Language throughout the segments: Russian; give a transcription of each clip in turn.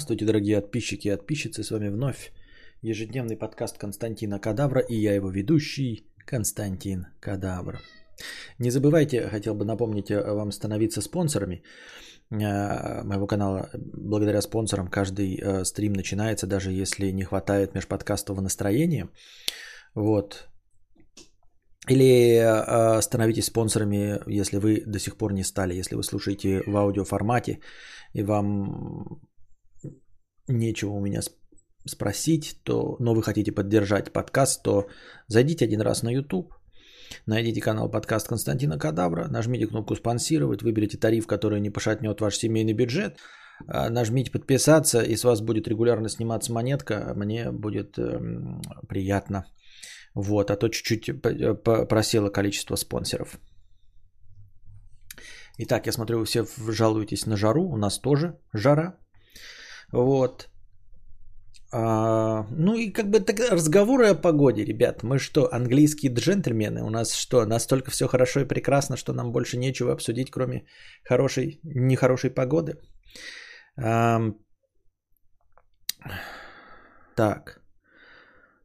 Здравствуйте, дорогие подписчики и подписчицы. С вами вновь ежедневный подкаст Константина Кадавра и я его ведущий Константин Кадавр. Не забывайте, хотел бы напомнить э, вам становиться спонсорами э, моего канала. Благодаря спонсорам каждый э, стрим начинается, даже если не хватает межподкастового настроения. Вот. Или становитесь спонсорами, если вы до сих пор не стали, если вы слушаете в аудиоформате и вам нечего у меня спросить, то, но вы хотите поддержать подкаст, то зайдите один раз на YouTube, найдите канал подкаст Константина Кадавра, нажмите кнопку «Спонсировать», выберите тариф, который не пошатнет ваш семейный бюджет, а, нажмите «Подписаться», и с вас будет регулярно сниматься монетка, мне будет эм, приятно. Вот, а то чуть-чуть просело количество спонсоров. Итак, я смотрю, вы все жалуетесь на жару, у нас тоже жара. Вот. А, ну и как бы так, разговоры о погоде, ребят. Мы что, английские джентльмены? У нас что, настолько все хорошо и прекрасно, что нам больше нечего обсудить, кроме хорошей, нехорошей погоды? А, так.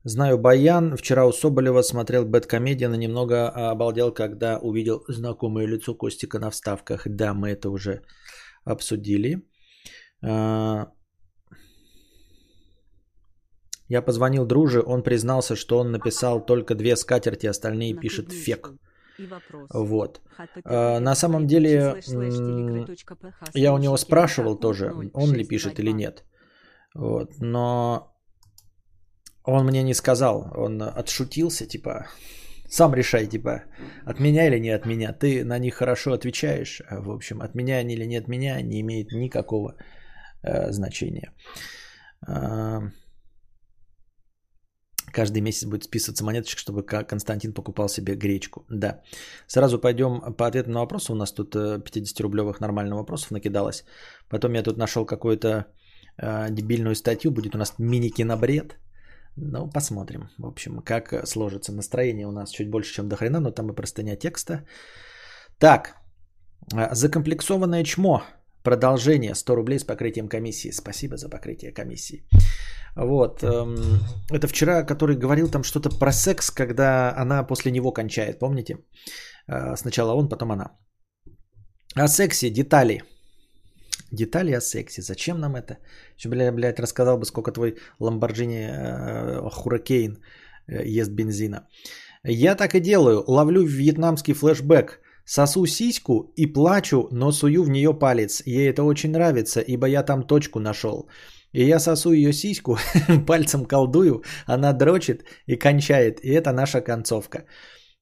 Знаю Баян. Вчера у Соболева смотрел Бэткомедиан и немного обалдел, когда увидел знакомое лицо Костика на вставках. Да, мы это уже обсудили. А, я позвонил друже, он признался, что он написал только две скатерти, остальные пишет фек. Вот. А, на самом деле, я у него спрашивал тоже, он ли пишет или нет. Вот. Но он мне не сказал, он отшутился, типа, сам решай, типа, от меня или не от меня. Ты на них хорошо отвечаешь. В общем, от меня они или не от меня не имеет никакого э, значения. Э, Каждый месяц будет списываться монеточка, чтобы Константин покупал себе гречку. Да. Сразу пойдем по ответу на вопросы. У нас тут 50-рублевых э, нормальных вопросов накидалось. Потом я тут нашел какую-то э, дебильную статью. Будет у нас мини-кинобред. Ну, посмотрим. В общем, как сложится настроение у нас чуть больше, чем до хрена, но там и простыня текста. Так, э, закомплексованное чмо. Продолжение 100 рублей с покрытием комиссии. Спасибо за покрытие комиссии. Вот. Эм, это вчера, который говорил там что-то про секс, когда она после него кончает. Помните? Э, сначала он, потом она. О сексе, детали. Детали о сексе. Зачем нам это? Еще, блядь, блядь рассказал бы, сколько твой Ламборджини э, Хуракейн э, ест бензина. Я так и делаю. Ловлю вьетнамский флешбэк. Сосу сиську и плачу, но сую в нее палец. Ей это очень нравится, ибо я там точку нашел. И я сосу ее сиську, пальцем колдую, она дрочит и кончает. И это наша концовка.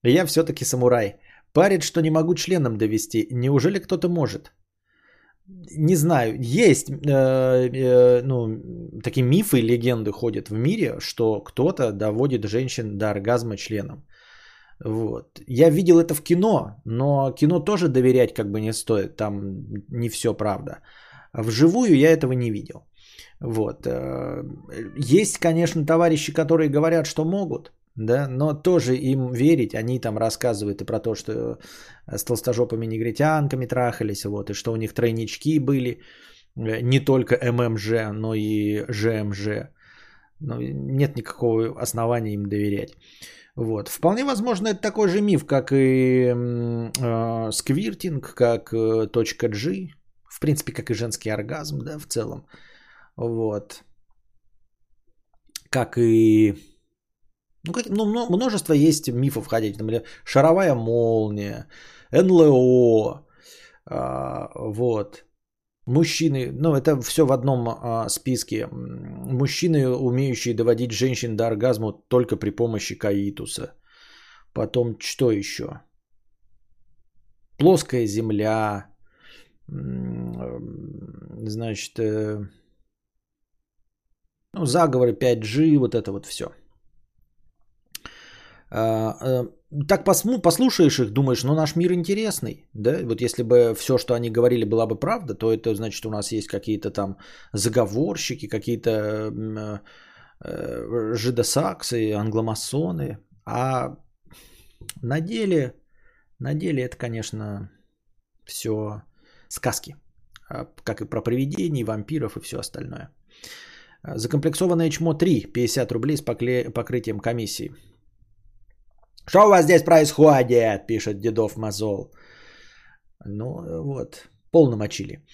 Я все-таки самурай. Парит, что не могу членом довести. Неужели кто-то может? Не знаю, есть э, э, ну, такие мифы и легенды ходят в мире, что кто-то доводит женщин до оргазма членом. Вот. Я видел это в кино, но кино тоже доверять как бы не стоит, там не все правда. Вживую я этого не видел. Вот. Э, есть, конечно, товарищи, которые говорят, что могут, да, но тоже им верить, они там рассказывают и про то, что с толстожопыми негритянками трахались, вот, и что у них тройнички были, э, не только ММЖ, но и ЖМЖ. Но нет никакого основания им доверять. Вот. Вполне возможно, это такой же миф, как и э, сквиртинг, как э, точка G, в принципе, как и женский оргазм, да, в целом. Вот. Как и... Ну, как, ну, множество есть мифов ходить. Например, шаровая молния, НЛО, а, вот. Мужчины, ну это все в одном а, списке. Мужчины, умеющие доводить женщин до оргазма только при помощи каитуса. Потом что еще? Плоская земля. Значит, э, ну, заговоры 5G, вот это вот все. А, э, так послушаешь их, думаешь, ну наш мир интересный, да? Вот если бы все, что они говорили, была бы правда, то это значит, у нас есть какие-то там заговорщики, какие-то э, э, жидосаксы, англомасоны. А на деле, на деле это, конечно, все сказки, а, как и про привидений, вампиров и все остальное. Закомплексованное чмо 3, 50 рублей с покрытием комиссии. Что у вас здесь происходит, пишет Дедов Мозол. Ну вот, полно мочили.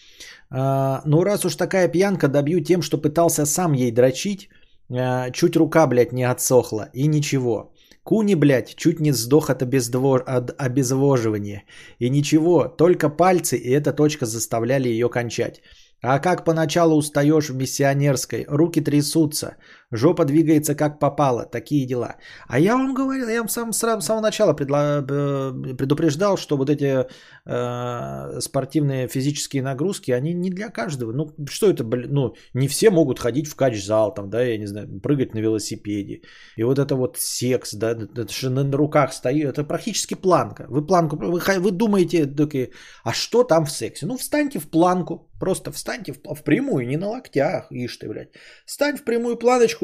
А, ну раз уж такая пьянка, добью тем, что пытался сам ей дрочить. А, чуть рука, блядь, не отсохла. И ничего. Куни, блядь, чуть не сдох от, обездво... от обезвоживания. И ничего, только пальцы и эта точка заставляли ее кончать. А как поначалу устаешь в миссионерской, руки трясутся, жопа двигается как попало, такие дела. А я вам говорил, я вам сам, с самого начала предла- э, предупреждал, что вот эти э, спортивные физические нагрузки, они не для каждого. Ну, что это, блин, ну, не все могут ходить в кач-зал, там, да, я не знаю, прыгать на велосипеде. И вот это вот секс, да, это же на руках стоит, это практически планка. Вы планку, вы, вы думаете, такие, а что там в сексе? Ну, встаньте в планку, Просто встаньте в, в прямую, не на локтях, ишь ты, блядь. Встань в прямую планочку.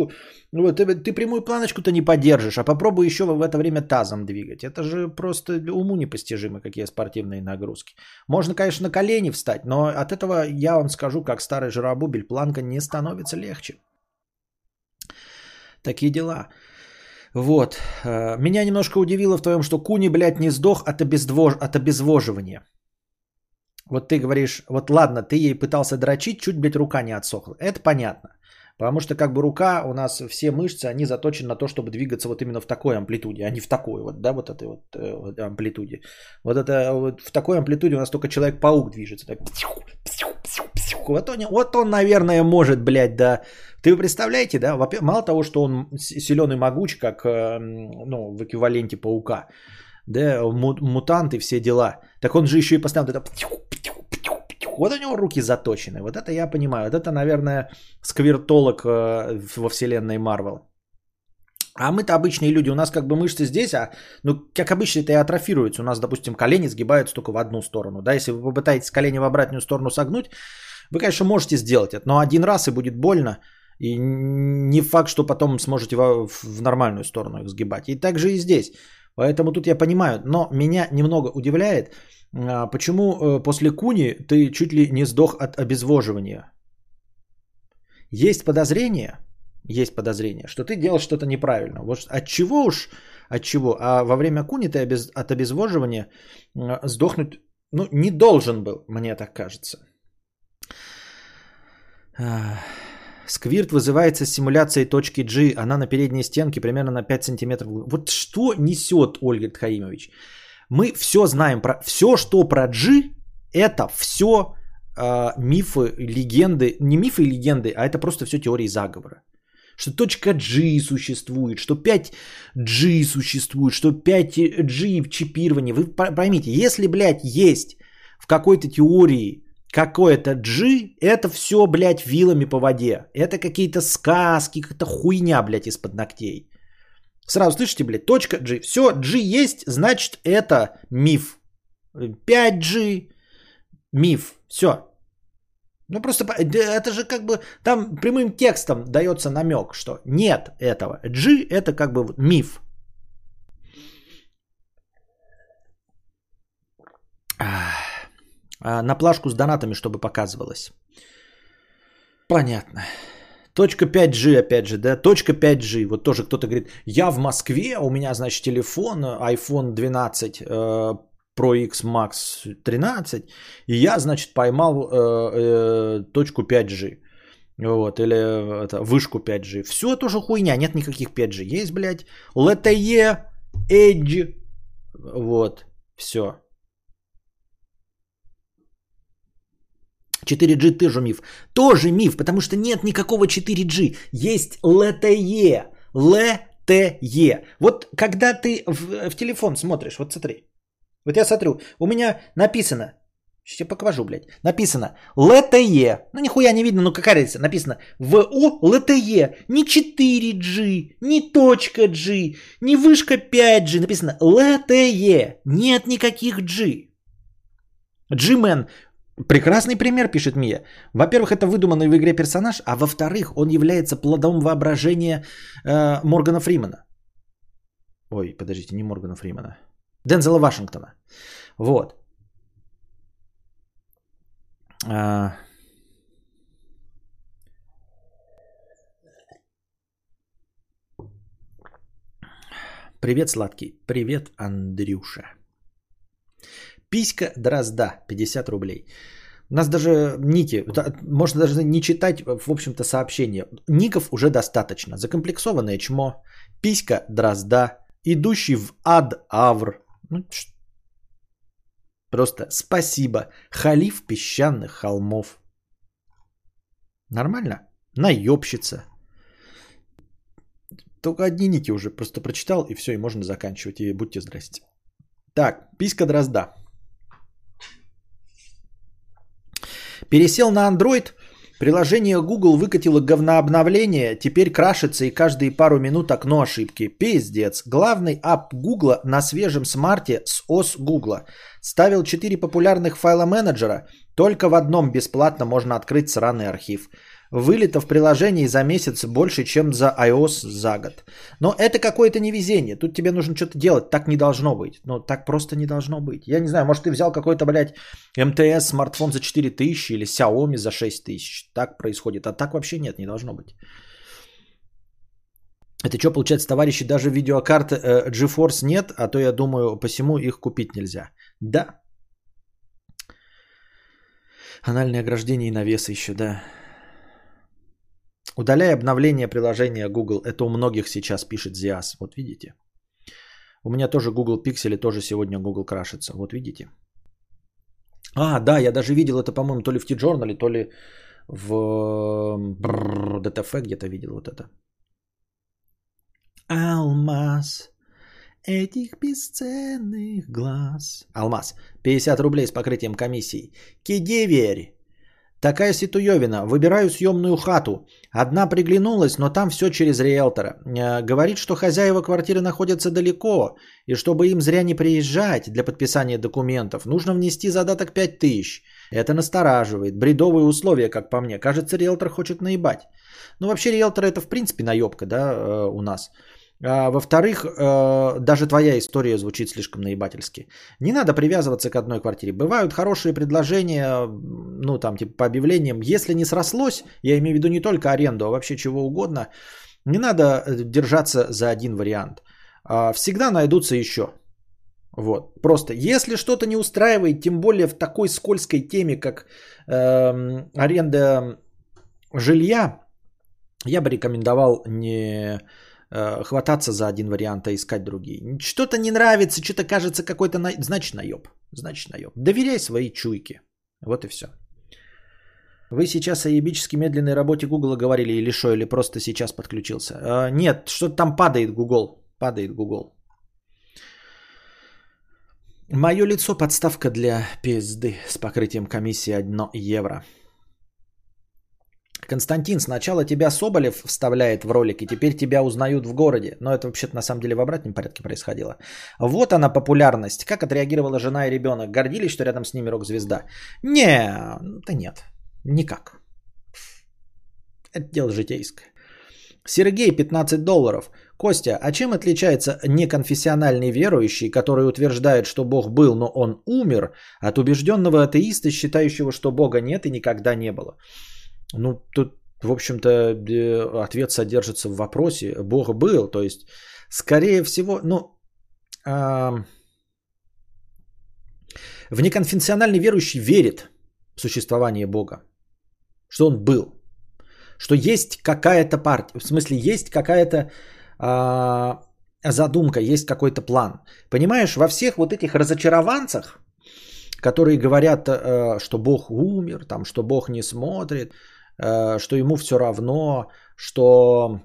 Вот, ты, ты прямую планочку-то не поддержишь, а попробуй еще в это время тазом двигать. Это же просто уму непостижимо, какие спортивные нагрузки. Можно, конечно, на колени встать, но от этого я вам скажу, как старый жиробубель, планка не становится легче. Такие дела. Вот. Э, меня немножко удивило в том, что Куни, блядь, не сдох от, обездвож... от обезвоживания. Вот ты говоришь, вот ладно, ты ей пытался дрочить, чуть, блядь, рука не отсохла. Это понятно. Потому что как бы рука, у нас все мышцы, они заточены на то, чтобы двигаться вот именно в такой амплитуде, а не в такой вот, да, вот этой вот, э, вот амплитуде. Вот это вот в такой амплитуде у нас только Человек-паук движется. Так. Вот он, вот он, наверное, может, блядь, да. Ты представляете, да? Мало того, что он силен и могуч, как э, ну, в эквиваленте паука, да, мутант и все дела. Так он же еще и постоянно это... Вот у него руки заточены. Вот это я понимаю. Вот это, наверное, сквертолог э, во вселенной Марвел. А мы-то обычные люди, у нас как бы мышцы здесь, а ну как обычно это и атрофируется. У нас, допустим, колени сгибаются только в одну сторону. Да, если вы попытаетесь колени в обратную сторону согнуть, вы, конечно, можете сделать это, но один раз и будет больно. И не факт, что потом сможете в, нормальную сторону их сгибать. И также и здесь. Поэтому тут я понимаю, но меня немного удивляет, почему э, после куни ты чуть ли не сдох от обезвоживания. Есть подозрение, есть подозрение, что ты делал что-то неправильно. Вот от чего уж, от чего? А во время куни ты обез, от обезвоживания сдохнуть, ну, не должен был, мне так кажется. Сквирт вызывается симуляцией точки G. Она на передней стенке примерно на 5 сантиметров. Вот что несет Ольга Тхаимович? Мы все знаем про... Все, что про G, это все э, мифы, легенды. Не мифы и легенды, а это просто все теории заговора. Что точка G существует, что 5G существует, что 5G в чипировании. Вы поймите, если, блядь, есть в какой-то теории какое-то G, это все, блядь, вилами по воде. Это какие-то сказки, какая-то хуйня, блядь, из-под ногтей. Сразу слышите, блядь, точка G. Все, G есть, значит, это миф. 5G, миф. Все. Ну просто это же как бы там прямым текстом дается намек, что нет этого. G это как бы миф. А, на плашку с донатами, чтобы показывалось. Понятно. Точка 5G, опять же, да, точка 5G. Вот тоже кто-то говорит, я в Москве, у меня, значит, телефон iPhone 12 э, Pro X Max 13, и я, значит, поймал э, э, точку 5G. Вот, или это, вышку 5G. Все тоже хуйня, нет никаких 5G. Есть, блядь, LTE, Edge, вот, все. 4G тоже миф. Тоже миф, потому что нет никакого 4G. Есть LTE. LTE. Вот когда ты в, в телефон смотришь, вот смотри. Вот я смотрю, у меня написано, сейчас я покажу, блядь, написано LTE. Ну нихуя не видно, ну какая разница, написано ВО LTE. Не 4G, не точка G, не вышка 5G, написано LTE. Нет никаких G. G-Man Прекрасный пример, пишет Мия. Во-первых, это выдуманный в игре персонаж, а во-вторых, он является плодом воображения э, Моргана Фримена. Ой, подождите, не Моргана Фримена. Дензела Вашингтона. Вот. А... Привет, сладкий. Привет, Андрюша. Писька Дрозда, 50 рублей. У нас даже ники, можно даже не читать, в общем-то, сообщения. Ников уже достаточно. Закомплексованное чмо, писька Дрозда, идущий в ад Авр. Ну, просто спасибо. Халиф песчаных холмов. Нормально? Наебщица. Только одни ники уже просто прочитал, и все, и можно заканчивать. И будьте здрасте. Так, писька Дрозда. Пересел на Android, приложение Google выкатило говнообновление, теперь крашится и каждые пару минут окно ошибки. Пиздец. Главный ап Google на свежем смарте с ОС Google. Ставил 4 популярных файла менеджера, только в одном бесплатно можно открыть сраный архив. Вылета в приложении за месяц больше, чем за iOS за год. Но это какое-то невезение. Тут тебе нужно что-то делать. Так не должно быть. Ну, так просто не должно быть. Я не знаю, может, ты взял какой-то, блядь, МТС смартфон за 4000 или Xiaomi за 6000. Так происходит. А так вообще нет, не должно быть. Это что, получается, товарищи, даже видеокарт э, GeForce нет, а то я думаю, посему их купить нельзя. Да. Анальное ограждение и навесы еще, да. Удаляй обновление приложения Google. Это у многих сейчас пишет Зиас. Вот видите. У меня тоже Google Pixel, тоже сегодня Google крашится. Вот видите. А, да, я даже видел это, по-моему, то ли в T-Journal, то ли в DTF где-то видел вот это. Алмаз этих бесценных глаз. Алмаз. 50 рублей с покрытием комиссии. Кидеверь. Такая ситуевина. Выбираю съемную хату. Одна приглянулась, но там все через риэлтора. Э, говорит, что хозяева квартиры находятся далеко, и чтобы им зря не приезжать для подписания документов, нужно внести задаток 5000. Это настораживает. Бредовые условия, как по мне. Кажется, риэлтор хочет наебать. Ну, вообще, риэлтор это в принципе наебка, да, э, у нас. А, во-вторых, э, даже твоя история звучит слишком наебательски. Не надо привязываться к одной квартире. Бывают хорошие предложения, ну там типа по объявлениям. Если не срослось, я имею в виду не только аренду, а вообще чего угодно, не надо э, держаться за один вариант. А, всегда найдутся еще. Вот. Просто если что-то не устраивает, тем более в такой скользкой теме, как э, аренда жилья, я бы рекомендовал не хвататься за один вариант, а искать другие. Что-то не нравится, что-то кажется какой-то, на... значит наеб. Значит наеб. Доверяй своей чуйке. Вот и все. Вы сейчас о ебически медленной работе Google говорили или что, или просто сейчас подключился? А, нет, что-то там падает Google. Падает Google. Мое лицо подставка для пизды с покрытием комиссии 1 евро. Константин, сначала тебя Соболев вставляет в ролик, и теперь тебя узнают в городе. Но это вообще-то на самом деле в обратном порядке происходило. Вот она популярность. Как отреагировала жена и ребенок? Гордились, что рядом с ними рок-звезда? Не, да нет, никак. Это дело житейское. Сергей, 15 долларов. Костя, а чем отличается неконфессиональный верующий, который утверждает, что Бог был, но он умер, от убежденного атеиста, считающего, что Бога нет и никогда не было? Ну, тут, в общем-то, э, ответ содержится в вопросе. Бог был, то есть, скорее всего, ну, а, в неконфессиональный верующий верит в существование Бога, что он был, что есть какая-то партия, в смысле, есть какая-то а, задумка, есть какой-то план. Понимаешь, во всех вот этих разочарованцах, которые говорят, э, что Бог умер, там, что Бог не смотрит, Э, что ему все равно, что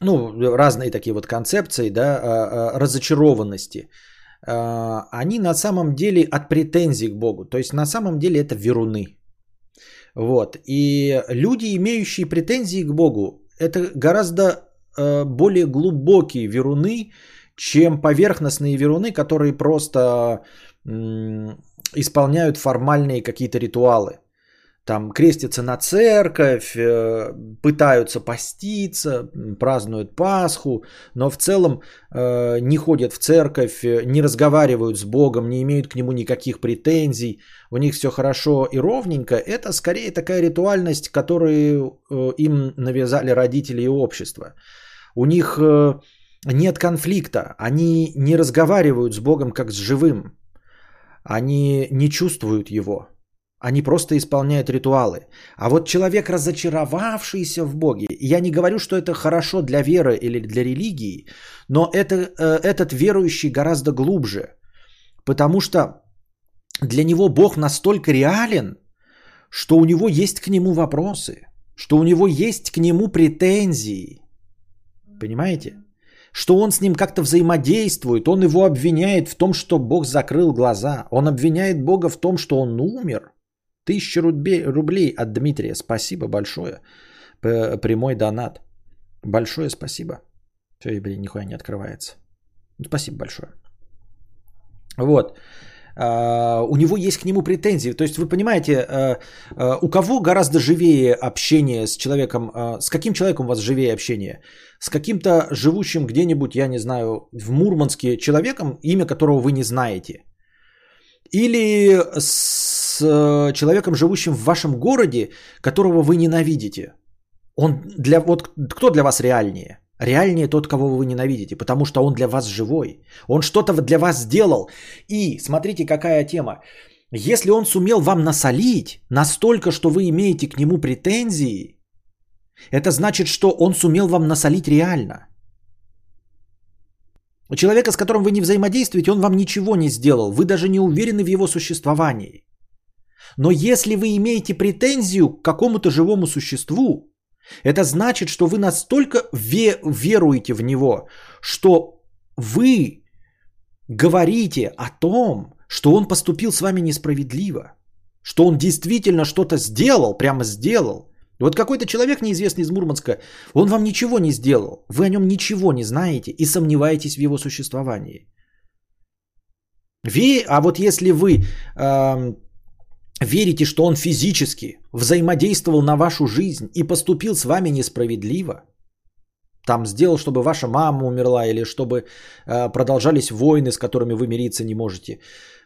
ну, разные такие вот концепции, да, э, э, разочарованности, они на самом деле от претензий к Богу. То есть на самом деле это веруны. Вот. И люди, имеющие претензии к Богу, это гораздо более глубокие веруны, чем поверхностные веруны, которые просто исполняют формальные какие-то ритуалы там крестятся на церковь, э, пытаются поститься, празднуют Пасху, но в целом э, не ходят в церковь, э, не разговаривают с Богом, не имеют к нему никаких претензий, у них все хорошо и ровненько, это скорее такая ритуальность, которую им навязали родители и общество. У них нет конфликта, они не разговаривают с Богом как с живым, они не чувствуют Его, они просто исполняют ритуалы. А вот человек, разочаровавшийся в Боге, я не говорю, что это хорошо для веры или для религии, но это, э, этот верующий гораздо глубже, потому что для него Бог настолько реален, что у него есть к нему вопросы, что у него есть к нему претензии. Понимаете? Что он с ним как-то взаимодействует, он его обвиняет в том, что Бог закрыл глаза, он обвиняет Бога в том, что он умер. Тысяча рублей от Дмитрия, спасибо большое. Прямой донат. Большое спасибо. Все, блин, нихуя не открывается. Спасибо большое. Вот. Uh, у него есть к нему претензии. То есть вы понимаете, uh, uh, у кого гораздо живее общение с человеком, с каким человеком у вас живее общение? С каким-то живущим где-нибудь, я не знаю, в Мурманске человеком, имя которого вы не знаете. Или с человеком, живущим в вашем городе, которого вы ненавидите. Он для, вот кто для вас реальнее? Реальнее тот, кого вы ненавидите, потому что он для вас живой. Он что-то для вас сделал. И смотрите, какая тема. Если он сумел вам насолить настолько, что вы имеете к нему претензии, это значит, что он сумел вам насолить реально. У человека, с которым вы не взаимодействуете, он вам ничего не сделал. Вы даже не уверены в его существовании. Но если вы имеете претензию к какому-то живому существу, это значит, что вы настолько веруете в него, что вы говорите о том, что он поступил с вами несправедливо, что он действительно что-то сделал, прямо сделал. Вот какой-то человек неизвестный из Мурманска, он вам ничего не сделал, вы о нем ничего не знаете и сомневаетесь в его существовании. Ви, а вот если вы э, верите, что он физически взаимодействовал на вашу жизнь и поступил с вами несправедливо, там сделал, чтобы ваша мама умерла или чтобы э, продолжались войны, с которыми вы мириться не можете,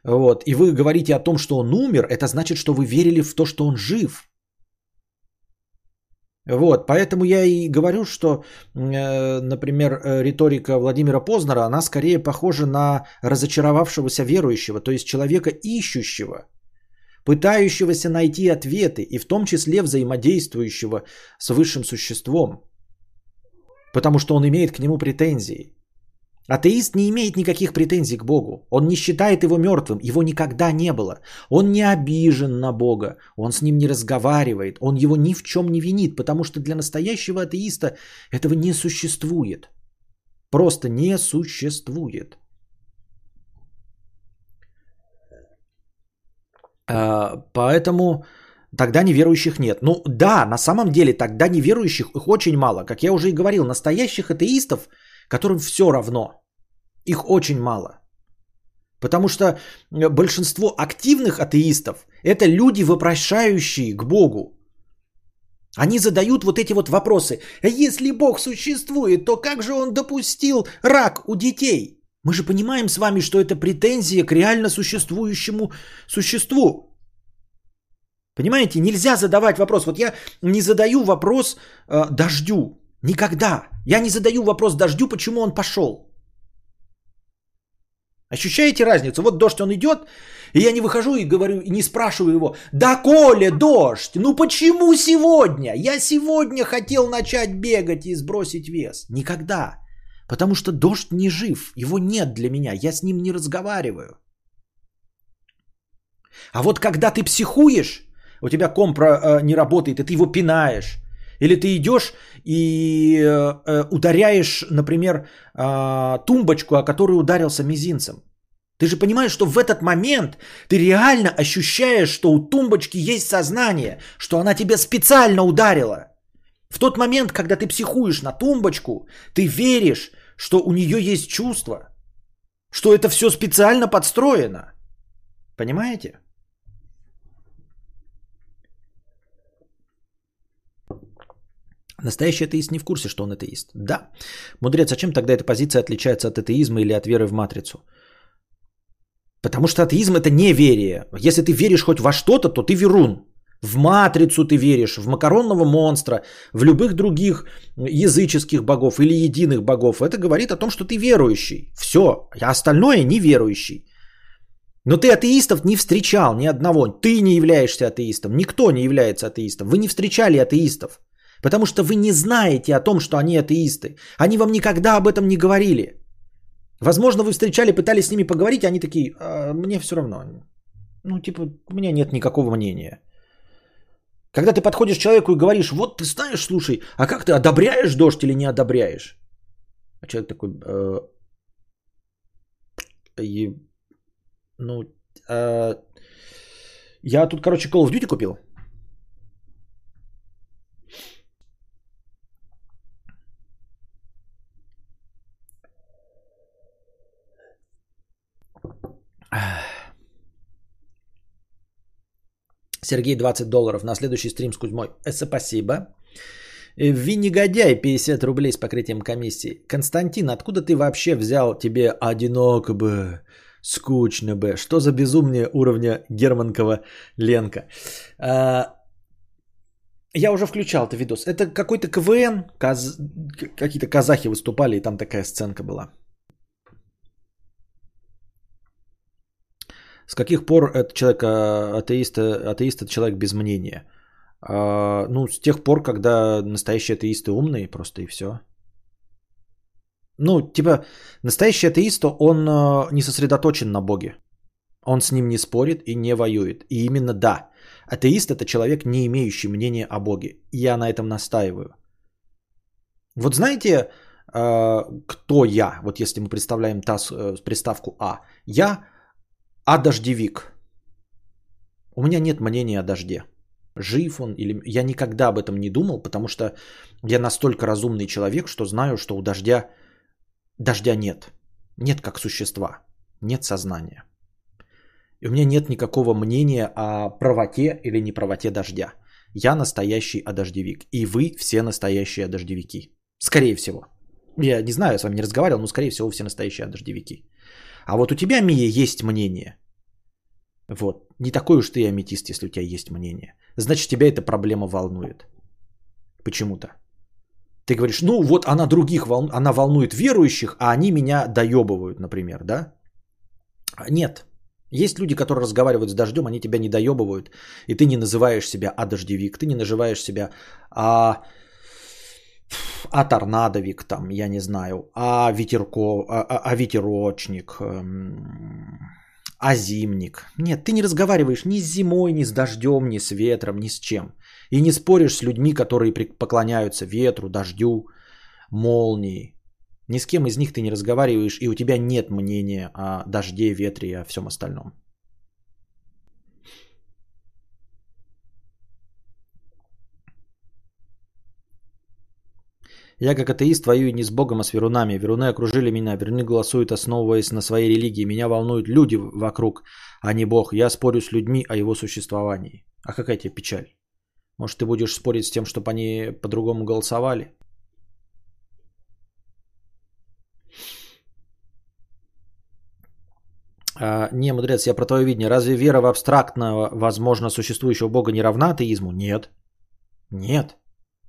вот, и вы говорите о том, что он умер, это значит, что вы верили в то, что он жив. Вот, поэтому я и говорю, что, э, например, э, риторика Владимира Познера, она скорее похожа на разочаровавшегося верующего, то есть человека ищущего – пытающегося найти ответы и в том числе взаимодействующего с высшим существом, потому что он имеет к нему претензии. Атеист не имеет никаких претензий к Богу. Он не считает его мертвым. Его никогда не было. Он не обижен на Бога. Он с ним не разговаривает. Он его ни в чем не винит, потому что для настоящего атеиста этого не существует. Просто не существует. Поэтому тогда неверующих нет. Ну да, на самом деле тогда неверующих их очень мало. Как я уже и говорил, настоящих атеистов, которым все равно, их очень мало. Потому что большинство активных атеистов – это люди, вопрошающие к Богу. Они задают вот эти вот вопросы. А если Бог существует, то как же он допустил рак у детей? Мы же понимаем с вами, что это претензия к реально существующему существу. Понимаете, нельзя задавать вопрос. Вот я не задаю вопрос э, дождю. Никогда. Я не задаю вопрос дождю, почему он пошел. Ощущаете разницу? Вот дождь, он идет, и я не выхожу и говорю, и не спрашиваю его, да Коля, дождь, ну почему сегодня? Я сегодня хотел начать бегать и сбросить вес. Никогда. Потому что дождь не жив, его нет для меня, я с ним не разговариваю. А вот когда ты психуешь, у тебя компра э, не работает, и ты его пинаешь, или ты идешь и э, э, ударяешь, например, э, тумбочку, о которую ударился мизинцем. Ты же понимаешь, что в этот момент ты реально ощущаешь, что у тумбочки есть сознание, что она тебя специально ударила. В тот момент, когда ты психуешь на тумбочку, ты веришь, что у нее есть чувство, что это все специально подстроено. Понимаете? Настоящий атеист не в курсе, что он атеист. Да. Мудрец, а чем тогда эта позиция отличается от атеизма или от веры в матрицу? Потому что атеизм это неверие. Если ты веришь хоть во что-то, то ты верун. В матрицу ты веришь, в макаронного монстра, в любых других языческих богов или единых богов. Это говорит о том, что ты верующий. Все, а остальное неверующий. Но ты атеистов не встречал ни одного. Ты не являешься атеистом. Никто не является атеистом. Вы не встречали атеистов. Потому что вы не знаете о том, что они атеисты. Они вам никогда об этом не говорили. Возможно, вы встречали, пытались с ними поговорить, а они такие, а, мне все равно. Ну, типа, у меня нет никакого мнения. Когда ты подходишь к человеку и говоришь, вот ты знаешь, слушай, а как ты одобряешь дождь или не одобряешь? А человек такой, э, ну, э, я тут, короче, Call of Duty купил. Сергей 20 долларов на следующий стрим с Кузьмой. Э, спасибо. Э, Ви негодяй 50 рублей с покрытием комиссии. Константин, откуда ты вообще взял тебе одиноко бы, скучно бы? Что за безумие уровня Германкова Ленка? А, я уже включал этот видос. Это какой-то КВН, каз... какие-то казахи выступали, и там такая сценка была. С каких пор этот человек а, атеист, атеист это человек без мнения? А, ну, с тех пор, когда настоящие атеисты умные, просто и все. Ну, типа, настоящий атеист, он а, не сосредоточен на Боге. Он с ним не спорит и не воюет. И именно да, атеист это человек, не имеющий мнения о Боге. Я на этом настаиваю. Вот знаете, а, кто я? Вот если мы представляем таз, э, приставку А. Я а дождевик? У меня нет мнения о дожде. Жив он или... Я никогда об этом не думал, потому что я настолько разумный человек, что знаю, что у дождя... Дождя нет. Нет как существа. Нет сознания. И у меня нет никакого мнения о правоте или неправоте дождя. Я настоящий одождевик. И вы все настоящие дождевики. Скорее всего. Я не знаю, я с вами не разговаривал, но скорее всего все настоящие дождевики. А вот у тебя, Мия, есть мнение. Вот. Не такой уж ты аметист, если у тебя есть мнение. Значит, тебя эта проблема волнует. Почему-то. Ты говоришь, ну вот она других волну... она волнует верующих, а они меня доебывают, например, да? Нет. Есть люди, которые разговаривают с дождем, они тебя не доебывают, и ты не называешь себя а дождевик, ты не называешь себя а а торнадовик, там, я не знаю, а ветерко, а, а, а ветерочник, эм, а зимник. Нет, ты не разговариваешь ни с зимой, ни с дождем, ни с ветром, ни с чем. И не споришь с людьми, которые поклоняются ветру, дождю, молнии. Ни с кем из них ты не разговариваешь, и у тебя нет мнения о дожде, ветре и о всем остальном. Я как атеист воюю не с Богом, а с верунами. Веруны окружили меня, веруны голосуют, основываясь на своей религии. Меня волнуют люди вокруг, а не Бог. Я спорю с людьми о его существовании. А какая тебе печаль? Может, ты будешь спорить с тем, чтобы они по-другому голосовали? А, не, мудрец, я про твое видение. Разве вера в абстрактного, возможно, существующего Бога не равна атеизму? Нет. Нет.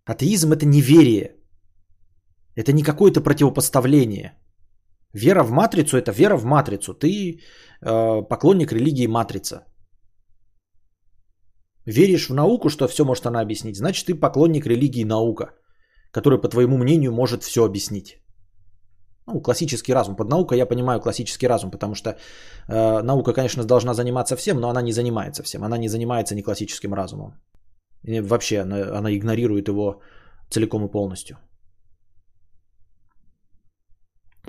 Атеизм это неверие. Это не какое-то противопоставление. Вера в матрицу – это вера в матрицу. Ты э, поклонник религии матрица. Веришь в науку, что все может она объяснить, значит ты поклонник религии наука, которая, по твоему мнению, может все объяснить. Ну, классический разум. Под наукой я понимаю классический разум, потому что э, наука, конечно, должна заниматься всем, но она не занимается всем. Она не занимается ни классическим разумом. И вообще она, она игнорирует его целиком и полностью.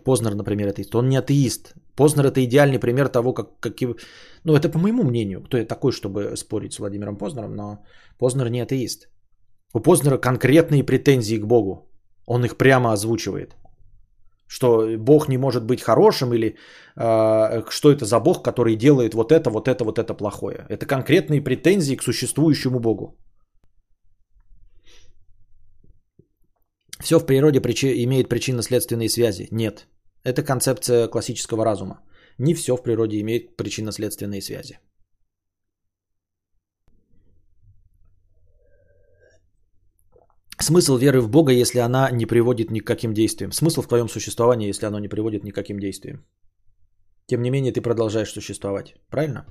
Познер, например, атеист. Он не атеист. Познер это идеальный пример того, как, как... Ну, это по моему мнению. Кто я такой, чтобы спорить с Владимиром Познером, но Познер не атеист. У Познера конкретные претензии к Богу. Он их прямо озвучивает. Что Бог не может быть хорошим или э, что это за Бог, который делает вот это, вот это, вот это плохое. Это конкретные претензии к существующему Богу. Все в природе причи- имеет причинно-следственные связи. Нет. Это концепция классического разума. Не все в природе имеет причинно-следственные связи. Смысл веры в Бога, если она не приводит ни к каким действиям. Смысл в твоем существовании, если оно не приводит ни к каким действиям. Тем не менее, ты продолжаешь существовать. Правильно?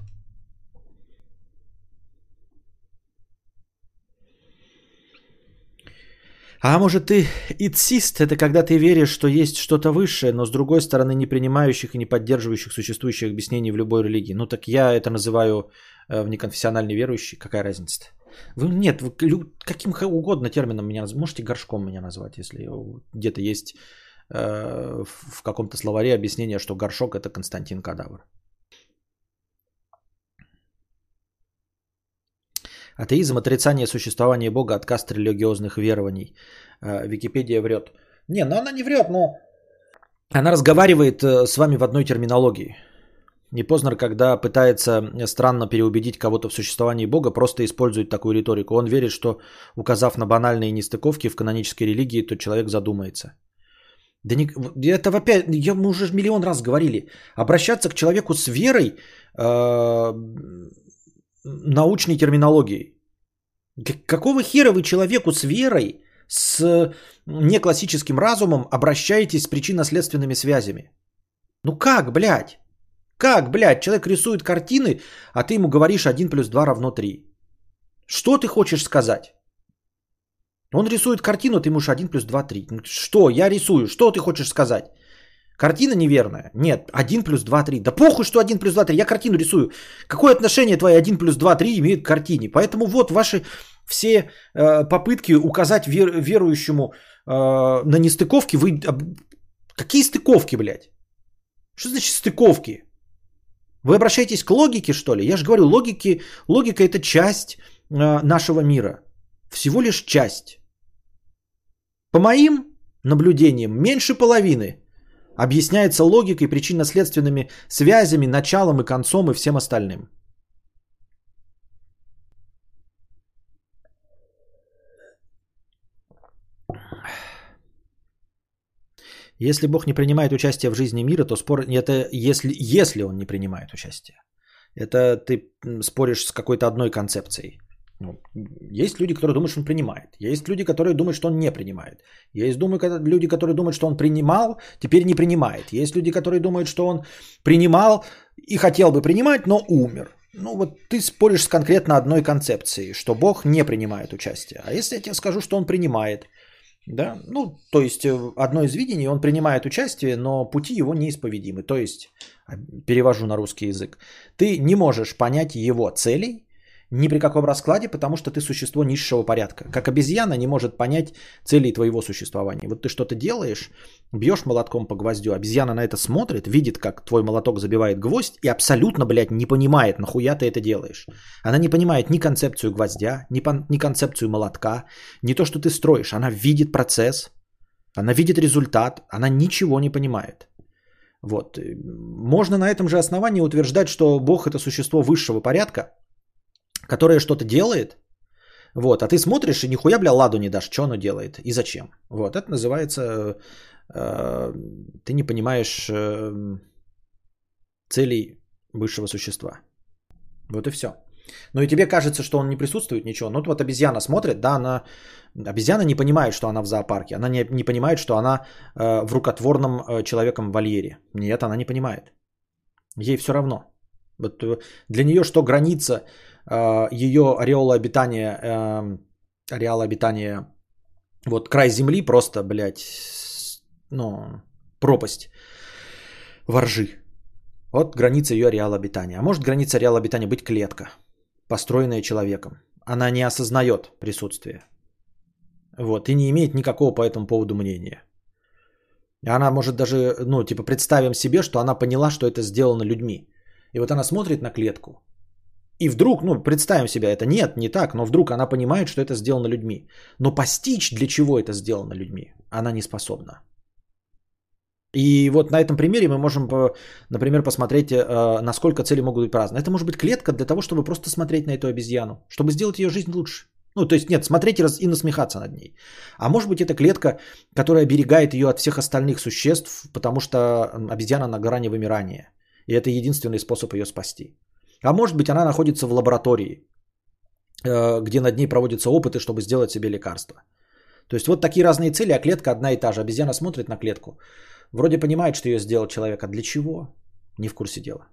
А может ты итсист, это когда ты веришь, что есть что-то высшее, но с другой стороны не принимающих и не поддерживающих существующих объяснений в любой религии. Ну так я это называю э, в неконфессиональный верующий, какая разница-то? Вы, нет, вы каким угодно термином меня можете горшком меня назвать, если где-то есть э, в каком-то словаре объяснение, что горшок это Константин Кадавр. Атеизм, отрицание существования Бога, отказ от религиозных верований. Э, Википедия врет. Не, ну она не врет, но она разговаривает э, с вами в одной терминологии. Не Познер, когда пытается странно переубедить кого-то в существовании Бога, просто использует такую риторику. Он верит, что указав на банальные нестыковки в канонической религии, то человек задумается. Да не, это опять, я, мы уже миллион раз говорили. Обращаться к человеку с верой, э, научной терминологией. Какого хера вы человеку с верой, с неклассическим разумом обращаетесь с причинно-следственными связями? Ну как, блядь? Как, блядь, человек рисует картины, а ты ему говоришь 1 плюс 2 равно 3. Что ты хочешь сказать? Он рисует картину, ты ему 1 плюс 2, 3. Ну, что? Я рисую. Что ты хочешь сказать? Картина неверная. Нет, 1 плюс 2, 3. Да похуй, что 1 плюс 2, 3. Я картину рисую. Какое отношение твои 1 плюс 2, 3 имеют к картине? Поэтому вот ваши все э, попытки указать вер, верующему э, на нестыковки. Вы... Какие стыковки, блядь? Что значит стыковки? Вы обращаетесь к логике, что ли? Я же говорю, логики, логика это часть э, нашего мира. Всего лишь часть. По моим наблюдениям, меньше половины объясняется логикой, причинно-следственными связями, началом и концом и всем остальным. Если Бог не принимает участие в жизни мира, то спор это если, если он не принимает участие. Это ты споришь с какой-то одной концепцией. Ну, есть люди, которые думают, что он принимает. Есть люди, которые думают, что он не принимает. Есть думаю, люди, которые думают, что он принимал, теперь не принимает. Есть люди, которые думают, что он принимал и хотел бы принимать, но умер. Ну вот ты споришь с конкретно одной концепцией, что Бог не принимает участие. А если я тебе скажу, что он принимает, да, ну, то есть э, одно из видений, он принимает участие, но пути его неисповедимы. То есть, перевожу на русский язык, ты не можешь понять его целей, ни при каком раскладе, потому что ты существо низшего порядка. Как обезьяна не может понять целей твоего существования. Вот ты что-то делаешь, бьешь молотком по гвоздю, обезьяна на это смотрит, видит, как твой молоток забивает гвоздь и абсолютно, блядь, не понимает, нахуя ты это делаешь. Она не понимает ни концепцию гвоздя, ни, по, ни концепцию молотка, ни то, что ты строишь. Она видит процесс, она видит результат, она ничего не понимает. Вот. Можно на этом же основании утверждать, что Бог это существо высшего порядка, которая что-то делает, вот, а ты смотришь и нихуя, бля, ладу не дашь, что оно делает и зачем. Вот, это называется, э, ты не понимаешь э, целей высшего существа. Вот и все. Ну и тебе кажется, что он не присутствует, ничего. Ну вот обезьяна смотрит, да, она... Обезьяна не понимает, что она в зоопарке. Она не, не понимает, что она э, в рукотворном э, человеком вольере. Нет, она не понимает. Ей все равно. Вот э, для нее что граница ее ореола обитания, эм, ареала обитания, вот край земли просто, блядь, ну, пропасть воржи. Вот граница ее ареала обитания. А может граница ареала обитания быть клетка, построенная человеком. Она не осознает присутствие. Вот, и не имеет никакого по этому поводу мнения. Она может даже, ну, типа, представим себе, что она поняла, что это сделано людьми. И вот она смотрит на клетку, и вдруг, ну, представим себя, это нет, не так, но вдруг она понимает, что это сделано людьми. Но постичь, для чего это сделано людьми, она не способна. И вот на этом примере мы можем, например, посмотреть, э, насколько цели могут быть разные. Это может быть клетка для того, чтобы просто смотреть на эту обезьяну, чтобы сделать ее жизнь лучше. Ну, то есть, нет, смотреть и насмехаться над ней. А может быть, это клетка, которая оберегает ее от всех остальных существ, потому что обезьяна на грани вымирания. И это единственный способ ее спасти. А может быть, она находится в лаборатории, э, где над ней проводятся опыты, чтобы сделать себе лекарство. То есть вот такие разные цели, а клетка одна и та же. Обезьяна смотрит на клетку. Вроде понимает, что ее сделал человек, а для чего? Не в курсе дела.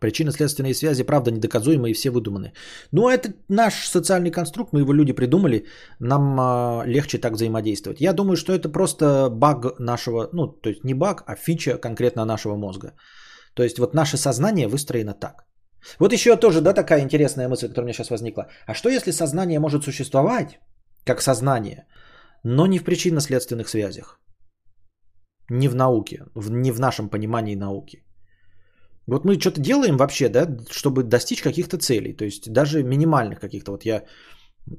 Причинно-следственные связи, правда, недоказуемые и все выдуманы. Но это наш социальный конструкт, мы его люди придумали, нам а, легче так взаимодействовать. Я думаю, что это просто баг нашего, ну, то есть не баг, а фича конкретно нашего мозга. То есть вот наше сознание выстроено так. Вот еще тоже, да, такая интересная мысль, которая у меня сейчас возникла. А что если сознание может существовать, как сознание, но не в причинно-следственных связях? Не в науке, не в нашем понимании науки. Вот мы что-то делаем вообще, да, чтобы достичь каких-то целей, то есть даже минимальных каких-то. Вот я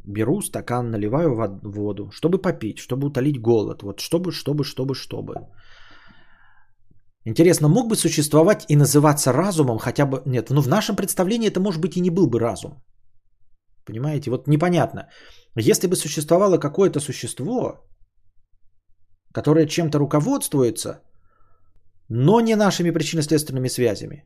беру стакан, наливаю воду, чтобы попить, чтобы утолить голод, вот чтобы, чтобы, чтобы, чтобы. Интересно, мог бы существовать и называться разумом хотя бы... Нет, ну в нашем представлении это, может быть, и не был бы разум. Понимаете? Вот непонятно. Если бы существовало какое-то существо, которое чем-то руководствуется, но не нашими причинно-следственными связями.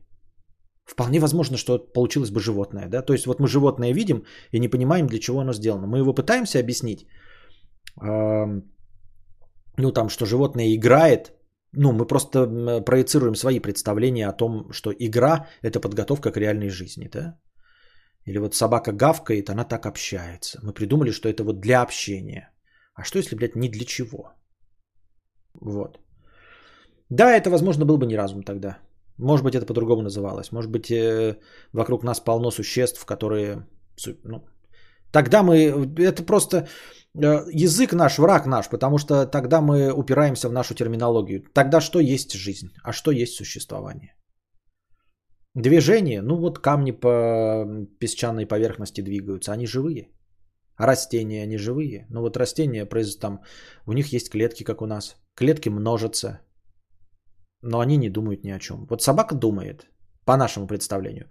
Вполне возможно, что получилось бы животное. Да? То есть вот мы животное видим и не понимаем, для чего оно сделано. Мы его пытаемся объяснить, ну там, что животное играет, ну мы просто проецируем свои представления о том, что игра – это подготовка к реальной жизни. Да? Или вот собака гавкает, она так общается. Мы придумали, что это вот для общения. А что если, блядь, не для чего? Вот. Да, это, возможно, был бы не разум тогда. Может быть, это по-другому называлось. Может быть, э, вокруг нас полно существ, которые... Ну, тогда мы... Это просто э, язык наш, враг наш, потому что тогда мы упираемся в нашу терминологию. Тогда что есть жизнь, а что есть существование? Движение, ну вот камни по песчаной поверхности двигаются, они живые. А растения, они живые. Ну вот растения, там, у них есть клетки, как у нас. Клетки множатся, но они не думают ни о чем. Вот собака думает, по нашему представлению,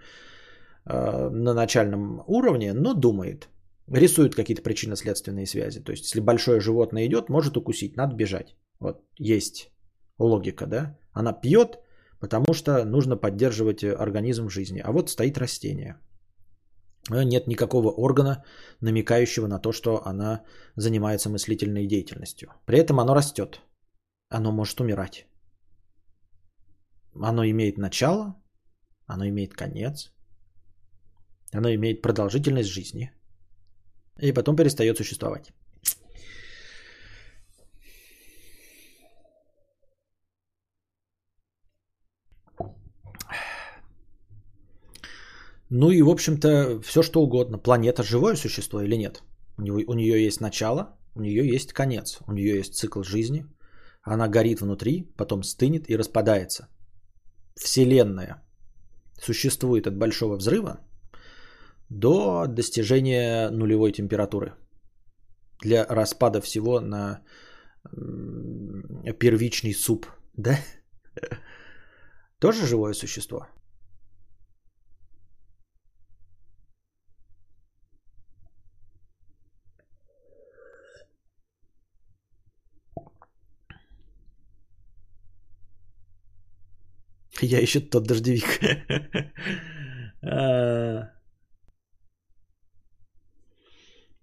э, на начальном уровне, но думает. Рисует какие-то причинно-следственные связи. То есть, если большое животное идет, может укусить, надо бежать. Вот есть логика, да? Она пьет, потому что нужно поддерживать организм в жизни. А вот стоит растение. Э, нет никакого органа, намекающего на то, что она занимается мыслительной деятельностью. При этом оно растет. Оно может умирать. Оно имеет начало, оно имеет конец, оно имеет продолжительность жизни и потом перестает существовать. Ну и, в общем-то, все что угодно. Планета живое существо или нет? У, него, у нее есть начало, у нее есть конец, у нее есть цикл жизни. Она горит внутри, потом стынет и распадается. Вселенная существует от большого взрыва до достижения нулевой температуры для распада всего на первичный суп, да? Тоже живое существо? Я еще тот дождевик. А.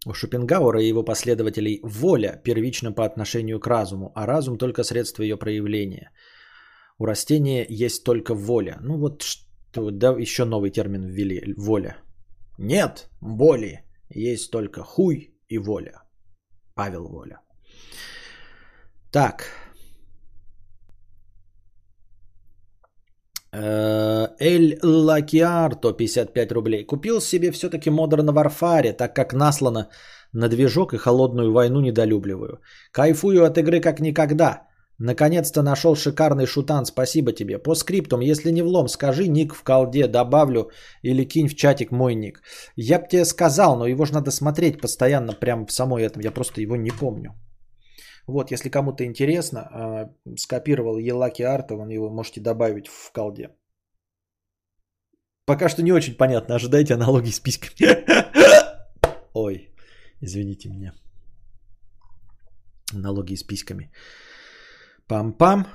У Шопенгауэра и его последователей воля первична по отношению к разуму, а разум только средство ее проявления. У растения есть только воля. Ну вот что, да, еще новый термин ввели. Воля. Нет боли. Есть только хуй и воля. Павел Воля. Так. Эль Лакиарто 55 рублей. Купил себе все-таки Modern Warfare, так как наслано на движок и холодную войну недолюбливаю. Кайфую от игры как никогда. Наконец-то нашел шикарный шутан, спасибо тебе. По скриптум, если не влом, скажи ник в колде, добавлю или кинь в чатик мой ник. Я бы тебе сказал, но его же надо смотреть постоянно, прям в самой этом, я просто его не помню. Вот, если кому-то интересно, а, скопировал Елаки Арта, вон его можете добавить в колде. Пока что не очень понятно, ожидайте аналогии с письками. Извините меня. Налоги с письками. Пам-пам.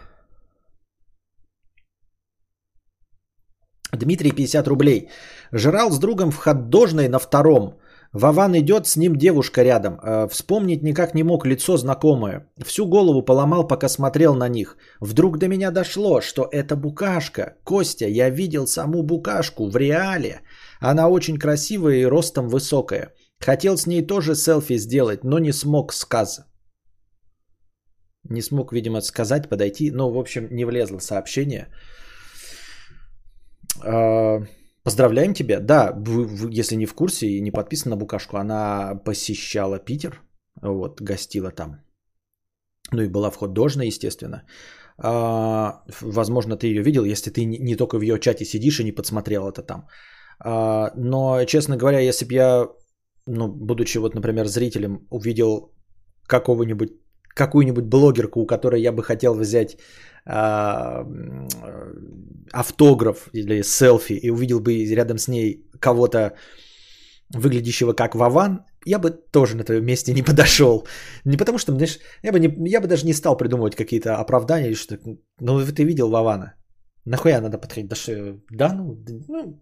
Дмитрий, 50 рублей. Жрал с другом в ходдожной на втором. Вован идет, с ним девушка рядом. Э, вспомнить никак не мог лицо знакомое. Всю голову поломал, пока смотрел на них. Вдруг до меня дошло, что это букашка. Костя, я видел саму букашку в реале. Она очень красивая и ростом высокая. Хотел с ней тоже селфи сделать, но не смог сказ. Не смог, видимо, сказать, подойти. Ну, в общем, не влезло сообщение. А, поздравляем тебя. Да, если не в курсе и не подписан на Букашку, она посещала Питер, вот, гостила там. Ну и была в художной, естественно. А, возможно, ты ее видел, если ты не, не только в ее чате сидишь и не подсмотрел это там. А, но, честно говоря, если бы я, ну, будучи вот, например, зрителем, увидел какого-нибудь какую-нибудь блогерку, у которой я бы хотел взять а, автограф или селфи и увидел бы рядом с ней кого-то выглядящего как Вован, я бы тоже на твоем месте не подошел. Не потому что, знаешь, я бы, не, я бы даже не стал придумывать какие-то оправдания что Ну, ты видел Вована. Нахуя надо подходить? Да, что, да ну, ну,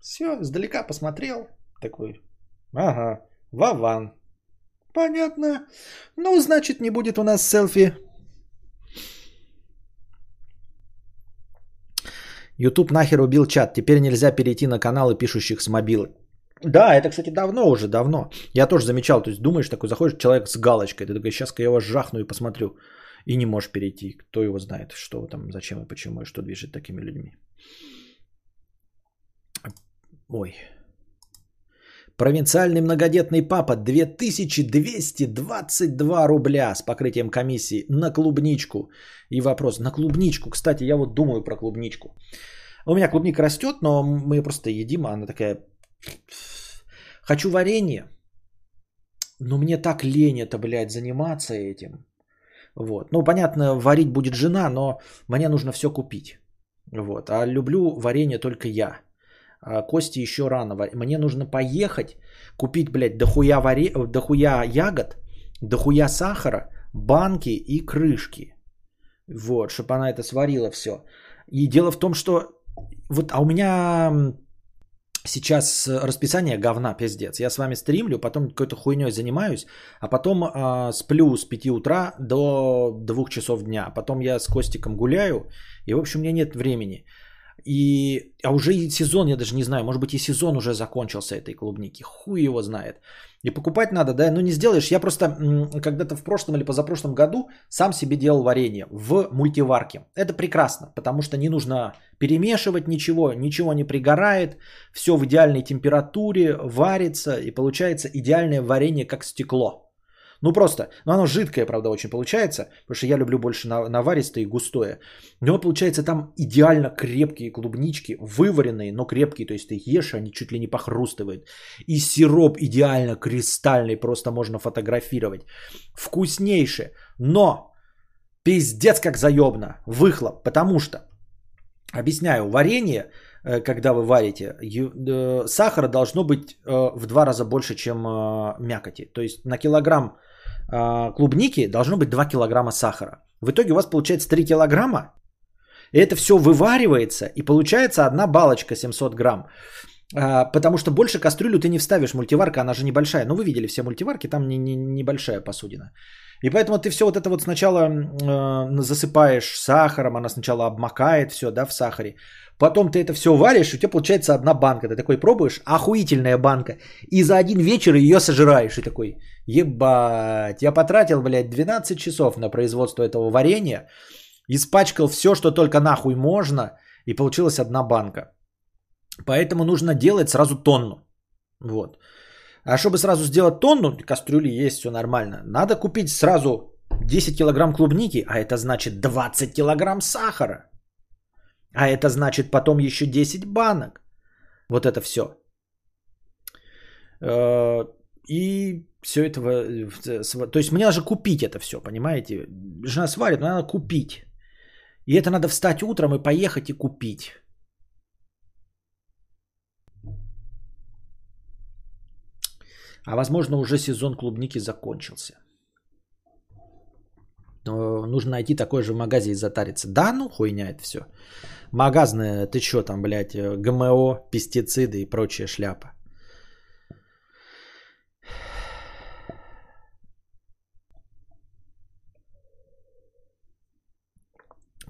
все, издалека посмотрел. Такой, ага, Вован. Понятно. Ну, значит, не будет у нас селфи YouTube нахер убил чат. Теперь нельзя перейти на каналы пишущих с мобилы. Да, это, кстати, давно уже, давно. Я тоже замечал, то есть думаешь, такой заходишь, человек с галочкой, ты такой, сейчас-ка я его жахну и посмотрю. И не можешь перейти. Кто его знает, что там, зачем и почему, и что движет такими людьми. Ой. Провинциальный многодетный папа 2222 рубля с покрытием комиссии на клубничку. И вопрос, на клубничку, кстати, я вот думаю про клубничку. У меня клубника растет, но мы просто едим, а она такая... Хочу варенье, но мне так лень это, блядь, заниматься этим. Вот. Ну, понятно, варить будет жена, но мне нужно все купить. Вот. А люблю варенье только я. А, Кости еще рано. Мне нужно поехать, купить, блядь, дохуя, варе... дохуя ягод, дохуя сахара, банки и крышки. Вот, чтобы она это сварила все. И дело в том, что вот, а у меня сейчас расписание говна, пиздец. Я с вами стримлю, потом какой-то хуйней занимаюсь, а потом э, сплю с 5 утра до 2 часов дня. Потом я с Костиком гуляю, и, в общем, у меня нет времени. И, а уже и сезон, я даже не знаю, может быть и сезон уже закончился этой клубники. Хуй его знает. И покупать надо, да, ну не сделаешь. Я просто когда-то в прошлом или позапрошлом году сам себе делал варенье в мультиварке. Это прекрасно, потому что не нужно перемешивать ничего, ничего не пригорает, все в идеальной температуре, варится и получается идеальное варенье как стекло. Ну просто, ну оно жидкое, правда, очень получается, потому что я люблю больше наваристое и густое. Но получается там идеально крепкие клубнички, вываренные, но крепкие, то есть ты ешь, они чуть ли не похрустывают. И сироп идеально кристальный, просто можно фотографировать. Вкуснейшее, но пиздец как заебно, выхлоп, потому что, объясняю, варенье, когда вы варите, э, сахара должно быть э, в два раза больше, чем мякоти. То есть на килограмм клубники должно быть 2 килограмма сахара. В итоге у вас получается 3 килограмма. И это все вываривается, и получается одна балочка 700 грамм. Потому что больше кастрюлю ты не вставишь. Мультиварка, она же небольшая. Ну, вы видели все мультиварки, там не, не, небольшая посудина. И поэтому ты все вот это вот сначала э, засыпаешь сахаром, она сначала обмакает все, да, в сахаре. Потом ты это все варишь, и у тебя получается одна банка. Ты такой пробуешь, охуительная банка. И за один вечер ее сожираешь. И такой, ебать, я потратил, блядь, 12 часов на производство этого варенья. Испачкал все, что только нахуй можно. И получилась одна банка. Поэтому нужно делать сразу тонну. Вот. А чтобы сразу сделать тонну, кастрюли есть, все нормально. Надо купить сразу 10 килограмм клубники, а это значит 20 килограмм сахара. А это значит потом еще 10 банок. Вот это все. Э, и все это... Э, то есть мне нужно купить это все, понимаете? Жена сварит, но надо купить. И это надо встать утром и поехать и купить. А возможно уже сезон клубники закончился. Но нужно найти такой же в магазе и затариться. Да, ну хуйня это все. Магазные, ты что там, блядь, э, ГМО, пестициды и прочая шляпа.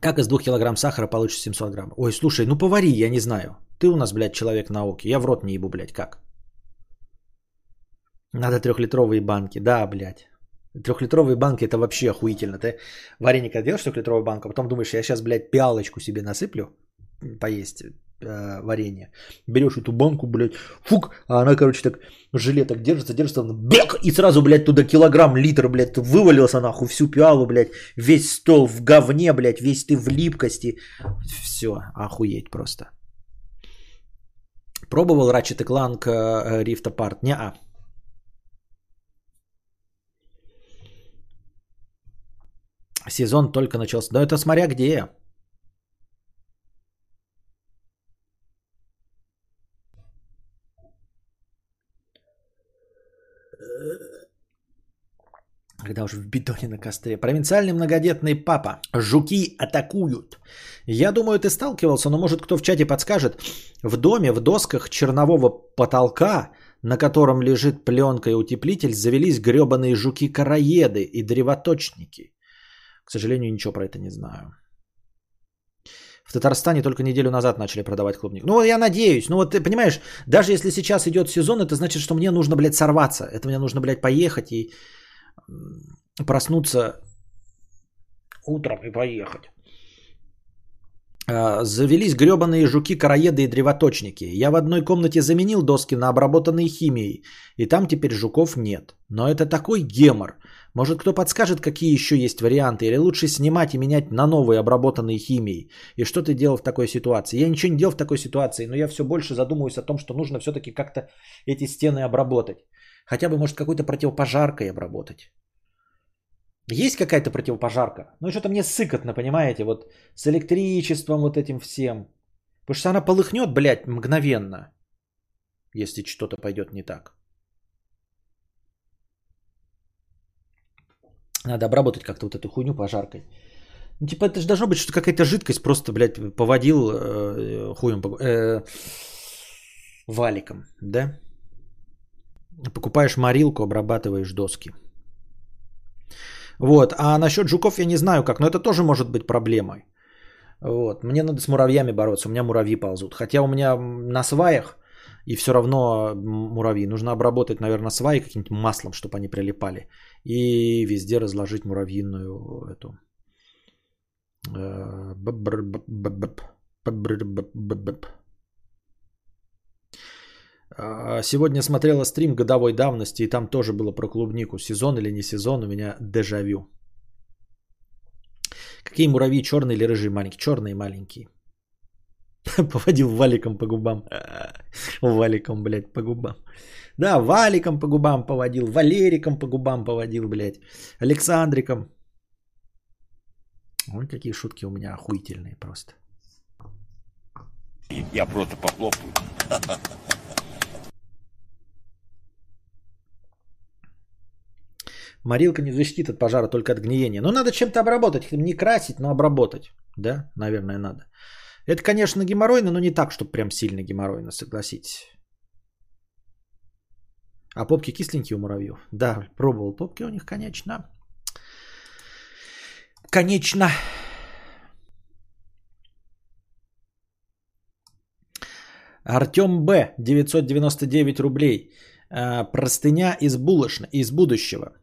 Как из двух килограмм сахара получится 700 грамм? Ой, слушай, ну повари, я не знаю. Ты у нас, блядь, человек науки. Я в рот не ебу, блядь, как? Надо трехлитровые банки. Да, блядь. Трехлитровые банки это вообще охуительно. Ты варенье когда делаешь трехлитровую банку, а потом думаешь, я сейчас, блядь, пиалочку себе насыплю поесть э, варенье. Берешь эту банку, блядь, фук, а она, короче, так желе так держится, держится, бек, и сразу, блядь, туда килограмм, литр, блядь, вывалился нахуй всю пиалу, блядь, весь стол в говне, блядь, весь ты в липкости. Все, охуеть просто. Пробовал Ratchet Clank э, Rift Apart? Не-а. Сезон только начался. Да это смотря где. Когда уже в бетоне на костре. Провинциальный многодетный папа. Жуки атакуют. Я думаю, ты сталкивался, но может кто в чате подскажет. В доме в досках чернового потолка, на котором лежит пленка и утеплитель, завелись гребаные жуки-караеды и древоточники. К сожалению, ничего про это не знаю. В Татарстане только неделю назад начали продавать клубнику. Ну, я надеюсь. Ну, вот ты понимаешь, даже если сейчас идет сезон, это значит, что мне нужно, блядь, сорваться. Это мне нужно, блядь, поехать и проснуться утром и поехать. А, завелись гребаные жуки, караеды и древоточники. Я в одной комнате заменил доски на обработанные химией, и там теперь жуков нет. Но это такой гемор. Может, кто подскажет, какие еще есть варианты, или лучше снимать и менять на новые обработанные химией? И что ты делал в такой ситуации? Я ничего не делал в такой ситуации, но я все больше задумываюсь о том, что нужно все-таки как-то эти стены обработать. Хотя бы, может, какой-то противопожаркой обработать. Есть какая-то противопожарка? Ну, что-то мне сыкотно, понимаете, вот с электричеством вот этим всем. Потому что она полыхнет, блядь, мгновенно, если что-то пойдет не так. Надо обработать как-то вот эту хуйню пожаркой. Ну, типа, это же должно быть что какая-то жидкость, просто, блядь, поводил э, хуем, э, валиком, да? Покупаешь морилку, обрабатываешь доски. Вот. А насчет жуков я не знаю как, но это тоже может быть проблемой. Вот. Мне надо с муравьями бороться, у меня муравьи ползут. Хотя у меня на сваях и все равно муравьи. Нужно обработать, наверное, сваи каким-нибудь маслом, чтобы они прилипали. И везде разложить муравьиную эту... Сегодня смотрела стрим годовой давности, и там тоже было про клубнику. Сезон или не сезон, у меня дежавю. Какие муравьи, черные или рыжие маленькие? Черные маленькие. Поводил валиком по губам. Валиком, блядь, по губам. Да, валиком по губам поводил, валериком по губам поводил, блядь, Александриком. Вот какие шутки у меня охуительные просто. Я просто похлопаю. Морилка не защитит от пожара, только от гниения. Но надо чем-то обработать. Не красить, но обработать. Да, наверное, надо. Это, конечно, геморройно, но не так, чтобы прям сильно геморройно, согласитесь. А попки кисленькие у муравьев? Да, пробовал попки у них, конечно. Конечно. Артем Б. 999 рублей. А, простыня из, булочно, из будущего.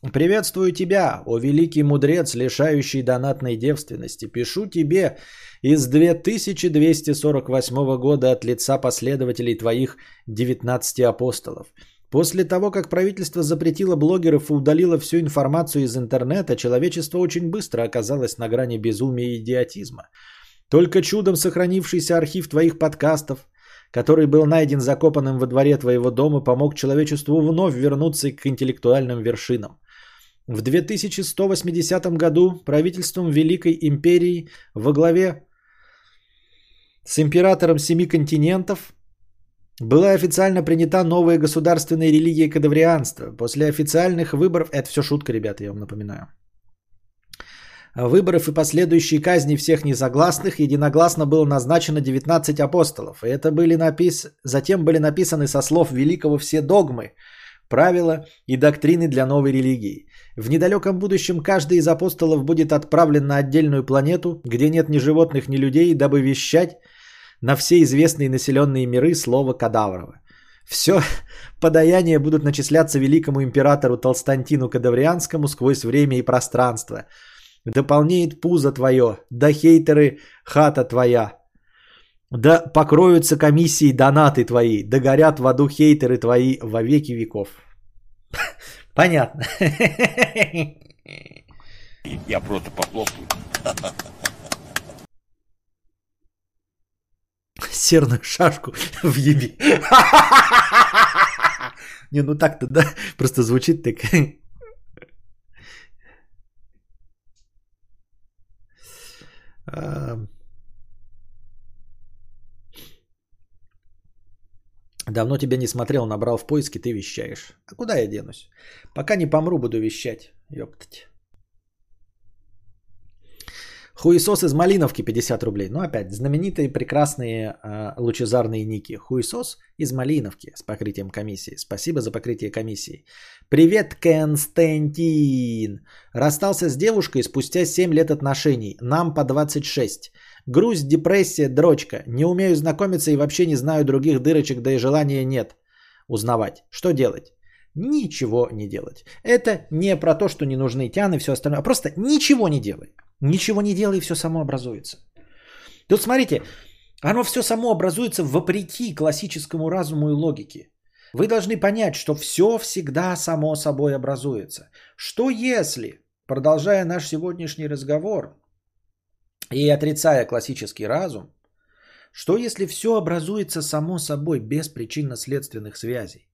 Приветствую тебя, о великий мудрец, лишающий донатной девственности. Пишу тебе из 2248 года от лица последователей твоих 19 апостолов. После того, как правительство запретило блогеров и удалило всю информацию из интернета, человечество очень быстро оказалось на грани безумия и идиотизма. Только чудом сохранившийся архив твоих подкастов, который был найден закопанным во дворе твоего дома, помог человечеству вновь вернуться к интеллектуальным вершинам. В 2180 году правительством Великой Империи во главе с императором семи континентов Была официально принята новая государственная религия кадаврианства. После официальных выборов... Это все шутка, ребята, я вам напоминаю. Выборов и последующей казни всех несогласных единогласно было назначено 19 апостолов. И это были напис... Затем были написаны со слов великого все догмы, правила и доктрины для новой религии. В недалеком будущем каждый из апостолов будет отправлен на отдельную планету, где нет ни животных, ни людей, дабы вещать на все известные населенные миры слово кадаврово. Все подаяния будут начисляться великому императору Толстантину Кадаврианскому сквозь время и пространство. Дополнеет пузо твое, да хейтеры хата твоя. Да покроются комиссии донаты твои, да горят в аду хейтеры твои во веки веков. Понятно. Я просто похлопаю. Серную шашку в еби. Не, ну так-то, да, просто звучит так. Давно тебя не смотрел, набрал в поиске, ты вещаешь. А куда я денусь? Пока не помру, буду вещать. Ёптать. Хуесос из Малиновки 50 рублей. Ну опять, знаменитые прекрасные э, лучезарные ники. Хуесос из Малиновки с покрытием комиссии. Спасибо за покрытие комиссии. Привет, Константин. Расстался с девушкой спустя 7 лет отношений. Нам по 26. Грусть, депрессия, дрочка. Не умею знакомиться и вообще не знаю других дырочек, да и желания нет узнавать. Что делать? Ничего не делать. Это не про то, что не нужны тяны и все остальное, а просто ничего не делай. Ничего не делай, и все само образуется. Тут смотрите, оно все само образуется вопреки классическому разуму и логике. Вы должны понять, что все всегда само собой образуется. Что если, продолжая наш сегодняшний разговор, и отрицая классический разум, что если все образуется само собой без причинно-следственных связей?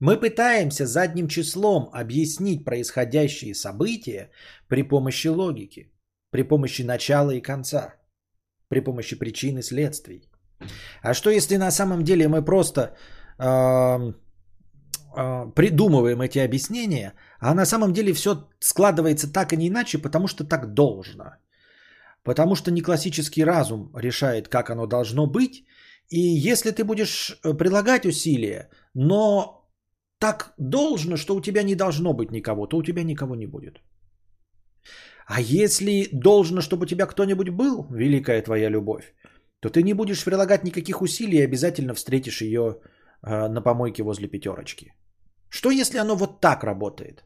Мы пытаемся задним числом объяснить происходящие события при помощи логики, при помощи начала и конца, при помощи причин и следствий. А что если на самом деле мы просто э, э, придумываем эти объяснения, а на самом деле все складывается так и не иначе, потому что так должно – Потому что не классический разум решает, как оно должно быть. И если ты будешь э, прилагать усилия, но так должно, что у тебя не должно быть никого, то у тебя никого не будет. А если должно, чтобы у тебя кто-нибудь был, великая твоя любовь, то ты не будешь прилагать никаких усилий и обязательно встретишь ее э, на помойке возле пятерочки. Что если оно вот так работает?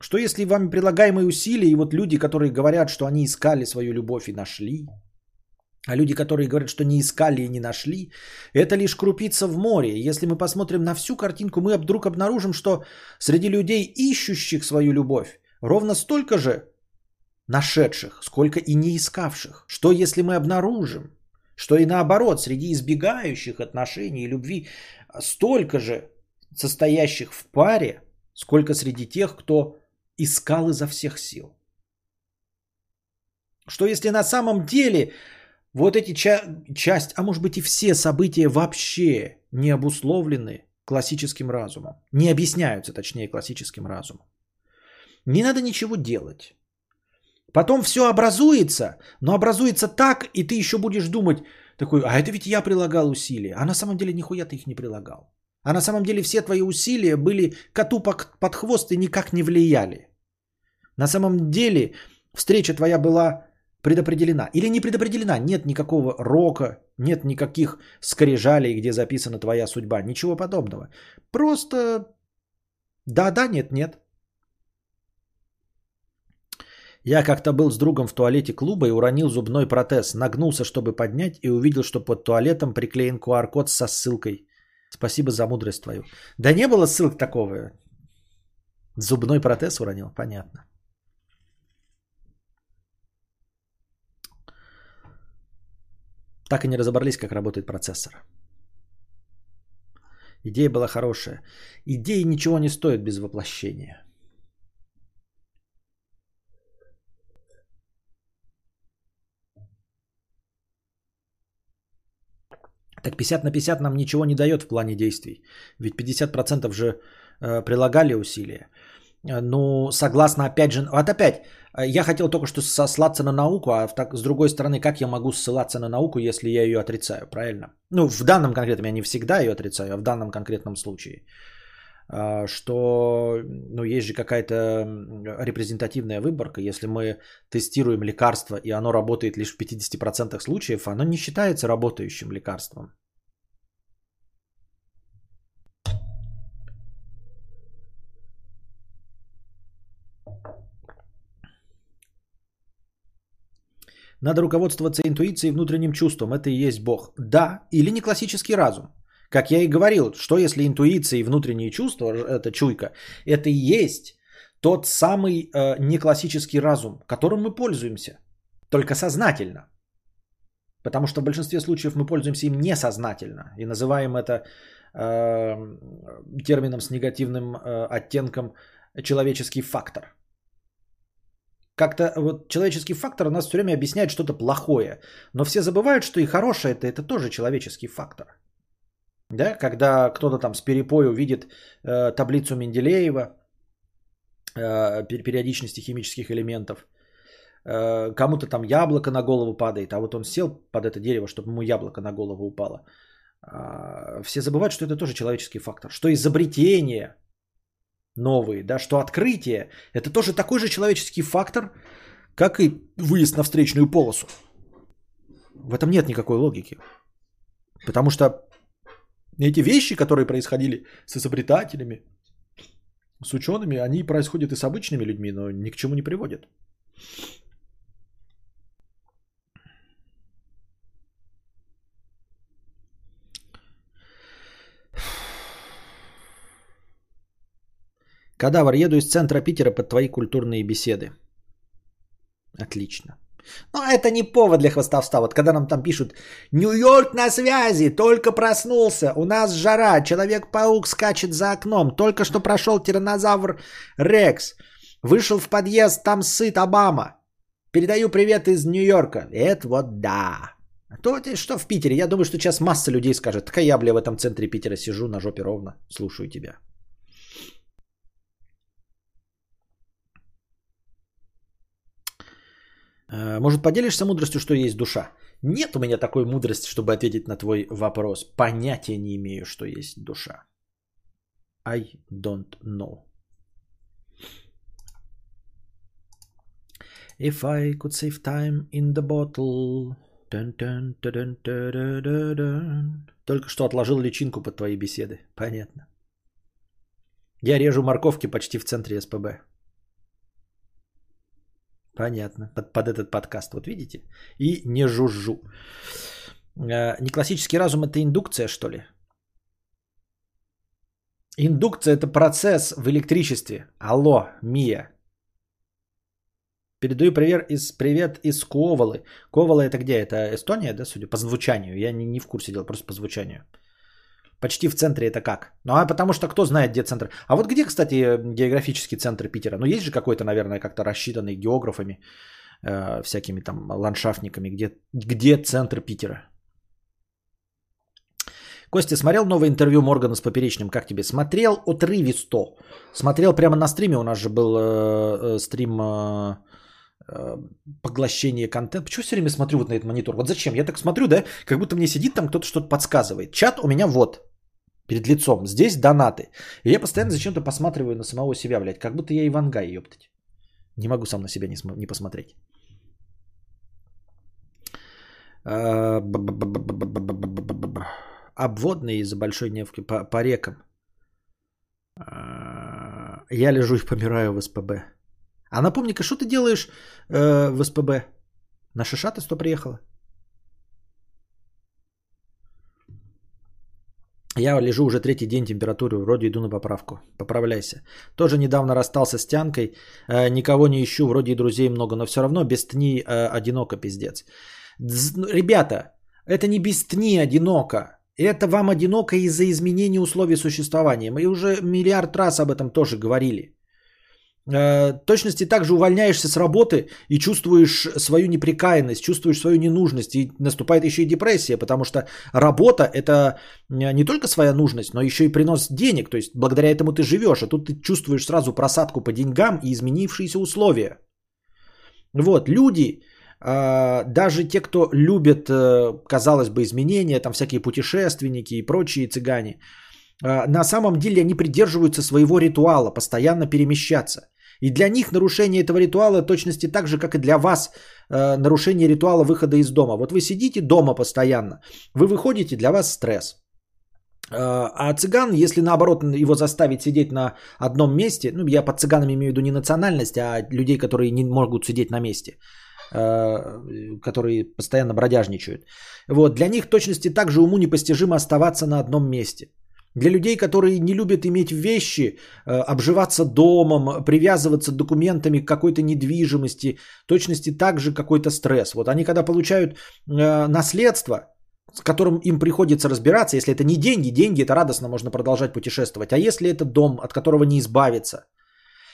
Что если вам прилагаемые усилия, и вот люди, которые говорят, что они искали свою любовь и нашли, а люди, которые говорят, что не искали и не нашли, это лишь крупица в море. Если мы посмотрим на всю картинку, мы вдруг обнаружим, что среди людей, ищущих свою любовь, ровно столько же нашедших, сколько и не искавших. Что если мы обнаружим, что и наоборот, среди избегающих отношений и любви столько же состоящих в паре, сколько среди тех, кто искал изо всех сил. Что если на самом деле вот эти ча- часть, а может быть и все события вообще не обусловлены классическим разумом, не объясняются, точнее, классическим разумом. Не надо ничего делать. Потом все образуется, но образуется так, и ты еще будешь думать, такой, а это ведь я прилагал усилия, а на самом деле нихуя ты их не прилагал. А на самом деле все твои усилия были коту под хвост и никак не влияли. На самом деле встреча твоя была предопределена. Или не предопределена. Нет никакого рока, нет никаких скрижалей, где записана твоя судьба. Ничего подобного. Просто да-да, нет-нет. Я как-то был с другом в туалете клуба и уронил зубной протез. Нагнулся, чтобы поднять, и увидел, что под туалетом приклеен QR-код со ссылкой. Спасибо за мудрость твою. Да не было ссылок такого. Зубной протез уронил, понятно. Так и не разобрались, как работает процессор. Идея была хорошая. Идеи ничего не стоят без воплощения. Так 50 на 50 нам ничего не дает в плане действий. Ведь 50% же э, прилагали усилия. Ну, согласно, опять же, вот опять, э, я хотел только что сослаться на науку, а так, с другой стороны, как я могу ссылаться на науку, если я ее отрицаю, правильно? Ну, в данном конкретном, я не всегда ее отрицаю, а в данном конкретном случае. А, что, ну, есть же какая-то репрезентативная выборка. Если мы тестируем лекарство, и оно работает лишь в 50% случаев, оно не считается работающим лекарством. Надо руководствоваться интуицией и внутренним чувством. Это и есть Бог. Да, или не классический разум. Как я и говорил, что если интуиция и внутренние чувства, это чуйка, это и есть тот самый э, неклассический разум, которым мы пользуемся. Только сознательно. Потому что в большинстве случаев мы пользуемся им несознательно. И называем это э, термином с негативным э, оттенком человеческий фактор. Как-то вот человеческий фактор у нас все время объясняет что-то плохое. Но все забывают, что и хорошее это, это тоже человеческий фактор. Да, когда кто-то там с перепою видит э, таблицу Менделеева, э, периодичности химических элементов, э, кому-то там яблоко на голову падает, а вот он сел под это дерево, чтобы ему яблоко на голову упало. Э, все забывают, что это тоже человеческий фактор, что изобретение новые, да, что открытие – это тоже такой же человеческий фактор, как и выезд на встречную полосу. В этом нет никакой логики. Потому что эти вещи, которые происходили с изобретателями, с учеными, они происходят и с обычными людьми, но ни к чему не приводят. Кадавр, еду из центра Питера под твои культурные беседы. Отлично. Но это не повод для хвостовства. Вот когда нам там пишут, Нью-Йорк на связи, только проснулся, у нас жара, Человек-паук скачет за окном, только что прошел тиранозавр Рекс, вышел в подъезд, там сыт Обама. Передаю привет из Нью-Йорка. Это вот да. А то что в Питере? Я думаю, что сейчас масса людей скажет, так я, бля, в этом центре Питера сижу на жопе ровно, слушаю тебя. Может, поделишься мудростью, что есть душа? Нет у меня такой мудрости, чтобы ответить на твой вопрос. Понятия не имею, что есть душа. I don't know. If I could save time in the bottle. Dun, dun, dun. Только что отложил личинку под твои беседы. Понятно. Я режу морковки почти в центре СПБ. Понятно. Под, под этот подкаст. Вот видите? И не жужжу. Э, не классический разум это индукция, что ли? Индукция это процесс в электричестве. Алло, Мия. Передаю привет из, привет из Ковалы. Ковала это где? Это Эстония, да, судя по звучанию? Я не, не в курсе дела, просто по звучанию. Почти в центре это как? Ну, а потому что кто знает, где центр. А вот где, кстати, географический центр Питера? Ну, есть же какой-то, наверное, как-то рассчитанный географами, э, всякими там ландшафтниками, где, где центр Питера? Костя, смотрел новое интервью Моргана с Поперечным? Как тебе? Смотрел отрывисто. Смотрел прямо на стриме. У нас же был э, э, стрим э, поглощение контента. Почему все время смотрю вот на этот монитор? Вот зачем? Я так смотрю, да, как будто мне сидит там кто-то что-то подсказывает. Чат у меня вот перед лицом. Здесь донаты. И я постоянно зачем-то посматриваю на самого себя, блядь. Как будто я Ивангай, ёптать. Не могу сам на себя не, см- не посмотреть. Обводные из-за большой невки по, по рекам. Я лежу и помираю в СПБ. А напомни-ка, что ты делаешь э, в СПБ? На Шишата 100 приехала? Я лежу уже третий день температуры, вроде иду на поправку. Поправляйся. Тоже недавно расстался с Тянкой, э, никого не ищу, вроде и друзей много, но все равно без тни э, одиноко пиздец. Дз, ну, ребята, это не без тни одиноко. Это вам одиноко из-за изменения условий существования. Мы уже миллиард раз об этом тоже говорили. Э, точности также увольняешься с работы и чувствуешь свою неприкаянность, чувствуешь свою ненужность. И наступает еще и депрессия, потому что работа это не только своя нужность, но еще и принос денег. То есть благодаря этому ты живешь, а тут ты чувствуешь сразу просадку по деньгам и изменившиеся условия. Вот, люди, э, даже те, кто любят, э, казалось бы, изменения, там всякие путешественники и прочие цыгане, на самом деле они придерживаются своего ритуала, постоянно перемещаться. И для них нарушение этого ритуала точности так же, как и для вас э, нарушение ритуала выхода из дома. Вот вы сидите дома постоянно, вы выходите, для вас стресс. Э, а цыган, если наоборот его заставить сидеть на одном месте, ну я под цыганами имею в виду не национальность, а людей, которые не могут сидеть на месте, э, которые постоянно бродяжничают. Вот, для них точности также уму непостижимо оставаться на одном месте. Для людей, которые не любят иметь вещи, э, обживаться домом, привязываться документами к какой-то недвижимости, точности также какой-то стресс. Вот они когда получают э, наследство, с которым им приходится разбираться, если это не деньги, деньги это радостно, можно продолжать путешествовать. А если это дом, от которого не избавиться –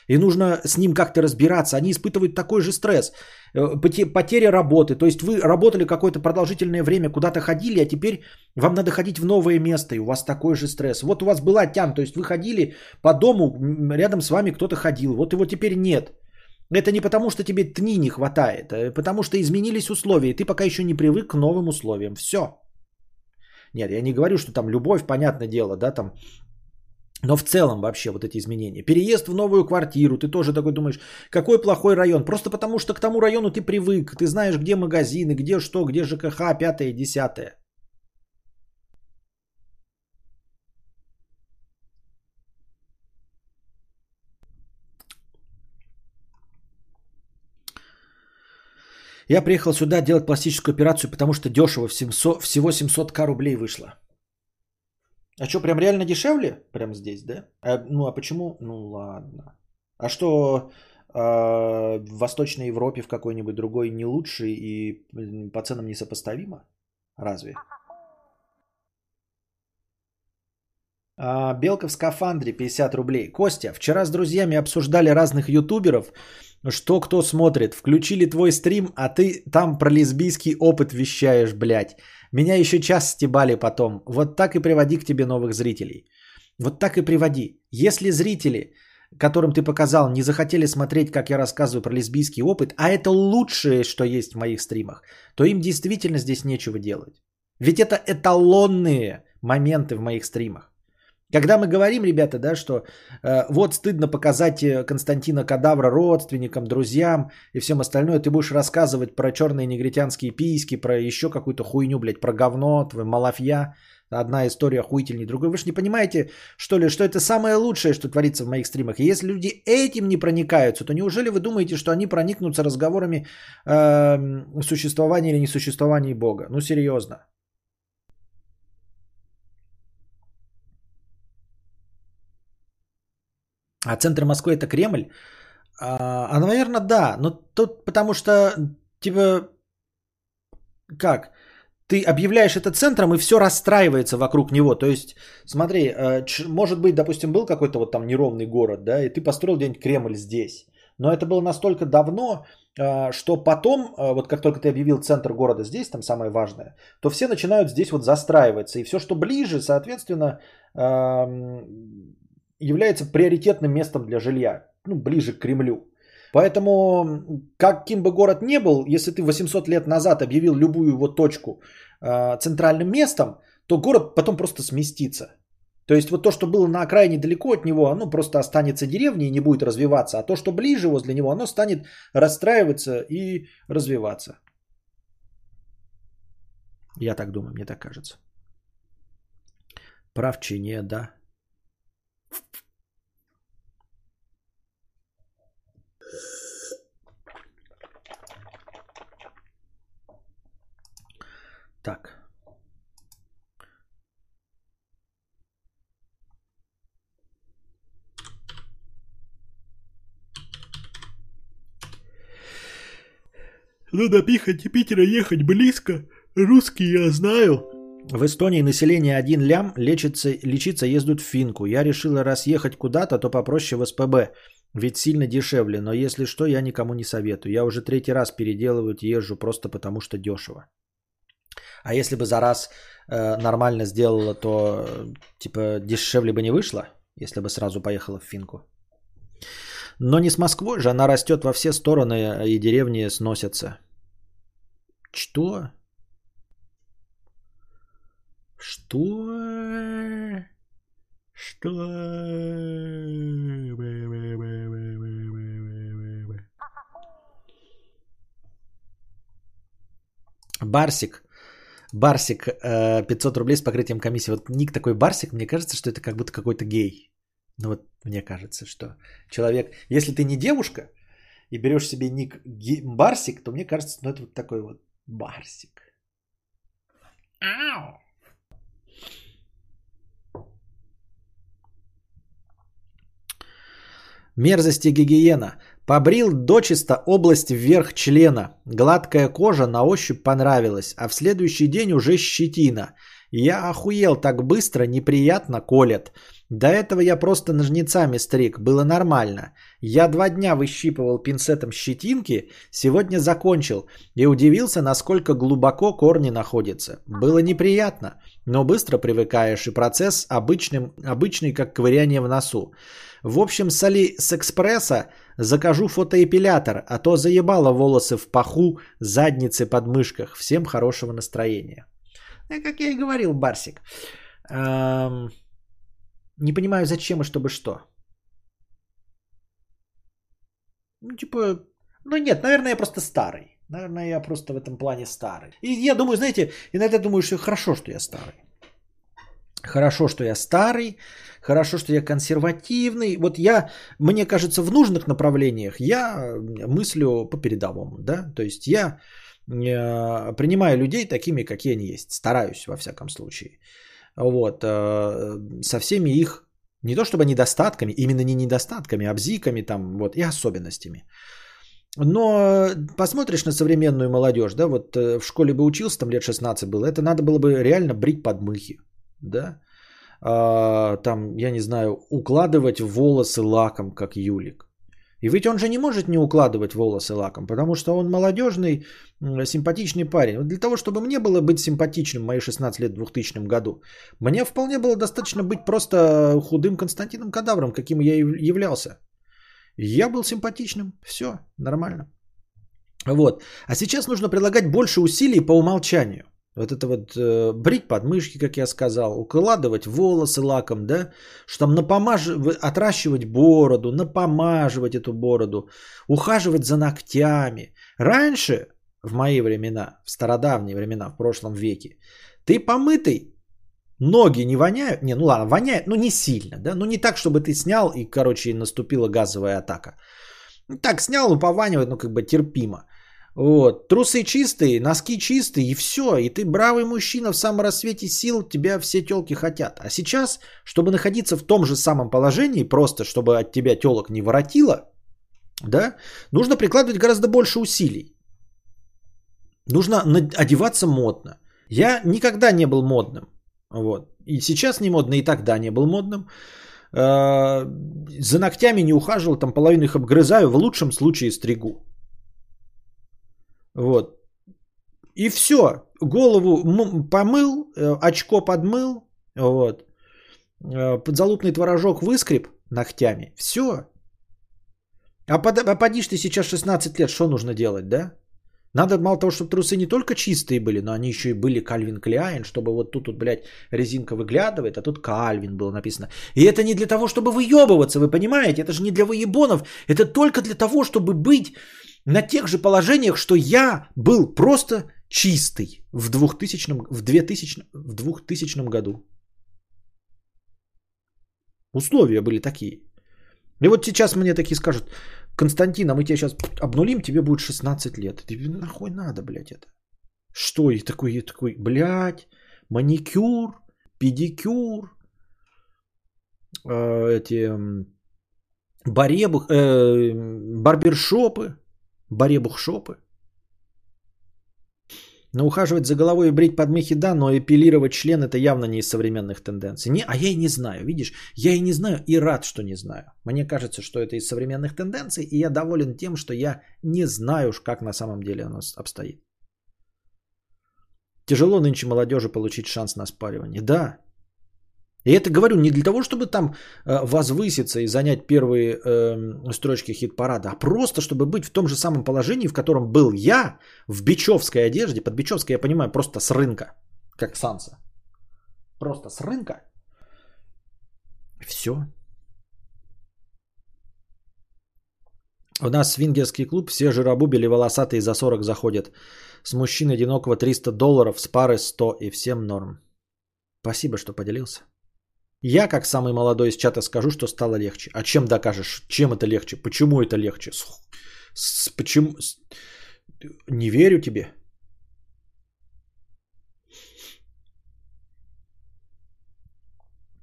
и нужно с ним как-то разбираться. Они испытывают такой же стресс. Э, потеря работы. То есть вы работали какое-то продолжительное время, куда-то ходили, а теперь вам надо ходить в новое место, и у вас такой же стресс. Вот у вас была тям, то есть вы ходили по дому, рядом с вами кто-то ходил, вот его теперь нет. Это не потому, что тебе тни не хватает, а потому что изменились условия, и ты пока еще не привык к новым условиям. Все. Нет, я не говорю, что там любовь, понятное дело, да, там но в целом вообще вот эти изменения. Переезд в новую квартиру, ты тоже такой думаешь, какой плохой район. Просто потому что к тому району ты привык, ты знаешь, где магазины, где что, где ЖКХ, пятое, десятое. Я приехал сюда делать пластическую операцию, потому что дешево, всего 700к рублей вышло. А что, прям реально дешевле? Прям здесь, да? А, ну а почему? Ну ладно. А что э, в Восточной Европе в какой-нибудь другой не лучше и по ценам несопоставимо? Разве? А, Белка в скафандре 50 рублей. Костя, вчера с друзьями обсуждали разных ютуберов, что кто смотрит. Включили твой стрим, а ты там про лесбийский опыт вещаешь, блядь. Меня еще час стебали потом. Вот так и приводи к тебе новых зрителей. Вот так и приводи. Если зрители, которым ты показал, не захотели смотреть, как я рассказываю про лесбийский опыт, а это лучшее, что есть в моих стримах, то им действительно здесь нечего делать. Ведь это эталонные моменты в моих стримах. Когда мы говорим, ребята, да, что э, вот стыдно показать э, Константина Кадавра родственникам, друзьям и всем остальное, ты будешь рассказывать про черные негритянские письки, про еще какую-то хуйню, блядь, про говно, твой малафья, одна история охуительней другой. Вы же не понимаете, что ли, что это самое лучшее, что творится в моих стримах. И если люди этим не проникаются, то неужели вы думаете, что они проникнутся разговорами э, существования или несуществования Бога? Ну, серьезно. А центр Москвы это Кремль? А, а наверное, да. Но тут потому что, типа, как? Ты объявляешь это центром, и все расстраивается вокруг него. То есть, смотри, э, может быть, допустим, был какой-то вот там неровный город, да, и ты построил где-нибудь Кремль здесь. Но это было настолько давно, э, что потом, э, вот как только ты объявил центр города здесь, там самое важное, то все начинают здесь вот застраиваться. И все, что ближе, соответственно, является приоритетным местом для жилья, ну, ближе к Кремлю. Поэтому, каким бы город ни был, если ты 800 лет назад объявил любую его точку э, центральным местом, то город потом просто сместится. То есть вот то, что было на окраине далеко от него, оно просто останется деревней и не будет развиваться. А то, что ближе возле него, оно станет расстраиваться и развиваться. Я так думаю, мне так кажется. Прав чине, да. Так. Ну до Пихати Питера ехать близко. Русский я знаю. В Эстонии население один лям, лечится, лечиться ездят в финку. Я решила, раз ехать куда-то, то попроще в СПБ. Ведь сильно дешевле, но если что, я никому не советую. Я уже третий раз переделывать езжу просто потому, что дешево. А если бы за раз э, нормально сделала, то э, типа дешевле бы не вышло, если бы сразу поехала в Финку. Но не с Москвой же, она растет во все стороны и деревни сносятся. Что? Что? Что? Барсик. Барсик, 500 рублей с покрытием комиссии. Вот ник такой Барсик, мне кажется, что это как будто какой-то гей. Ну вот мне кажется, что человек, если ты не девушка и берешь себе ник Барсик, то мне кажется, ну это вот такой вот Барсик. Ау! Мерзости гигиена. Побрил дочисто область вверх члена. Гладкая кожа на ощупь понравилась, а в следующий день уже щетина. Я охуел так быстро, неприятно колет. До этого я просто ножницами стриг, было нормально. Я два дня выщипывал пинцетом щетинки, сегодня закончил и удивился, насколько глубоко корни находятся. Было неприятно, но быстро привыкаешь, и процесс обычным, обычный, как ковыряние в носу. В общем, с Алиэкспресса закажу фотоэпилятор, а то заебало волосы в паху, задницы под мышках. Всем хорошего настроения. Ну, как я и говорил, Барсик. Эм... Не понимаю, зачем и чтобы что. Ну, типа, ну нет, наверное, я просто старый. Наверное, я просто в этом плане старый. И я думаю, знаете, иногда думаю, что хорошо, что я старый. Хорошо, что я старый, хорошо, что я консервативный. Вот я, мне кажется, в нужных направлениях я мыслю по передовому, да, то есть я э, принимаю людей такими, какие они есть, стараюсь во всяком случае. Вот, э, со всеми их, не то чтобы недостатками, именно не недостатками, а бзиками там, вот, и особенностями. Но посмотришь на современную молодежь, да, вот э, в школе бы учился, там лет 16 было, это надо было бы реально брить подмыхи да, там, я не знаю, укладывать волосы лаком, как Юлик. И ведь он же не может не укладывать волосы лаком, потому что он молодежный, симпатичный парень. Для того, чтобы мне было быть симпатичным в мои 16 лет в 2000 году, мне вполне было достаточно быть просто худым Константином Кадавром, каким я и являлся. Я был симпатичным, все, нормально. Вот. А сейчас нужно прилагать больше усилий по умолчанию. Вот это вот э, брить подмышки, как я сказал, укладывать волосы лаком, да, что там напомаж... отращивать бороду, напомаживать эту бороду, ухаживать за ногтями. Раньше, в мои времена, в стародавние времена, в прошлом веке, ты помытый, ноги не воняют, не, ну ладно, воняют, но не сильно, да, ну не так, чтобы ты снял и, короче, наступила газовая атака. Так, снял, пованивает, ну как бы терпимо. Вот. Трусы чистые, носки чистые, и все. И ты бравый мужчина в самом рассвете сил, тебя все телки хотят. А сейчас, чтобы находиться в том же самом положении, просто чтобы от тебя телок не воротило, да, нужно прикладывать гораздо больше усилий. Нужно одеваться модно. Я никогда не был модным. Вот. И сейчас не модно, и тогда не был модным. А, за ногтями не ухаживал, там половину их обгрызаю, в лучшем случае стригу. Вот. И все. Голову помыл, э, очко подмыл, вот. Э, подзалупный творожок выскреб ногтями. Все. А, под, а подишь ты сейчас 16 лет, что нужно делать, да? Надо мало того, чтобы трусы не только чистые были, но они еще и были Кальвин Кляйн, чтобы вот тут, вот, блядь, резинка выглядывает, а тут Кальвин было написано. И это не для того, чтобы выебываться, вы понимаете? Это же не для выебонов. Это только для того, чтобы быть на тех же положениях, что я был просто чистый в 2000, в 2000, в 2000 году. Условия были такие. И вот сейчас мне такие скажут, Константин, а мы тебя сейчас обнулим, тебе будет 16 лет. Тебе нахуй надо, блядь, это? Что и такой, и такой, блядь, маникюр, педикюр, э, эти баребух, э, барбершопы, баребухшопы. Но ухаживать за головой и брить подмехи, да, но эпилировать член это явно не из современных тенденций. Не, а я и не знаю, видишь, я и не знаю и рад, что не знаю. Мне кажется, что это из современных тенденций, и я доволен тем, что я не знаю уж, как на самом деле оно обстоит. Тяжело нынче молодежи получить шанс на спаривание. Да, и это говорю не для того, чтобы там э, возвыситься и занять первые э, строчки хит-парада, а просто чтобы быть в том же самом положении, в котором был я в бичевской одежде. Под бичевской я понимаю просто с рынка, как Санса. Просто с рынка. Все. У нас свингерский клуб, все жиробубили волосатые за 40 заходят. С мужчин одинокого 300 долларов, с пары 100 и всем норм. Спасибо, что поделился. Я, как самый молодой из чата, скажу, что стало легче. А чем докажешь? Чем это легче? Почему это легче? С, с, почему? С, не верю тебе.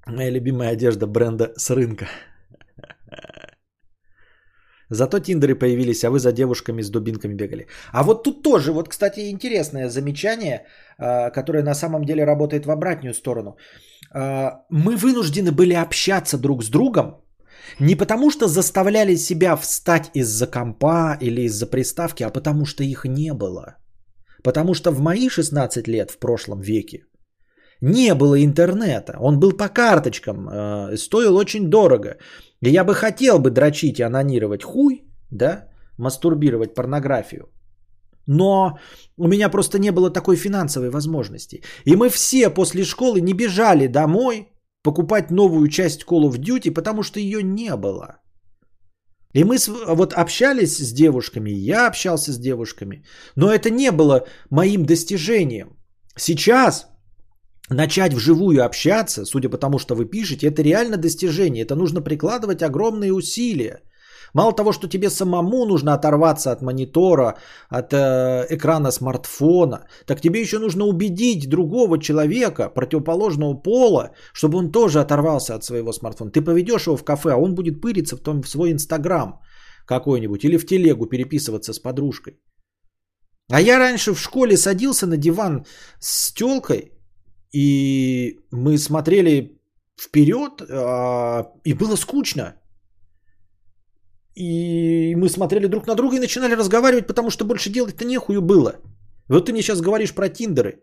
Моя любимая одежда бренда с рынка. Зато тиндеры появились, а вы за девушками с дубинками бегали. А вот тут тоже, вот, кстати, интересное замечание, а, которое на самом деле работает в обратную сторону. А, мы вынуждены были общаться друг с другом, не потому что заставляли себя встать из-за компа или из-за приставки, а потому что их не было. Потому что в мои 16 лет в прошлом веке не было интернета. Он был по карточкам, э, стоил очень дорого. И я бы хотел бы дрочить и анонировать хуй, да, мастурбировать порнографию. Но у меня просто не было такой финансовой возможности. И мы все после школы не бежали домой покупать новую часть Call of Duty, потому что ее не было. И мы вот общались с девушками, я общался с девушками, но это не было моим достижением. Сейчас начать вживую общаться, судя по тому, что вы пишете, это реально достижение. Это нужно прикладывать огромные усилия. Мало того, что тебе самому нужно оторваться от монитора, от э, экрана смартфона, так тебе еще нужно убедить другого человека противоположного пола, чтобы он тоже оторвался от своего смартфона. Ты поведешь его в кафе, а он будет пыриться в, том, в свой инстаграм какой-нибудь или в телегу переписываться с подружкой. А я раньше в школе садился на диван с телкой, и мы смотрели вперед, э, и было скучно. И мы смотрели друг на друга и начинали разговаривать, потому что больше делать-то нехую было. Вот ты мне сейчас говоришь про тиндеры.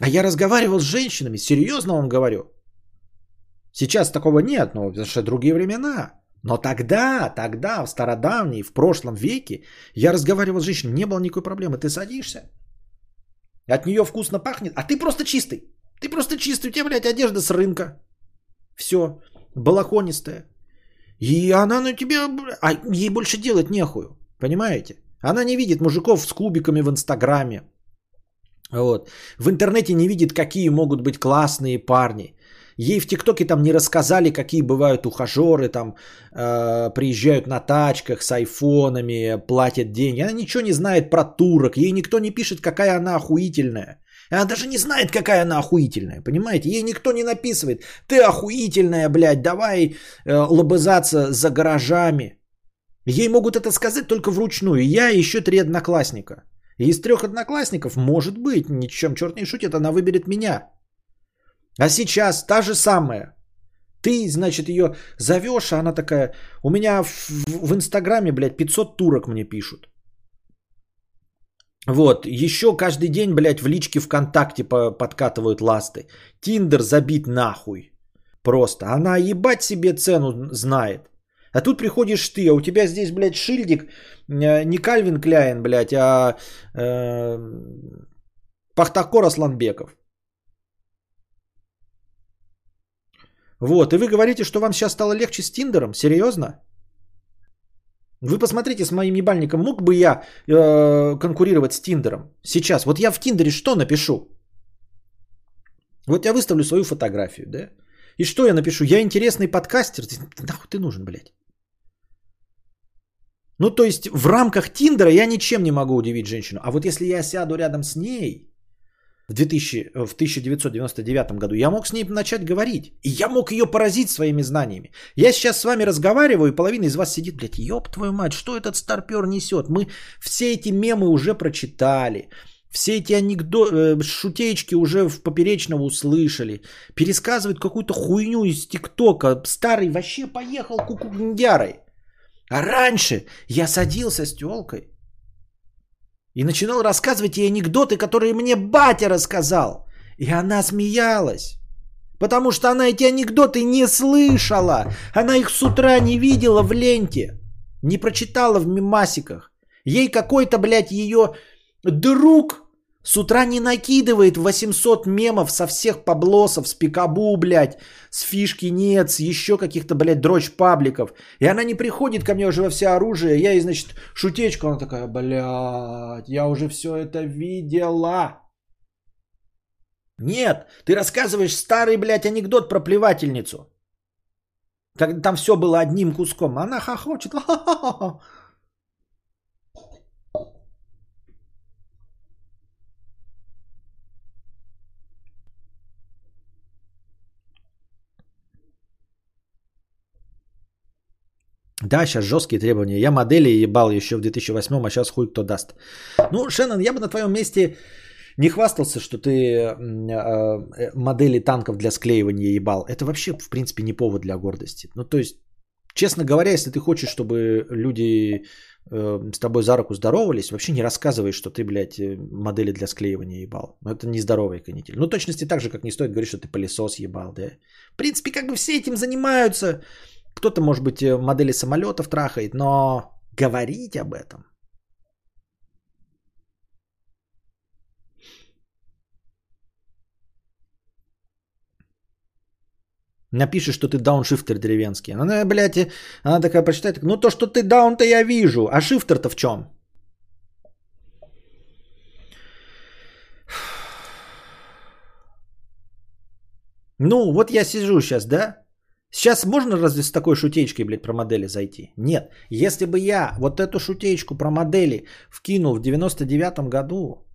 А я разговаривал с женщинами, серьезно вам говорю. Сейчас такого нет, но потому что другие времена. Но тогда, тогда, в стародавней, в прошлом веке, я разговаривал с женщиной, не было никакой проблемы. Ты садишься, от нее вкусно пахнет, а ты просто чистый. Ты просто чистый, у тебя, блядь, одежда с рынка. Все, балахонистая. И она на тебя... А ей больше делать нехую. Понимаете? Она не видит мужиков с кубиками в Инстаграме. Вот. В интернете не видит, какие могут быть классные парни. Ей в ТикТоке там не рассказали, какие бывают ухажеры, там э, приезжают на тачках с айфонами, платят деньги. Она ничего не знает про турок. Ей никто не пишет, какая она охуительная. Она даже не знает, какая она охуительная, понимаете? Ей никто не написывает, ты охуительная, блядь, давай э, лобызаться за гаражами. Ей могут это сказать только вручную. Я и еще три одноклассника. И из трех одноклассников, может быть, ничем черт не шутит, она выберет меня. А сейчас та же самая. Ты, значит, ее зовешь, а она такая, у меня в, в, в Инстаграме, блядь, 500 турок мне пишут. Вот, еще каждый день, блядь, в личке ВКонтакте подкатывают ласты. Тиндер забит нахуй. Просто. Она ебать себе цену знает. А тут приходишь ты, а у тебя здесь, блядь, шильдик э, не Кальвин Кляйн, блядь, а э, Пахтакор Асланбеков. Вот, и вы говорите, что вам сейчас стало легче с Тиндером? Серьезно? Вы посмотрите с моим ебальником, мог бы я э, конкурировать с Тиндером сейчас? Вот я в Тиндере что напишу? Вот я выставлю свою фотографию, да? И что я напишу? Я интересный подкастер. Нахуй ты нужен, блядь? Ну, то есть в рамках Тиндера я ничем не могу удивить женщину. А вот если я сяду рядом с ней в, 2000, в 1999 году, я мог с ней начать говорить. И я мог ее поразить своими знаниями. Я сейчас с вами разговариваю, и половина из вас сидит, блядь, ёб твою мать, что этот старпер несет? Мы все эти мемы уже прочитали. Все эти анекдоты, шутеечки уже в поперечного услышали. Пересказывают какую-то хуйню из ТикТока. Старый вообще поехал кукундярой. А раньше я садился с телкой и начинал рассказывать ей анекдоты, которые мне батя рассказал. И она смеялась. Потому что она эти анекдоты не слышала. Она их с утра не видела в ленте. Не прочитала в мимасиках. Ей какой-то, блядь, ее друг с утра не накидывает 800 мемов со всех поблосов, с пикабу, блядь, с фишки нет, с еще каких-то, блядь, дрочь пабликов. И она не приходит ко мне уже во все оружие. Я ей, значит, шутечку, она такая, блядь, я уже все это видела. Нет, ты рассказываешь старый, блядь, анекдот про плевательницу. Как там все было одним куском. Она хохочет. Ха-ха-ха. Да, сейчас жесткие требования. Я модели ебал еще в 2008, а сейчас хуй кто даст. Ну, Шеннон, я бы на твоем месте не хвастался, что ты э, э, модели танков для склеивания ебал. Это вообще, в принципе, не повод для гордости. Ну, то есть, честно говоря, если ты хочешь, чтобы люди э, с тобой за руку здоровались, вообще не рассказывай, что ты, блядь, модели для склеивания ебал. Ну, это нездоровый канитель. Ну, точности так же, как не стоит говорить, что ты пылесос ебал, да. В принципе, как бы все этим занимаются. Кто-то, может быть, модели самолетов трахает, но говорить об этом – Напишешь, что ты дауншифтер деревенский. Она, блядь, она такая прочитает. Ну то, что ты даун-то я вижу. А шифтер-то в чем? Ну, вот я сижу сейчас, да? Сейчас можно разве с такой шутечкой, блядь, про модели зайти? Нет. Если бы я вот эту шутечку про модели вкинул в 99-м году,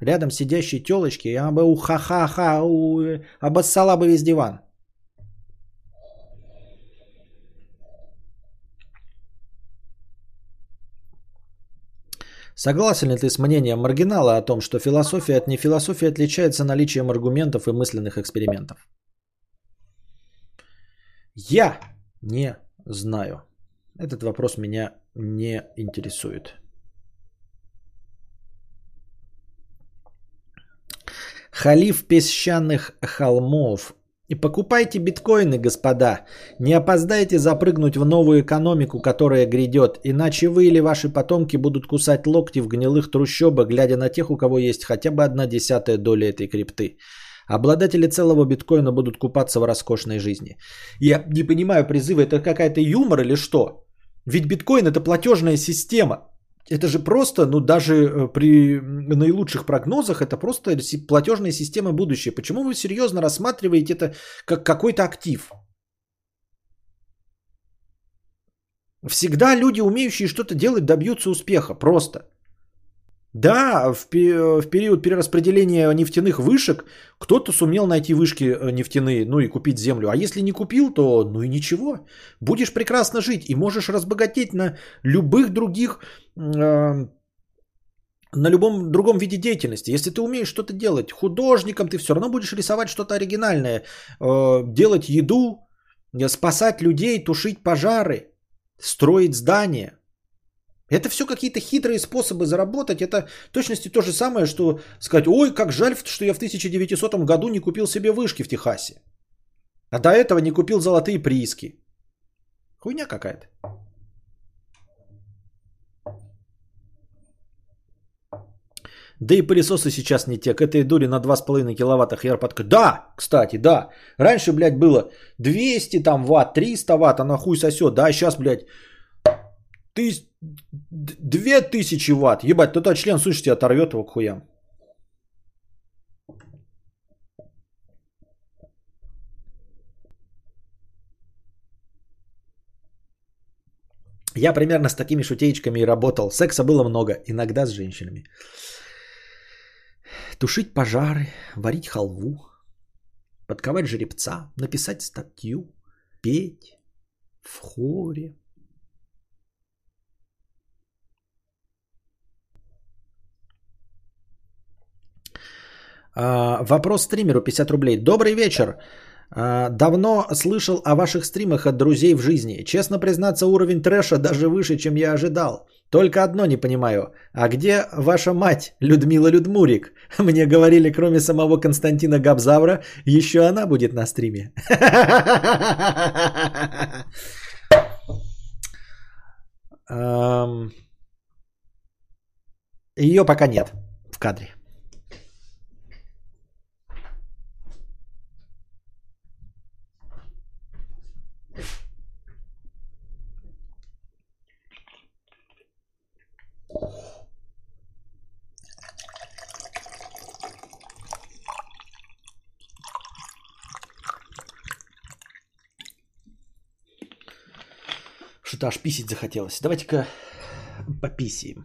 рядом сидящей телочки, я бы уха-ха-ха, обоссала бы весь диван. Согласен ли ты с мнением маргинала о том, что философия от нефилософии отличается наличием аргументов и мысленных экспериментов? Я не знаю. Этот вопрос меня не интересует. Халиф песчаных холмов и покупайте биткоины, господа. Не опоздайте запрыгнуть в новую экономику, которая грядет, иначе вы или ваши потомки будут кусать локти в гнилых трущобах, глядя на тех, у кого есть хотя бы одна десятая доля этой крипты. Обладатели целого биткоина будут купаться в роскошной жизни. Я не понимаю призывы, это какая-то юмор или что? Ведь биткоин это платежная система это же просто, ну даже э, при наилучших прогнозах, это просто платежная система будущее. Почему вы серьезно рассматриваете это как какой-то актив? Всегда люди, умеющие что-то делать, добьются успеха. Просто. Да, в, в период перераспределения нефтяных вышек кто-то сумел найти вышки э, нефтяные, ну и купить землю. А если не купил, то ну и ничего. Будешь прекрасно жить и можешь разбогатеть на любых других, э, на любом другом виде деятельности. Если ты умеешь что-то делать художником, ты все равно будешь рисовать что-то оригинальное, э, делать еду, спасать людей, тушить пожары, строить здания – это все какие-то хитрые способы заработать. Это точности то же самое, что сказать, ой, как жаль, что я в 1900 году не купил себе вышки в Техасе. А до этого не купил золотые прииски. Хуйня какая-то. Да и пылесосы сейчас не те. К этой дуре на 2,5 киловатта херпотка. Да, кстати, да. Раньше, блядь, было 200 там ватт, 300 ватт, а на хуй сосет. Да, сейчас, блядь, ты... Две тысячи ватт. Ебать, тот член, слышите, оторвет его к хуям. Я примерно с такими шутеечками и работал. Секса было много, иногда с женщинами. Тушить пожары, варить халву, подковать жеребца, написать статью, петь в хоре, вопрос стримеру 50 рублей. Добрый вечер. А, давно слышал о ваших стримах от друзей в жизни. Честно признаться, уровень трэша даже выше, чем я ожидал. Только одно не понимаю. А где ваша мать, Людмила Людмурик? Мне говорили, кроме самого Константина Габзавра, еще она будет на стриме. Ее пока нет в кадре. Что-то аж писить захотелось. Давайте-ка пописим.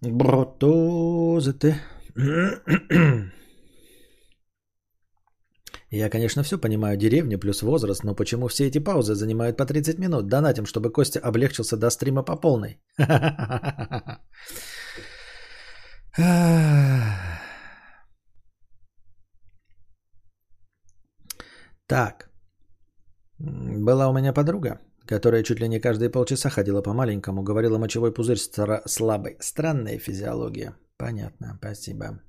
Бротозете. Я, конечно, все понимаю, деревня плюс возраст, но почему все эти паузы занимают по 30 минут? Донатим, чтобы Костя облегчился до стрима по полной. Так. Была у меня подруга, которая чуть ли не каждые полчаса ходила по маленькому, говорила мочевой пузырь слабый. Странная физиология. Понятно, спасибо.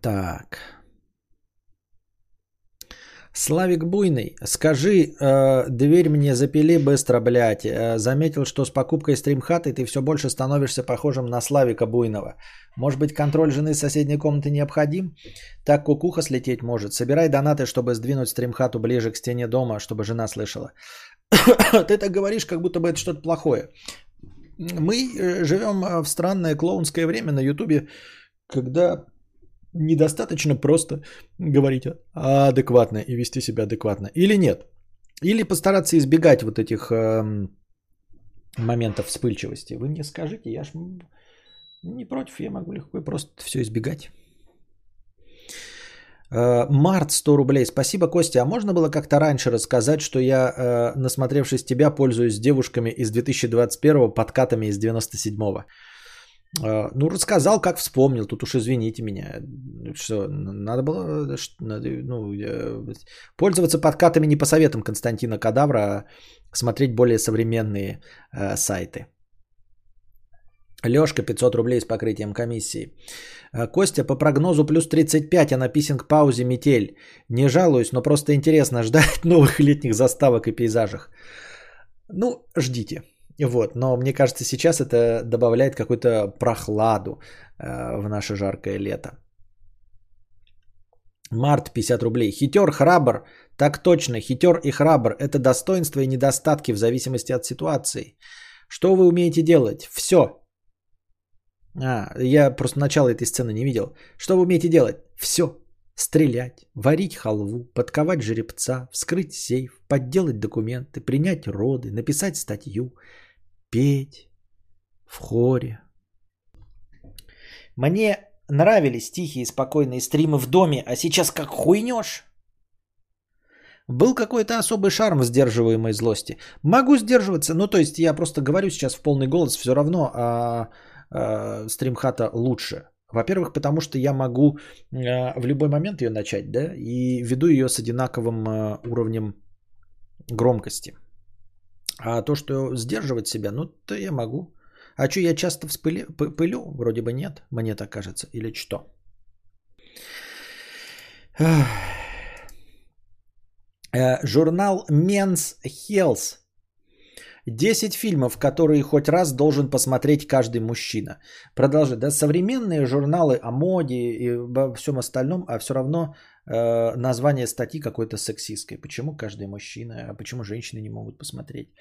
Так. Славик Буйный, скажи, э, дверь мне запили быстро, блядь. Э, заметил, что с покупкой стримхаты ты все больше становишься похожим на Славика Буйного. Может быть, контроль жены с соседней комнаты необходим? Так кукуха слететь может. Собирай донаты, чтобы сдвинуть стримхату ближе к стене дома, чтобы жена слышала. ты так говоришь, как будто бы это что-то плохое. Мы э, живем э, в странное клоунское время на Ютубе, когда недостаточно просто говорить адекватно и вести себя адекватно. Или нет. Или постараться избегать вот этих э, моментов вспыльчивости. Вы мне скажите, я ж не против, я могу легко и просто все избегать. Э, Март 100 рублей. Спасибо, Костя. А можно было как-то раньше рассказать, что я, э, насмотревшись тебя, пользуюсь девушками из 2021 подкатами из 97-го? А, ну, рассказал, как вспомнил. Тут уж извините меня. Что, надо было э, ну, пользоваться подкатами не по советам Константина Кадавра, а смотреть более современные э, сайты. Лешка 500 рублей с покрытием комиссии. Э, Костя, по прогнозу плюс 35, а написан к паузе метель. Не жалуюсь, но просто интересно ждать новых летних заставок и пейзажах. Ну, ждите. Вот, но мне кажется, сейчас это добавляет какую-то прохладу э, в наше жаркое лето. Март 50 рублей. Хитер, храбр. Так точно, хитер и храбр – это достоинства и недостатки в зависимости от ситуации. Что вы умеете делать? Все. А, я просто начало этой сцены не видел. Что вы умеете делать? Все. Стрелять, варить халву, подковать жеребца, вскрыть сейф, подделать документы, принять роды, написать статью, петь в хоре. Мне нравились тихие и спокойные стримы в доме, а сейчас как хуйнешь. Был какой-то особый шарм сдерживаемой злости. Могу сдерживаться, ну то есть я просто говорю сейчас в полный голос, все равно а, а, стримхата лучше. Во-первых, потому что я могу а, в любой момент ее начать, да, и веду ее с одинаковым а, уровнем громкости. А то, что сдерживать себя, ну, то я могу. А что, я часто вспыли, пылю? Вроде бы нет, мне так кажется. Или что? Э, журнал Men's Health. 10 фильмов, которые хоть раз должен посмотреть каждый мужчина. Продолжит. Да, современные журналы о моде и обо всем остальном, а все равно Э, название статьи какой-то сексистской. Почему каждый мужчина, а почему женщины не могут посмотреть?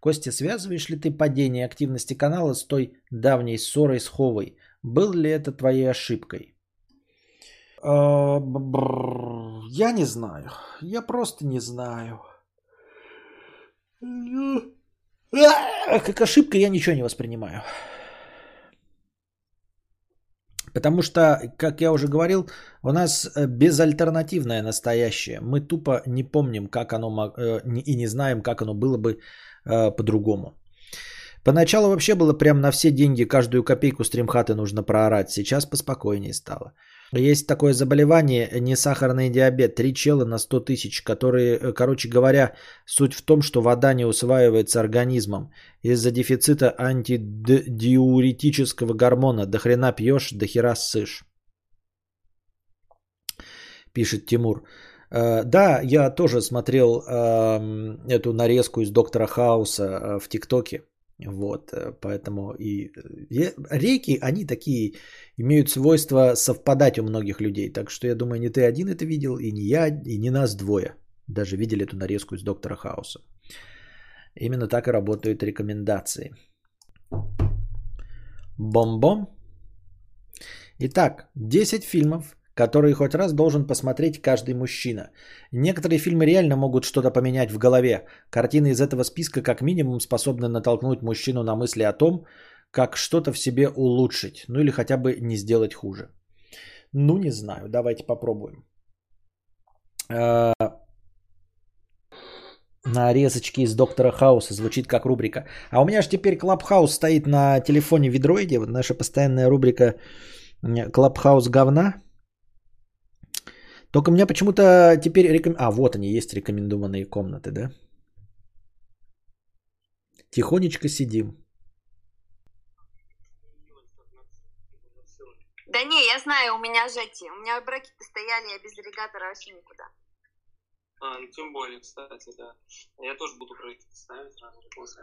Костя, связываешь ли ты падение активности канала с той давней ссорой с Ховой? Был ли это твоей ошибкой? Э, я не знаю. Я просто не знаю. как ошибка я ничего не воспринимаю. Потому что, как я уже говорил, у нас э, безальтернативное настоящее. Мы тупо не помним, как оно э, и не знаем, как оно было бы э, по-другому. Поначалу вообще было прям на все деньги, каждую копейку стримхаты нужно проорать. Сейчас поспокойнее стало. Есть такое заболевание, не сахарный диабет, три чела на 100 тысяч, которые, короче говоря, суть в том, что вода не усваивается организмом. Из-за дефицита антидиуретического гормона до хрена пьешь, до хера ссышь. Пишет Тимур. Да, я тоже смотрел эту нарезку из Доктора Хауса в ТикТоке. Вот, э, поэтому и э, реки, они такие имеют свойство совпадать у многих людей. Так что я думаю, не ты один это видел, и не я, и не нас двое. Даже видели эту нарезку из Доктора Хауса. Именно так и работают рекомендации. Бом-бом. Итак, 10 фильмов, которые хоть раз должен посмотреть каждый мужчина. Некоторые фильмы реально могут что-то поменять в голове. Картины из этого списка как минимум способны натолкнуть мужчину на мысли о том, как что-то в себе улучшить, ну или хотя бы не сделать хуже. Ну не знаю, давайте попробуем. Э, нарезочки из Доктора Хауса звучит как рубрика. А у меня же теперь Clubhouse стоит на телефоне в ведроиде. Вот наша постоянная рубрика Clubhouse говна. Только у меня почему-то теперь... Реком... А, вот они, есть рекомендованные комнаты, да? Тихонечко сидим. Да не, я знаю, у меня же эти, у меня брекеты стояли, я без ирригатора вообще никуда. А, ну тем более, кстати, да. Я тоже буду брекеты ставить сразу после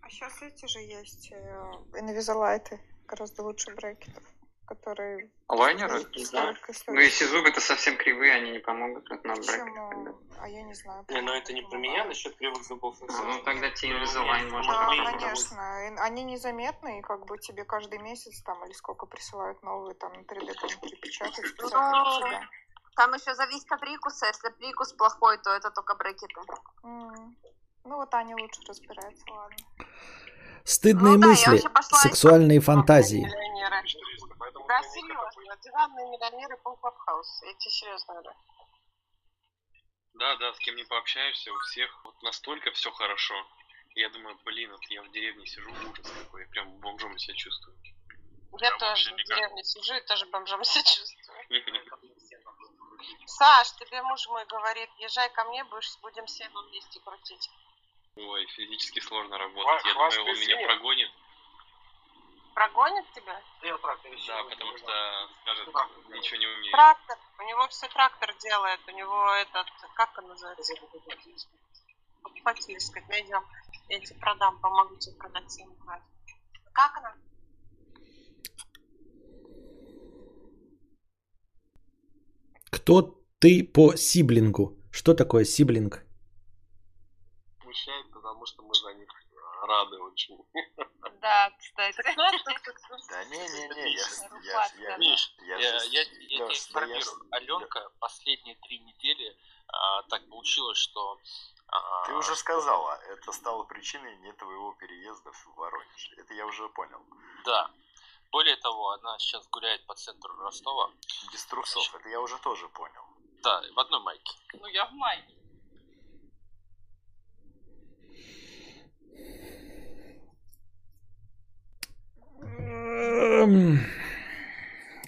А сейчас эти же есть, э, Invisalign, гораздо лучше брекетов которые... Лайнеры? Да. Ну и Сизуга-то совсем кривые, они не помогут. Это надо брать. А я не знаю. Не, ну это не про меня, насчет кривых зубов. Ну тогда тебе Invisalign можно Да, конечно. Они незаметны, и как бы тебе каждый месяц там или сколько присылают новые там на 3D принтере печатать специально. Там еще зависит от прикуса. Если прикус плохой, то это только брекеты. Ну вот Аня лучше разбирается, ладно. Стыдные ну, мысли, да, сексуальные фантазии. Да, серьезно. Диванные миллионеры по Клабхаус. Я тебе серьезно говорю. Да, да, с кем не пообщаешься, у всех вот настолько все хорошо. Я думаю, блин, вот я в деревне сижу, ужас какой, я прям бомжом себя чувствую. Я прям тоже в деревне сижу и тоже бомжом себя чувствую. Саш, тебе муж мой говорит, езжай ко мне, будешь, будем все вместе крутить. Ой, физически сложно работать. Я думаю, он меня прогонит. Прогонит тебя? Да, потому что скажет, ничего не умеет. Трактор. У него все трактор делает. У него этот, как он называется? Покупатель, сказать, найдем. Я тебе продам, помогу тебе продать 7 Как она? Кто ты по сиблингу? Что такое сиблинг? Смущает, потому что мы за них рады очень. Да, кстати. Да не-не-не, я... я, Миш, я, я, я, я тебя информирую. Аленка последние три недели а, так получилось, что... А, Ты уже сказала, это стало причиной не твоего переезда в Воронеж. Это я уже понял. Да. Более того, она сейчас гуляет по центру Ростова. Без трусов, это я уже тоже понял. Да, в одной майке. Ну, я в майке.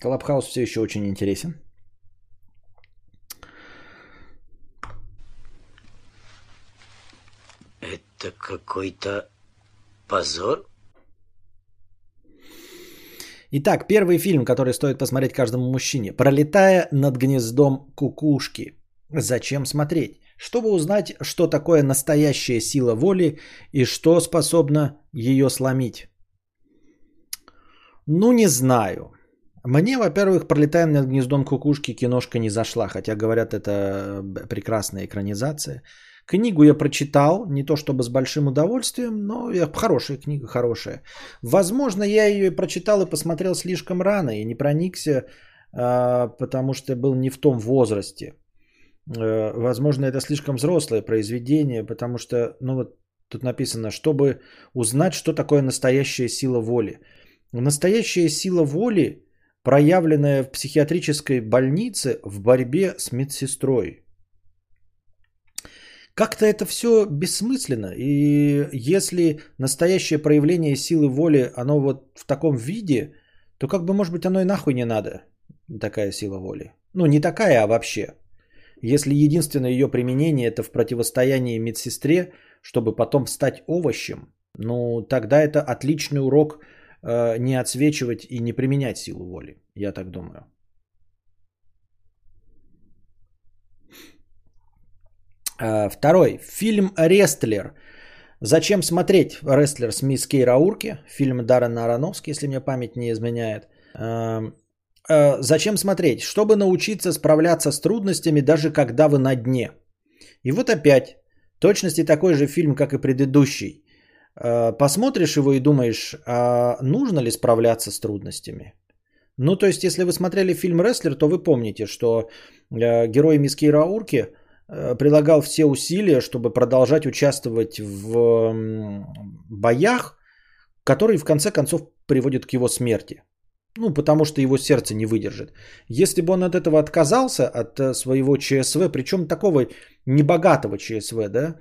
Клабхаус все еще очень интересен. Это какой-то позор? Итак, первый фильм, который стоит посмотреть каждому мужчине. «Пролетая над гнездом кукушки». Зачем смотреть? Чтобы узнать, что такое настоящая сила воли и что способно ее сломить. Ну, не знаю. Мне, во-первых, пролетая над гнездом кукушки, киношка не зашла, хотя говорят, это прекрасная экранизация. Книгу я прочитал, не то чтобы с большим удовольствием, но хорошая книга, хорошая. Возможно, я ее прочитал и посмотрел слишком рано и не проникся, а, потому что был не в том возрасте. Э, возможно, это слишком взрослое произведение, потому что, ну вот, Тут написано, чтобы узнать, что такое настоящая сила воли. Настоящая сила воли, проявленная в психиатрической больнице в борьбе с медсестрой. Как-то это все бессмысленно. И если настоящее проявление силы воли, оно вот в таком виде, то как бы, может быть, оно и нахуй не надо, такая сила воли. Ну, не такая, а вообще. Если единственное ее применение это в противостоянии медсестре, чтобы потом стать овощем, ну, тогда это отличный урок не отсвечивать и не применять силу воли. Я так думаю. Э, второй. Фильм «Рестлер». Зачем смотреть «Рестлер» с мисс Кей Раурки? Фильм Даррена Аронофски, если мне память не изменяет. Эм, э, зачем смотреть? Чтобы научиться справляться с трудностями, даже когда вы на дне. И вот опять, точности такой же фильм, как и предыдущий. Э, посмотришь его и думаешь, а нужно ли справляться с трудностями? Ну, то есть, если вы смотрели фильм «Рестлер», то вы помните, что герой мисс Кей Раурки – Э, прилагал все усилия, чтобы продолжать участвовать в боях, которые в конце концов приводят к его смерти. Ну, потому что его сердце не выдержит. Если бы он от этого отказался, от э, своего ЧСВ, причем такого небогатого ЧСВ, да,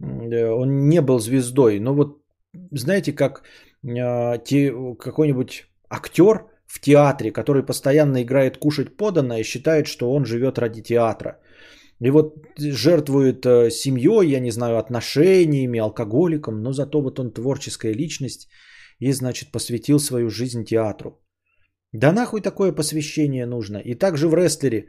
э, он не был звездой, но вот знаете, как те, какой-нибудь актер в театре, который постоянно играет кушать поданное, считает, что он живет ради театра. И вот жертвует э, семьей, я не знаю, отношениями, алкоголиком, но зато вот он творческая личность и, значит, посвятил свою жизнь театру. Да нахуй такое посвящение нужно? И также в рестлере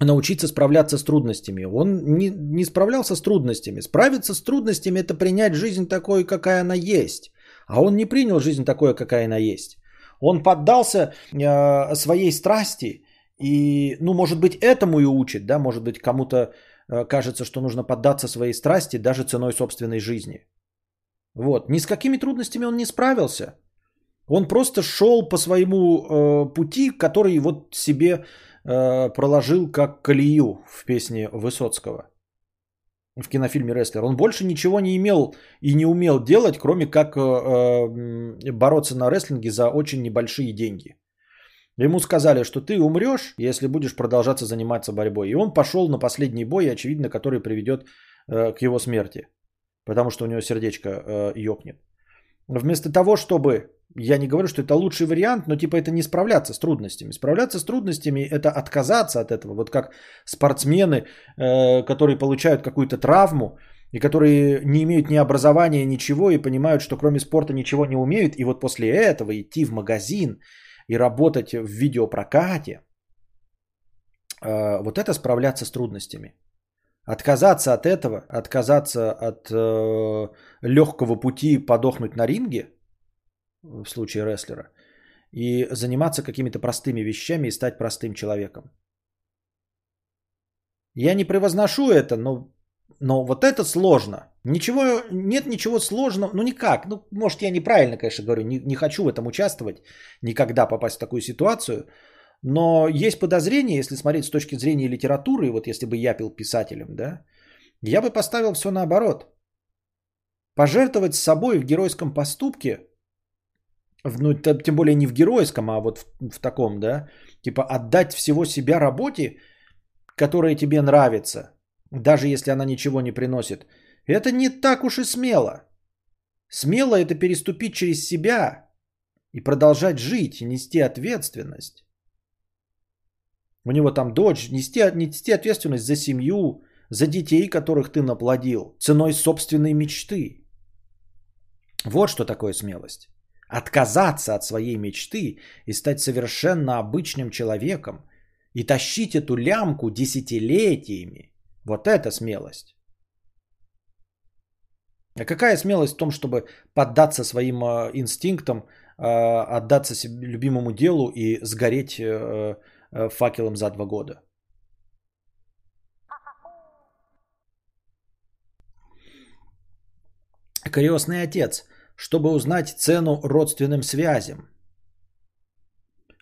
научиться справляться с трудностями. Он не, не справлялся с трудностями. Справиться с трудностями – это принять жизнь такой, какая она есть. А он не принял жизнь такой, какая она есть. Он поддался э, своей страсти и, ну, может быть, этому и учит, да, может быть, кому-то э, кажется, что нужно поддаться своей страсти даже ценой собственной жизни. Вот, ни с какими трудностями он не справился. Он просто шел по своему э, пути, который вот себе э, проложил как колею в песне Высоцкого в кинофильме «Рестлер». Он больше ничего не имел и не умел делать, кроме как э, э, бороться на рестлинге за очень небольшие деньги. Ему сказали, что ты умрешь, если будешь продолжаться заниматься борьбой. И он пошел на последний бой, очевидно, который приведет к его смерти. Потому что у него сердечко ёкнет. Вместо того, чтобы, я не говорю, что это лучший вариант, но типа это не справляться с трудностями. Справляться с трудностями это отказаться от этого. Вот как спортсмены, э, которые получают какую-то травму, и которые не имеют ни образования, ничего, и понимают, что кроме спорта ничего не умеют, и вот после этого идти в магазин и работать в видеопрокате, э, вот это справляться с трудностями. Отказаться от этого, отказаться от э, легкого пути подохнуть на ринге, в случае рестлера, и заниматься какими-то простыми вещами и стать простым человеком. Я не превозношу это, но, но вот это сложно. Ничего, нет ничего сложного, ну никак. Ну, может, я неправильно, конечно, говорю, не, не хочу в этом участвовать, никогда попасть в такую ситуацию. Но есть подозрение, если смотреть с точки зрения литературы, вот если бы я пил писателем, да, я бы поставил все наоборот. Пожертвовать собой в геройском поступке, ну, тем более не в геройском, а вот в, в таком, да, типа отдать всего себя работе, которая тебе нравится, даже если она ничего не приносит – это не так уж и смело. Смело это переступить через себя и продолжать жить, и нести ответственность. У него там дочь, нести, нести ответственность за семью, за детей, которых ты наплодил, ценой собственной мечты. Вот что такое смелость. Отказаться от своей мечты и стать совершенно обычным человеком и тащить эту лямку десятилетиями. Вот это смелость. А какая смелость в том, чтобы поддаться своим э, инстинктам, э, отдаться любимому делу и сгореть э, факелом за два года? Крестный отец, чтобы узнать цену родственным связям.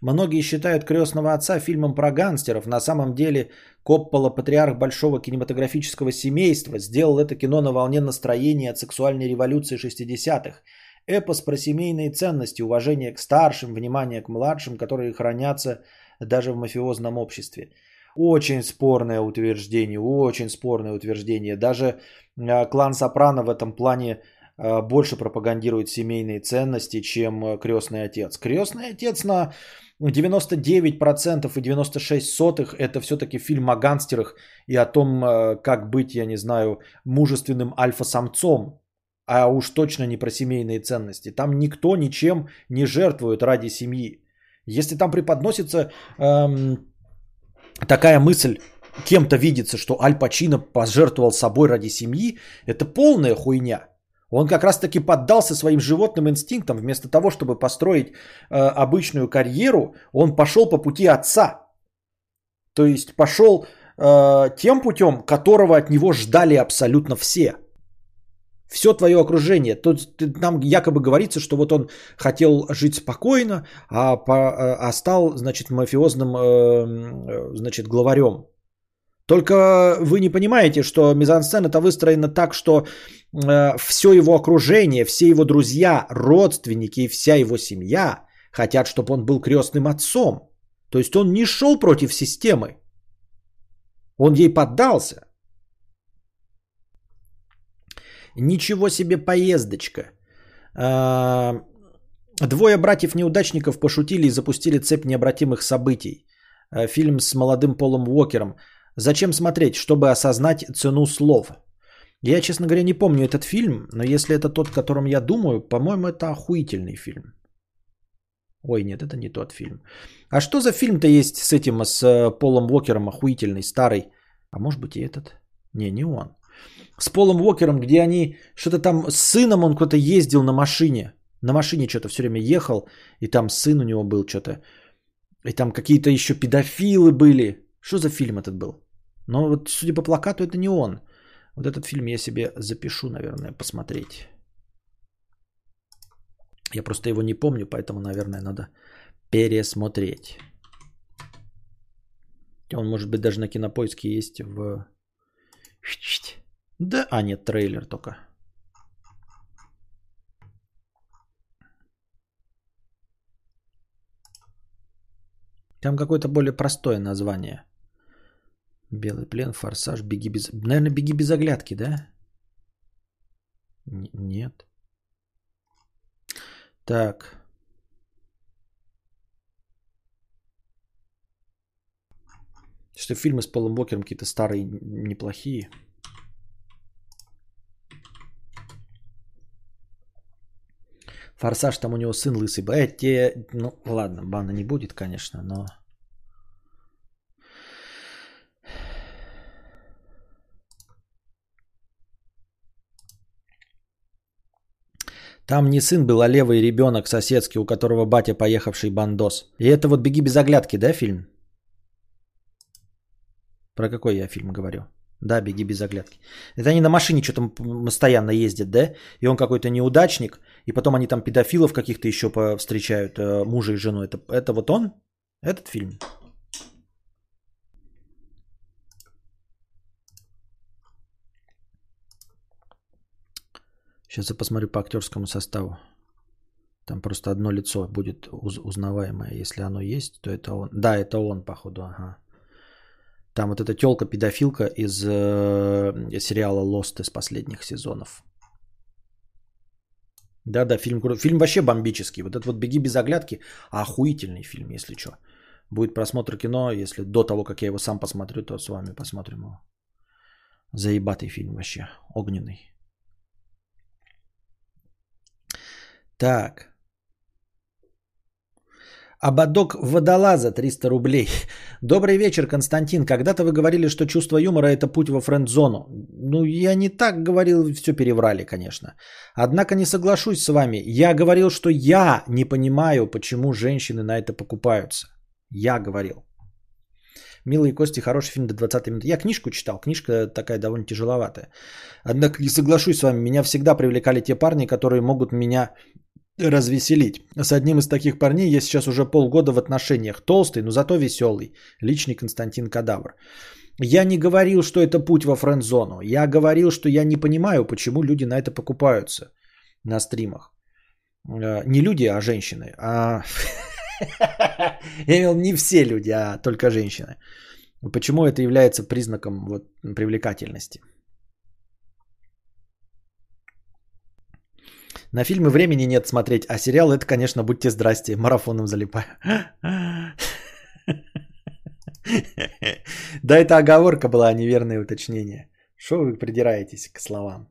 Многие считают «Крестного отца» фильмом про гангстеров. На самом деле Коппола, патриарх большого кинематографического семейства, сделал это кино на волне настроения от сексуальной революции 60-х. Эпос про семейные ценности, уважение к старшим, внимание к младшим, которые хранятся даже в мафиозном обществе. Очень спорное утверждение, очень спорное утверждение. Даже э, клан Сопрано в этом плане э, больше пропагандирует семейные ценности, чем э, крестный отец. Крестный отец на 99% и 96 сотых это все-таки фильм о гангстерах и о том, как быть, я не знаю, мужественным альфа-самцом, а уж точно не про семейные ценности. Там никто ничем не жертвует ради семьи. Если там преподносится эм, такая мысль, кем-то видится, что Аль Пачино пожертвовал собой ради семьи, это полная хуйня. Он как раз таки поддался своим животным инстинктам. Вместо того, чтобы построить э, обычную карьеру, он пошел по пути отца. То есть пошел э, тем путем, которого от него ждали абсолютно все все твое окружение. Тут нам якобы говорится, что вот он хотел жить спокойно, а, по, а стал, значит, мафиозным, э, значит, главарем. Только вы не понимаете, что мизансцена-то выстроена так, что э, все его окружение, все его друзья, родственники и вся его семья хотят, чтобы он был крестным отцом. То есть он не шел против системы. Он ей поддался. Ничего себе поездочка. А, двое братьев-неудачников пошутили и запустили цепь необратимых событий. А, фильм с молодым Полом Уокером. Зачем смотреть, чтобы осознать цену слов? Я, честно говоря, не помню этот фильм, но если это тот, о котором я думаю, по-моему, это охуительный фильм. Ой, нет, это не тот фильм. А что за фильм-то есть с этим, с э, Полом Уокером, охуительный, старый? А может быть и этот? Не, не он с Полом Уокером, где они что-то там с сыном он куда-то ездил на машине. На машине что-то все время ехал, и там сын у него был что-то. И там какие-то еще педофилы были. Что за фильм этот был? Но вот судя по плакату, это не он. Вот этот фильм я себе запишу, наверное, посмотреть. Я просто его не помню, поэтому, наверное, надо пересмотреть. Он, может быть, даже на кинопоиске есть в... Да, а нет, трейлер только. Там какое-то более простое название. Белый плен, форсаж, беги без... Наверное, беги без оглядки, да? Н- нет. Так. Что фильмы с Полом Бокером какие-то старые, неплохие. Форсаж, там у него сын лысый. Блядь, те... Ну, ладно, бана не будет, конечно, но... Там не сын был, а левый ребенок соседский, у которого батя поехавший бандос. И это вот «Беги без оглядки», да, фильм? Про какой я фильм говорю? Да, беги без оглядки. Это они на машине что-то постоянно ездят, да? И он какой-то неудачник, и потом они там педофилов каких-то еще встречают, э, мужа и жену. Это, это вот он? Этот фильм? Сейчас я посмотрю по актерскому составу. Там просто одно лицо будет узнаваемое. Если оно есть, то это он. Да, это он, походу, ага. Там вот эта телка педофилка из э, сериала Lost из последних сезонов. Да-да, фильм Фильм вообще бомбический. Вот этот вот «Беги без оглядки» охуительный фильм, если что. Будет просмотр кино, если до того, как я его сам посмотрю, то с вами посмотрим его. Заебатый фильм вообще, огненный. Так. Ободок водолаза 300 рублей. Добрый вечер, Константин. Когда-то вы говорили, что чувство юмора это путь во френд-зону. Ну, я не так говорил, все переврали, конечно. Однако не соглашусь с вами. Я говорил, что я не понимаю, почему женщины на это покупаются. Я говорил. Милые кости, хороший фильм до 20 минут. Я книжку читал, книжка такая довольно тяжеловатая. Однако не соглашусь с вами, меня всегда привлекали те парни, которые могут меня развеселить. С одним из таких парней я сейчас уже полгода в отношениях. Толстый, но зато веселый. Личный Константин Кадавр. Я не говорил, что это путь во френд-зону. Я говорил, что я не понимаю, почему люди на это покупаются на стримах. Э, Не люди, а женщины. А... Я имел не все люди, а только женщины. Почему это является признаком вот, привлекательности? На фильмы времени нет смотреть, а сериал это, конечно, будьте здрасте, марафоном залипаю. Да, это оговорка была, а неверное уточнение. Что вы придираетесь к словам?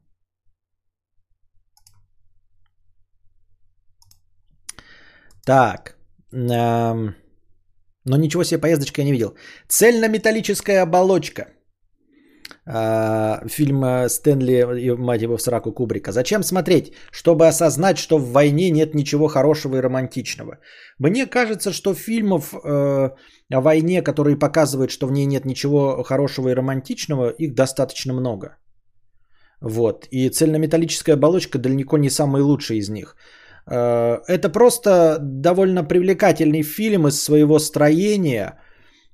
Так. Но ничего себе, поездочка я не видел. Цельнометаллическая оболочка. А, Фильм э, Стэнли и, мать его, в сраку Кубрика. Зачем смотреть? Чтобы осознать, что в войне нет ничего хорошего и романтичного. Мне кажется, что фильмов э, о войне, которые показывают, что в ней нет ничего хорошего и романтичного, их достаточно много. Вот. И цельнометаллическая оболочка далеко не самый лучший из них. Э, Это просто довольно привлекательный фильм из своего строения,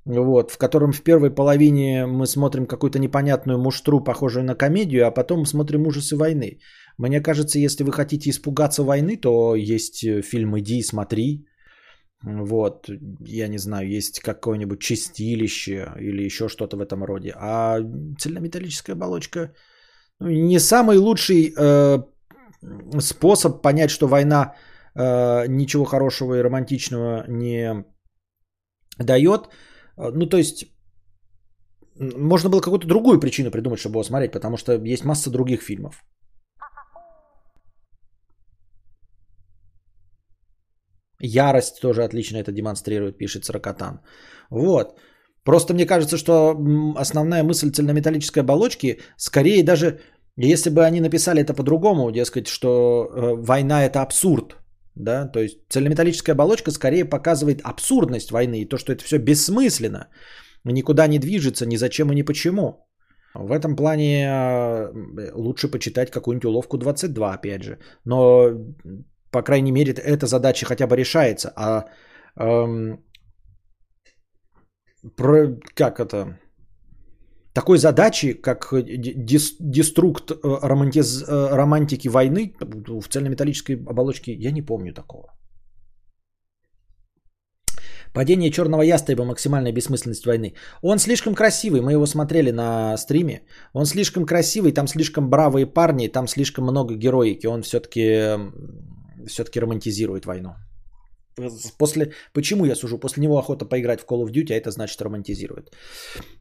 вот, в котором в первой половине мы смотрим какую-то непонятную муштру, похожую на комедию, а потом смотрим ужасы войны. Мне кажется, если вы хотите испугаться войны, то есть э, фильм «Иди и смотри», вот, я не знаю, есть какое-нибудь чистилище или еще что-то в этом роде. А цельнометаллическая оболочка ну, не самый лучший э, способ понять, что война э, ничего хорошего и романтичного не дает. Э, Ну, то есть, можно было какую-то другую причину придумать, чтобы его смотреть, потому что есть масса других фильмов. Ярость тоже отлично это демонстрирует, пишет Сорокотан. Вот. Просто мне кажется, что основная мысль цельнометаллической оболочки, скорее даже, если бы они написали это по-другому, дескать, что э, война это абсурд, да, то есть цельнометаллическая оболочка скорее показывает абсурдность войны и то, что это все бессмысленно, никуда не движется, ни зачем и ни почему. В этом плане э, лучше почитать какую-нибудь уловку 22, опять же. Но, по крайней мере, эта задача хотя бы решается. А эм, про, как это? Такой задачи, как дис- деструкт э, романтиз- э, романтики войны в цельнометаллической оболочке, я не помню такого. Падение черного ястреба, максимальная бессмысленность войны. Он слишком красивый, мы его смотрели на стриме. Он слишком красивый, там слишком бравые парни, там слишком много героики. Он все-таки все-таки романтизирует войну. После, почему я сужу? После него охота поиграть в Call of Duty, а это значит романтизирует.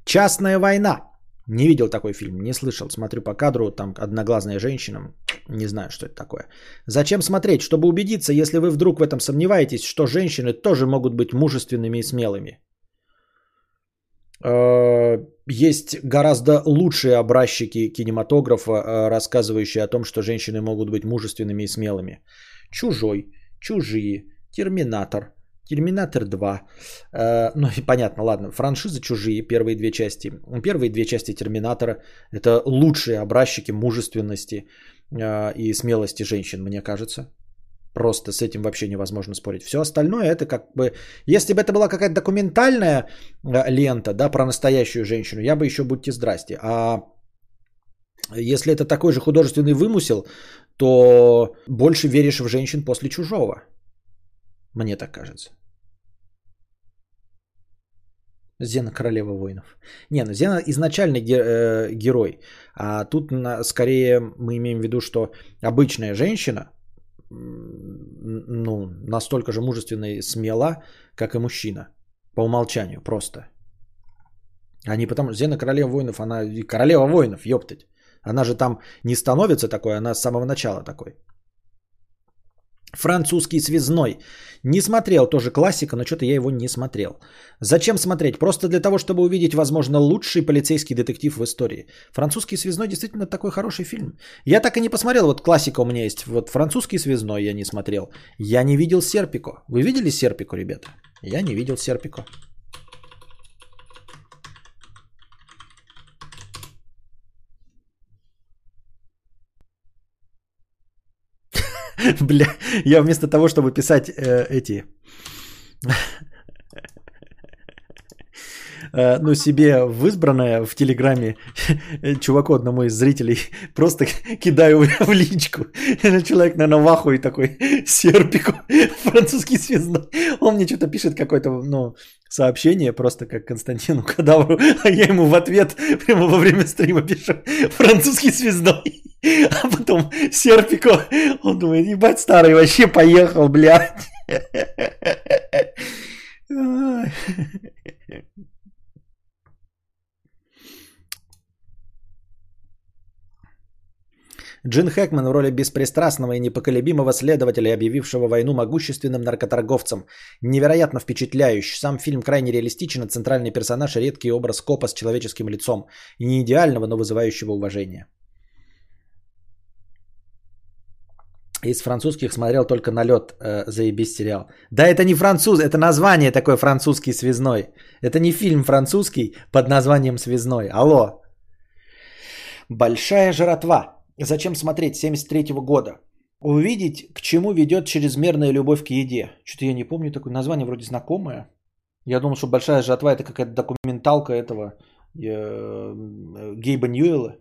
Частная война. Не видел такой фильм, не слышал. Смотрю по кадру, там одноглазная женщина. Не знаю, что это такое. Зачем смотреть? Чтобы убедиться, если вы вдруг в этом сомневаетесь, что женщины тоже могут быть мужественными и смелыми. Э, Есть гораздо лучшие образчики кинематографа, э, рассказывающие о том, что женщины могут быть мужественными и смелыми. Чужой, чужие, Терминатор, Терминатор 2. Э, ну и понятно, ладно. Франшиза чужие, первые две части. Первые две части Терминатора это лучшие образчики мужественности э, и смелости женщин, мне кажется. Просто с этим вообще невозможно спорить. Все остальное это как бы... Если бы это была какая-то документальная э, лента, да, про настоящую женщину, я бы еще будьте здрасте. А если это такой же художественный вымысел, то больше веришь в женщин после чужого. Мне так кажется. Зена королева воинов. Не, ну Зена изначальный ге- э, герой. А тут на, скорее мы имеем в виду, что обычная женщина, ну, настолько же мужественна и смела, как и мужчина. По умолчанию просто. А не потому, Зена королева воинов, она королева воинов, ёптать. Она же там не становится такой, она с самого начала такой. Французский связной. Не смотрел, тоже классика, но что-то я его не смотрел. Зачем смотреть? Просто для того, чтобы увидеть, возможно, лучший полицейский детектив в истории. Французский связной действительно такой хороший фильм. Я так и не посмотрел, вот классика у меня есть. Вот французский связной я не смотрел. Я не видел Серпико. Вы видели Серпико, ребята? Я не видел Серпико. Бля, я вместо того, чтобы писать э, эти... Э, ну, себе в избранное в Телеграме чуваку одному из зрителей просто кидаю в личку. Человек, наверное, в ахуе такой, серпику, французский связной. Он мне что-то пишет какое-то, ну, сообщение, просто как Константину Кадавру, а я ему в ответ прямо во время стрима пишу французский связной. А потом Серпико, он думает, ебать старый вообще поехал, блядь. Джин Хэкман в роли беспристрастного и непоколебимого следователя, объявившего войну могущественным наркоторговцам. Невероятно впечатляющий. Сам фильм крайне реалистичен, а центральный персонаж – редкий образ копа с человеческим лицом. И не идеального, но вызывающего уважение. Из французских смотрел только налет э, заебись сериал. Да это не француз, это название такое французский связной. Это не фильм французский под названием связной. Алло. Большая жратва. Зачем смотреть 73 года? Увидеть, к чему ведет чрезмерная любовь к еде. Что-то я не помню такое название, вроде знакомое. Я думал, что «Большая жатва» это какая-то документалка этого э, Гейба Ньюэлла.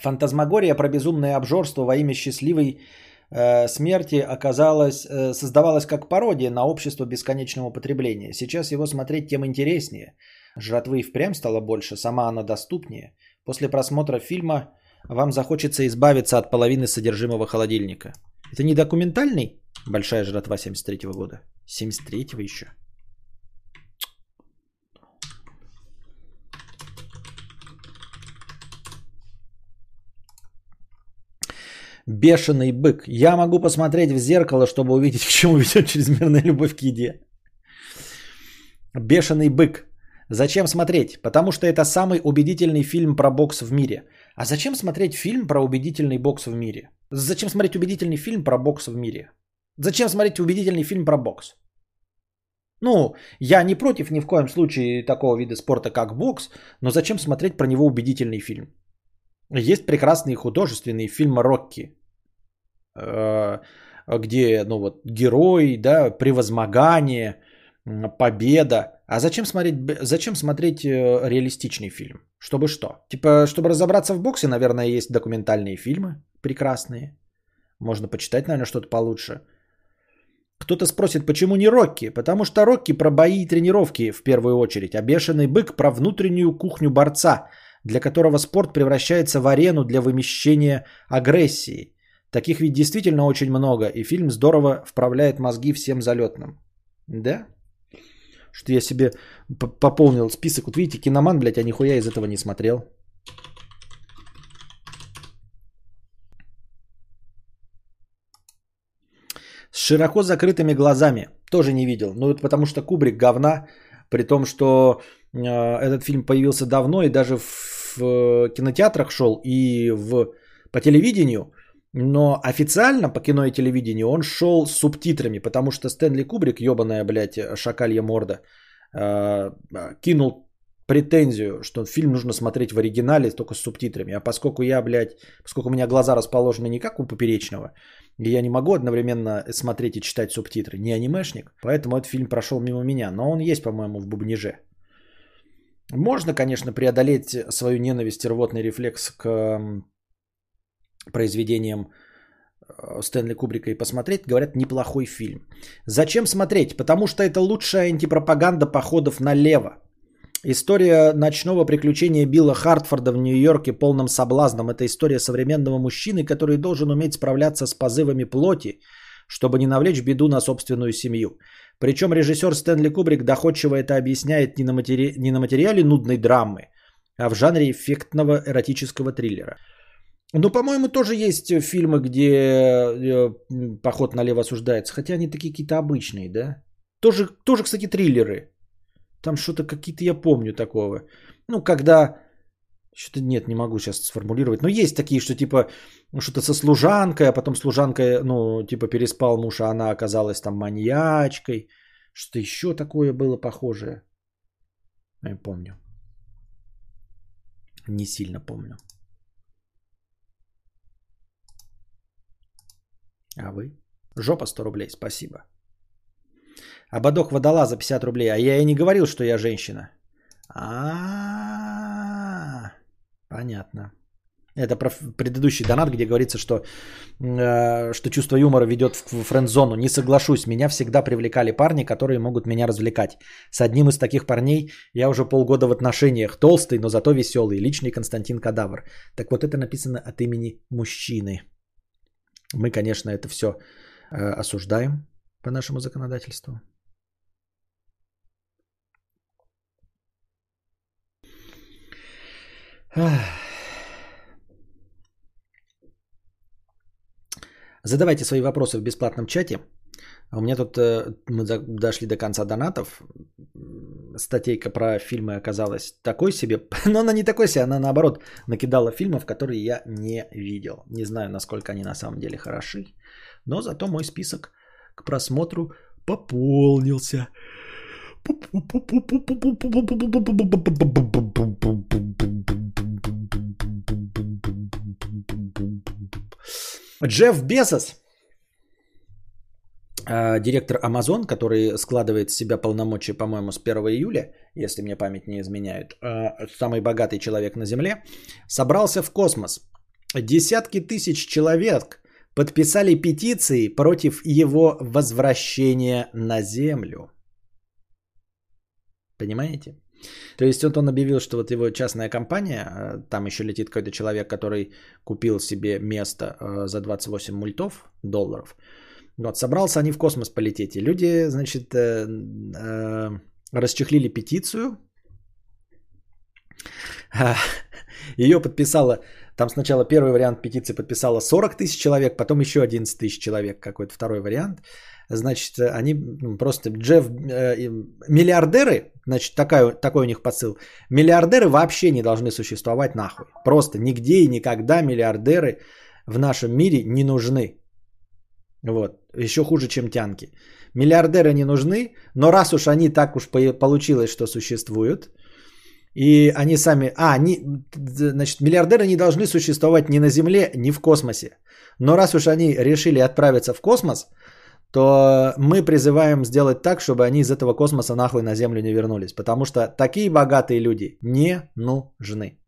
Фантазмагория про безумное обжорство во имя счастливой э, смерти оказалась, э, создавалась как пародия на общество бесконечного потребления. Сейчас его смотреть тем интереснее. Жратвы и впрямь стало больше, сама она доступнее – После просмотра фильма вам захочется избавиться от половины содержимого холодильника. Это не документальный? Большая жратва 73 года. 73 еще. Бешеный бык. Я могу посмотреть в зеркало, чтобы увидеть, к чему ведет чрезмерная любовь к еде. Бешеный бык. Зачем смотреть? Потому что это самый убедительный фильм про бокс в мире. А зачем смотреть фильм про убедительный бокс в мире? Зачем смотреть убедительный фильм про бокс в мире? Зачем смотреть убедительный фильм про бокс? Ну, я не против ни в коем случае такого вида спорта, как бокс, но зачем смотреть про него убедительный фильм? Есть прекрасные художественные фильмы Рокки, э, где, ну вот, герой, да, превозмогание, победа. А зачем смотреть, зачем смотреть э, реалистичный фильм? Чтобы что? Типа, чтобы разобраться в боксе, наверное, есть документальные фильмы прекрасные. Можно почитать, наверное, что-то получше. Кто-то спросит, почему не Рокки? Потому что Рокки про бои и тренировки в первую очередь, а бешеный бык про внутреннюю кухню борца, для которого спорт превращается в арену для вымещения агрессии. Таких ведь действительно очень много, и фильм здорово вправляет мозги всем залетным. Да? Что я себе пополнил список. Вот видите, киноман, блядь, я нихуя из этого не смотрел. С широко закрытыми глазами. Тоже не видел. Ну, это потому что Кубрик говна. При том, что э, этот фильм появился давно и даже в, в кинотеатрах шел и в, по телевидению. Но официально по кино и телевидению он шел с субтитрами, потому что Стэнли Кубрик, ебаная, блядь, шакалья морда, э, кинул претензию, что фильм нужно смотреть в оригинале только с субтитрами. А поскольку я, блядь, поскольку у меня глаза расположены не как у поперечного, и я не могу одновременно смотреть и читать субтитры, не анимешник, поэтому этот фильм прошел мимо меня. Но он есть, по-моему, в бубниже. Можно, конечно, преодолеть свою ненависть и рвотный рефлекс к произведением э, Стэнли Кубрика и посмотреть, говорят, неплохой фильм. Зачем смотреть? Потому что это лучшая антипропаганда походов налево. История ночного приключения Билла Хартфорда в Нью-Йорке полным соблазном. Это история современного мужчины, который должен уметь справляться с позывами плоти, чтобы не навлечь беду на собственную семью. Причем режиссер Стэнли Кубрик доходчиво это объясняет не на, матери... не на материале нудной драмы, а в жанре эффектного эротического триллера. Ну, по-моему, тоже есть фильмы, где э, поход налево осуждается. Хотя они такие какие-то обычные, да? Тоже, тоже, кстати, триллеры. Там что-то какие-то я помню такого. Ну, когда... Что-то нет, не могу сейчас сформулировать. Но есть такие, что типа что-то со служанкой, а потом служанка, ну, типа переспал муж, а она оказалась там маньячкой. Что-то еще такое было похожее. Я помню. Не сильно помню. А вы? Жопа 100 рублей, спасибо. Ободок водола за 50 рублей. А я и не говорил, что я женщина. А, понятно. Это про предыдущий донат, где говорится, что, э, что чувство юмора ведет в френд-зону. Не соглашусь, меня всегда привлекали парни, которые могут меня развлекать. С одним из таких парней я уже полгода в отношениях. Толстый, но зато веселый. Личный Константин Кадавр. Так вот это написано от имени мужчины. Мы, конечно, это все э, осуждаем по нашему законодательству. Задавайте свои вопросы в бесплатном чате. У меня тут э, мы дошли до конца донатов. Статейка про фильмы оказалась такой себе. Но она не такой себе, она наоборот накидала фильмов, которые я не видел. Не знаю, насколько они на самом деле хороши. Но зато мой список к просмотру пополнился. Джефф Безос, директор Amazon, который складывает в себя полномочия, по-моему, с 1 июля, если мне память не изменяет, э, самый богатый человек на Земле, собрался в космос. Десятки тысяч человек подписали петиции против его возвращения на Землю. Понимаете? То есть вот он объявил, что вот его частная компания, э, там еще летит какой-то человек, который купил себе место за 28 мультов долларов. Вот, собрался они в космос полететь. И люди, значит, э, э, расчехлили петицию. Ее подписала, там сначала первый вариант петиции подписала 40 тысяч человек, потом еще 11 тысяч человек, какой-то второй вариант. Значит, они ну, просто Джефф, э, миллиардеры, значит, такая, такой у них посыл. Миллиардеры вообще не должны существовать нахуй. Просто нигде и никогда миллиардеры в нашем мире не нужны. Вот. Еще хуже, чем тянки. Миллиардеры не нужны, но раз уж они так уж получилось, что существуют, и они сами... А, они, значит, миллиардеры не должны существовать ни на Земле, ни в космосе. Но раз уж они решили отправиться в космос – то мы призываем сделать так, чтобы они из этого космоса нахуй на Землю не вернулись. Потому что такие богатые люди не нужны.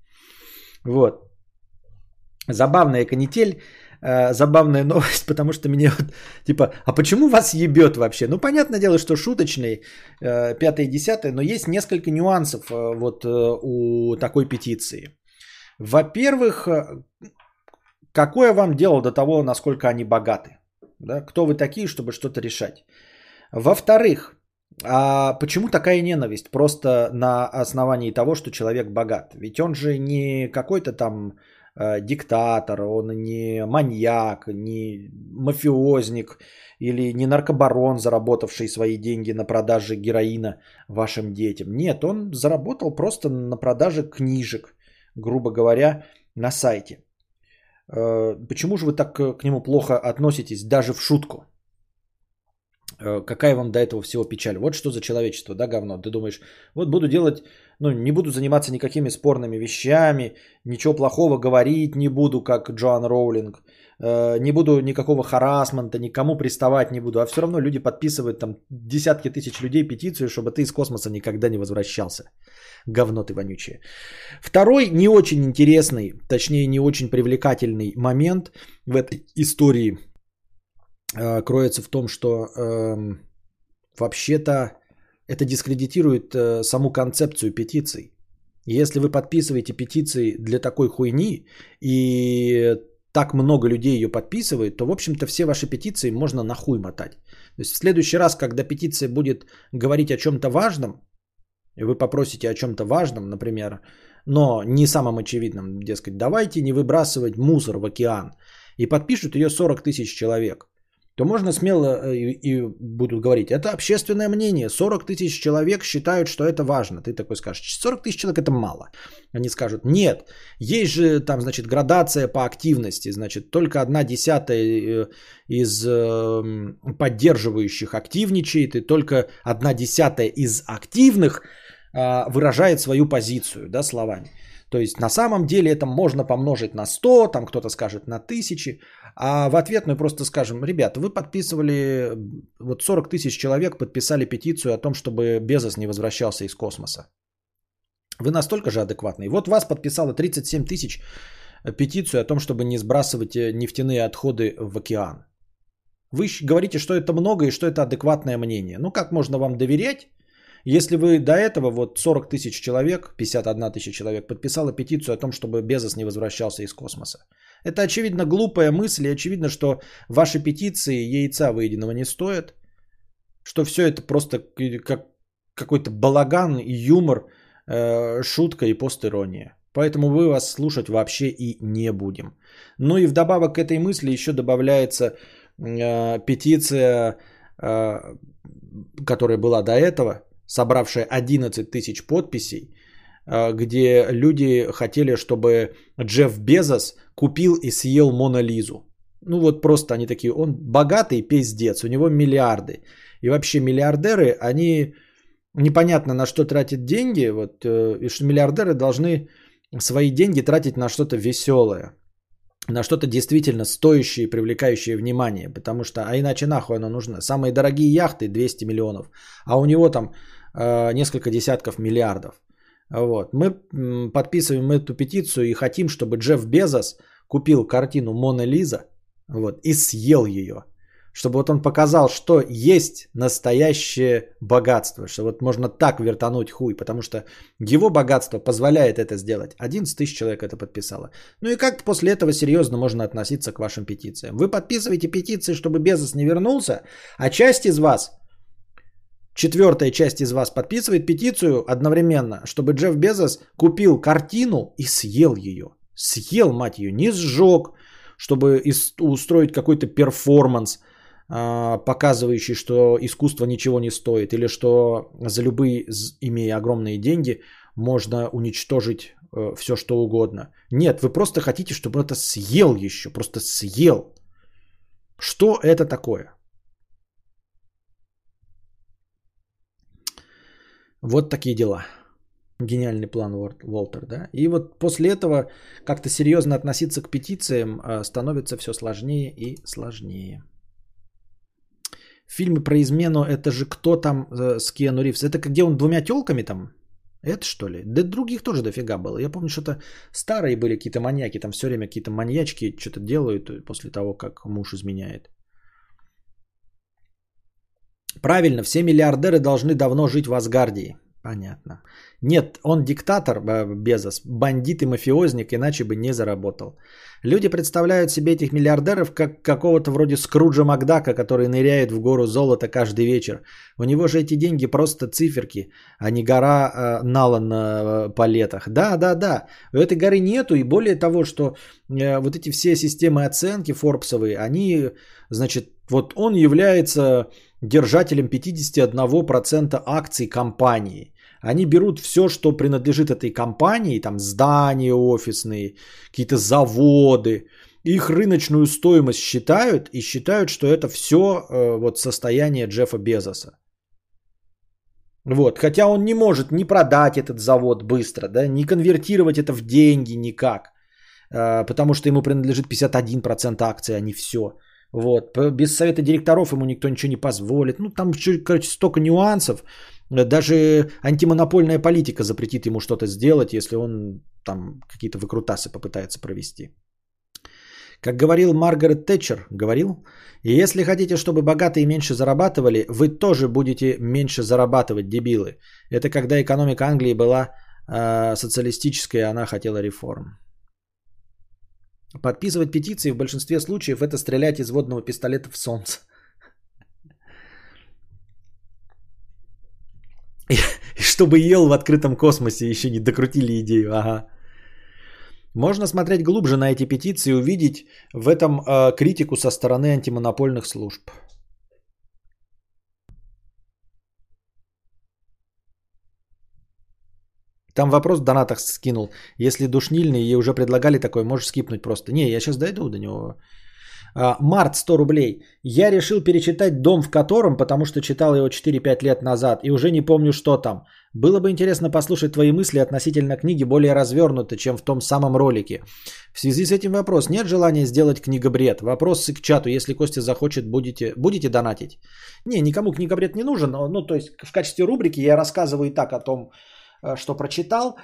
Вот. Забавная канитель, э, забавная новость, потому что мне вот, типа, а почему вас ебет вообще? Ну, понятное дело, что шуточный, э, пятое и десятое, но есть несколько нюансов э, вот у такой петиции. Во-первых, какое вам дело до того, насколько они богаты? Да? Кто вы такие, чтобы что-то решать? Во-вторых, а почему такая ненависть? Просто на основании того, что человек богат. Ведь он же не какой-то там диктатор, он не маньяк, не мафиозник или не наркобарон, заработавший свои деньги на продаже героина вашим детям. Нет, он заработал просто на продаже книжек, грубо говоря, на сайте. Э, почему же вы так э, к нему плохо относитесь, даже в шутку? Э, какая вам до этого всего печаль? Вот что за человечество, да, говно? Ты думаешь, вот буду делать, ну, не буду заниматься никакими спорными вещами, ничего плохого говорить не буду, как Джоан Роулинг, не буду никакого харасмента, никому приставать не буду, а все равно люди подписывают там десятки тысяч людей петицию, чтобы ты из космоса никогда не возвращался. Говно ты вонючее. Второй не очень интересный, точнее не очень привлекательный момент в этой истории э, кроется в том, что э, вообще-то это дискредитирует э, саму концепцию петиций. Если вы подписываете петиции для такой хуйни и так много людей ее подписывает, то, в общем-то, все ваши петиции можно нахуй мотать. То есть в следующий раз, когда петиция будет говорить о чем-то важном, и вы попросите о чем-то важном, например, но не самом очевидном, дескать, давайте не выбрасывать мусор в океан, и подпишут ее 40 тысяч человек, то можно смело э, и, и будут говорить, это общественное мнение, 40 тысяч человек считают, что это важно. Ты такой скажешь, 40 тысяч человек это мало. Они скажут, нет, есть же там, значит, градация по активности, значит, только одна десятая э, из эм, поддерживающих активничает, и только одна десятая из активных а, выражает свою позицию, да, словами. То есть на самом деле это можно помножить на 100, там кто-то скажет на тысячи, а в ответ мы просто скажем, ребята, вы подписывали, вот 40 тысяч человек подписали петицию о том, чтобы Безос не возвращался из космоса. Вы настолько же адекватный. Вот вас подписало 37 тысяч петицию о том, чтобы не сбрасывать э, нефтяные отходы в океан. Вы говорите, что это много и что это адекватное мнение. Ну как можно вам доверять, если вы до этого, вот 40 тысяч человек, 51 тысяча человек подписала петицию о том, чтобы Безос не возвращался из космоса. Это очевидно глупая мысль и очевидно, что ваши петиции яйца выеденного не стоят, что все это просто как какой-то балаган юмор, э, шутка и постирония. Поэтому мы вас слушать вообще и не будем. Ну и вдобавок к этой мысли еще добавляется э, петиция, э, которая была до этого, собравшая 11 тысяч подписей, э, где люди хотели, чтобы Джефф Безос купил и съел Мона Лизу. Ну вот просто они такие, он богатый пиздец, у него миллиарды. И вообще миллиардеры, они непонятно на что тратят деньги, вот, э, и что миллиардеры должны свои деньги тратить на что-то веселое, на что-то действительно стоящее и привлекающее внимание, потому что, а иначе нахуй оно нужно. Самые дорогие яхты 200 миллионов, а у него там несколько десятков миллиардов. Вот. Мы подписываем эту петицию и хотим, чтобы Джефф Безос купил картину Мона Лиза вот, и съел ее чтобы вот он показал, что есть настоящее богатство, что вот можно так вертануть хуй, потому что его богатство позволяет это сделать. 11 тысяч человек это подписало. Ну и как после этого серьезно можно относиться к вашим петициям? Вы подписываете петиции, чтобы Безос не вернулся, а часть из вас, четвертая часть из вас подписывает петицию одновременно, чтобы Джефф Безос купил картину и съел ее. Съел, мать ее, не сжег, чтобы устроить какой-то перформанс – а, показывающий, что искусство ничего не стоит, или что за любые, имея огромные деньги, можно уничтожить э, все, что угодно. Нет, вы просто хотите, чтобы это съел еще, просто съел. Что это такое? Вот такие дела. Гениальный план Уолтер, да? И вот после этого как-то серьезно относиться к петициям а, становится все сложнее и сложнее. Фильмы про измену, это же кто там э, с Киану Ривз? Это где он двумя телками там? Это что ли? Да других тоже дофига было. Я помню, что-то старые были какие-то маньяки, там все время какие-то маньячки что-то делают после того, как муж изменяет. Правильно, все миллиардеры должны давно жить в Асгардии. Понятно. Нет, он диктатор, э, Безос, бандит и мафиозник, иначе бы не заработал. Люди представляют себе этих миллиардеров как какого-то вроде Скруджа Макдака, который ныряет в гору золота каждый вечер. У него же эти деньги просто циферки, а не гора э, нала на э, палетах. Да, да, да. У этой горы нету, и более того, что э, вот эти все системы оценки Форбсовые, они, значит, вот он является держателем 51% акций компании. Они берут все, что принадлежит этой компании, там здания офисные, какие-то заводы, их рыночную стоимость считают и считают, что это все э, вот состояние Джеффа Безоса. Вот, хотя он не может ни продать этот завод быстро, да, ни конвертировать это в деньги никак, э, потому что ему принадлежит 51% акций, а не все. Вот, без совета директоров ему никто ничего не позволит. Ну, там, короче, столько нюансов. Даже антимонопольная политика запретит ему что-то сделать, если он там какие-то выкрутасы попытается провести. Как говорил Маргарет Тэтчер, говорил, если хотите, чтобы богатые меньше зарабатывали, вы тоже будете меньше зарабатывать, дебилы. Это когда экономика Англии была э, социалистическая, она хотела реформ. Подписывать петиции в большинстве случаев это стрелять из водного пистолета в солнце. И чтобы ел в открытом космосе, еще не докрутили идею. Ага. Можно смотреть глубже на эти петиции и увидеть в этом э, критику со стороны антимонопольных служб. Там вопрос в донатах скинул. Если душнильный, ей уже предлагали такой, можешь скипнуть просто. Не, я сейчас дойду до него. А, Март 100 рублей. Я решил перечитать «Дом в котором», потому что читал его 4-5 лет назад и уже не помню, что там. Было бы интересно послушать твои мысли относительно книги более развернуто, чем в том самом ролике. В связи с этим вопрос. Нет желания сделать книгобред? Вопрос к чату. Если Костя захочет, будете, будете донатить? Не, никому книгобред не нужен. Ну, то есть в качестве рубрики я рассказываю и так о том, что прочитал.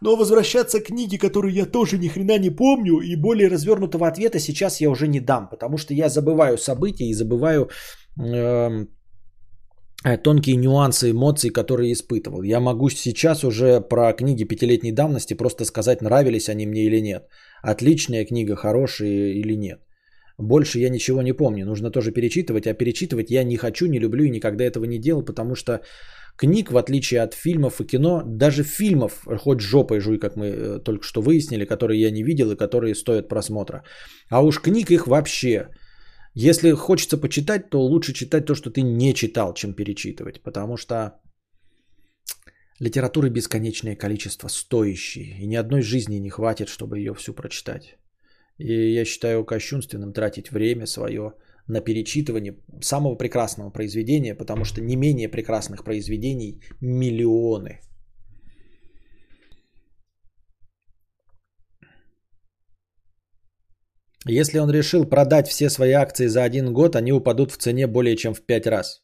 Но возвращаться к книге, которую я тоже ни хрена не помню, и более развернутого ответа сейчас я уже не дам, потому что я забываю события и забываю эм, э, тонкие нюансы эмоций, которые испытывал. Я могу сейчас уже про книги пятилетней давности просто сказать, нравились они мне или нет. Отличная книга, хорошая или нет. Больше я ничего не помню. Нужно тоже перечитывать, а перечитывать я не хочу, не люблю и никогда этого не делал, потому что книг, в отличие от фильмов и кино, даже фильмов, хоть жопой жуй, как мы э, только что выяснили, которые я не видел и которые стоят просмотра. А уж книг их вообще. Если хочется почитать, то лучше читать то, что ты не читал, чем перечитывать. Потому что литературы бесконечное количество, стоящие. И ни одной жизни не хватит, чтобы ее всю прочитать. И я считаю кощунственным тратить время свое на перечитывание самого прекрасного произведения, потому что не менее прекрасных произведений миллионы. Если он решил продать все свои акции за один год, они упадут в цене более чем в пять раз.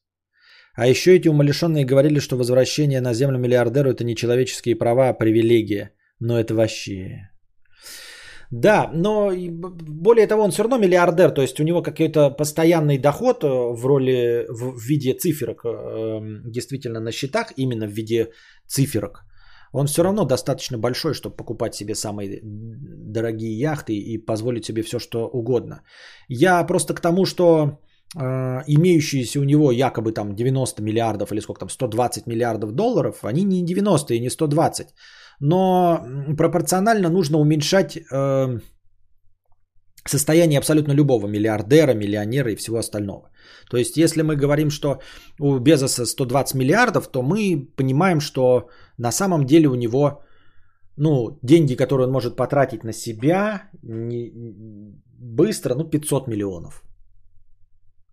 А еще эти умалишенные говорили, что возвращение на землю миллиардеру это не человеческие права, а привилегия. Но это вообще да, но более того, он все равно миллиардер, то есть у него какой-то постоянный доход э, в роли, в виде циферок, эм, действительно на счетах, именно в виде циферок. Он все равно достаточно большой, чтобы покупать себе самые дорогие яхты и позволить себе все, что угодно. Я просто к тому, что э, имеющиеся у него якобы там 90 миллиардов или сколько там, 120 миллиардов долларов, они не 90 и не 120 но пропорционально нужно уменьшать э, состояние абсолютно любого миллиардера, миллионера и всего остального. То есть, если мы говорим, что у Безоса 120 миллиардов, то мы понимаем, что на самом деле у него ну, деньги, которые он может потратить на себя не, быстро, ну, 500 миллионов.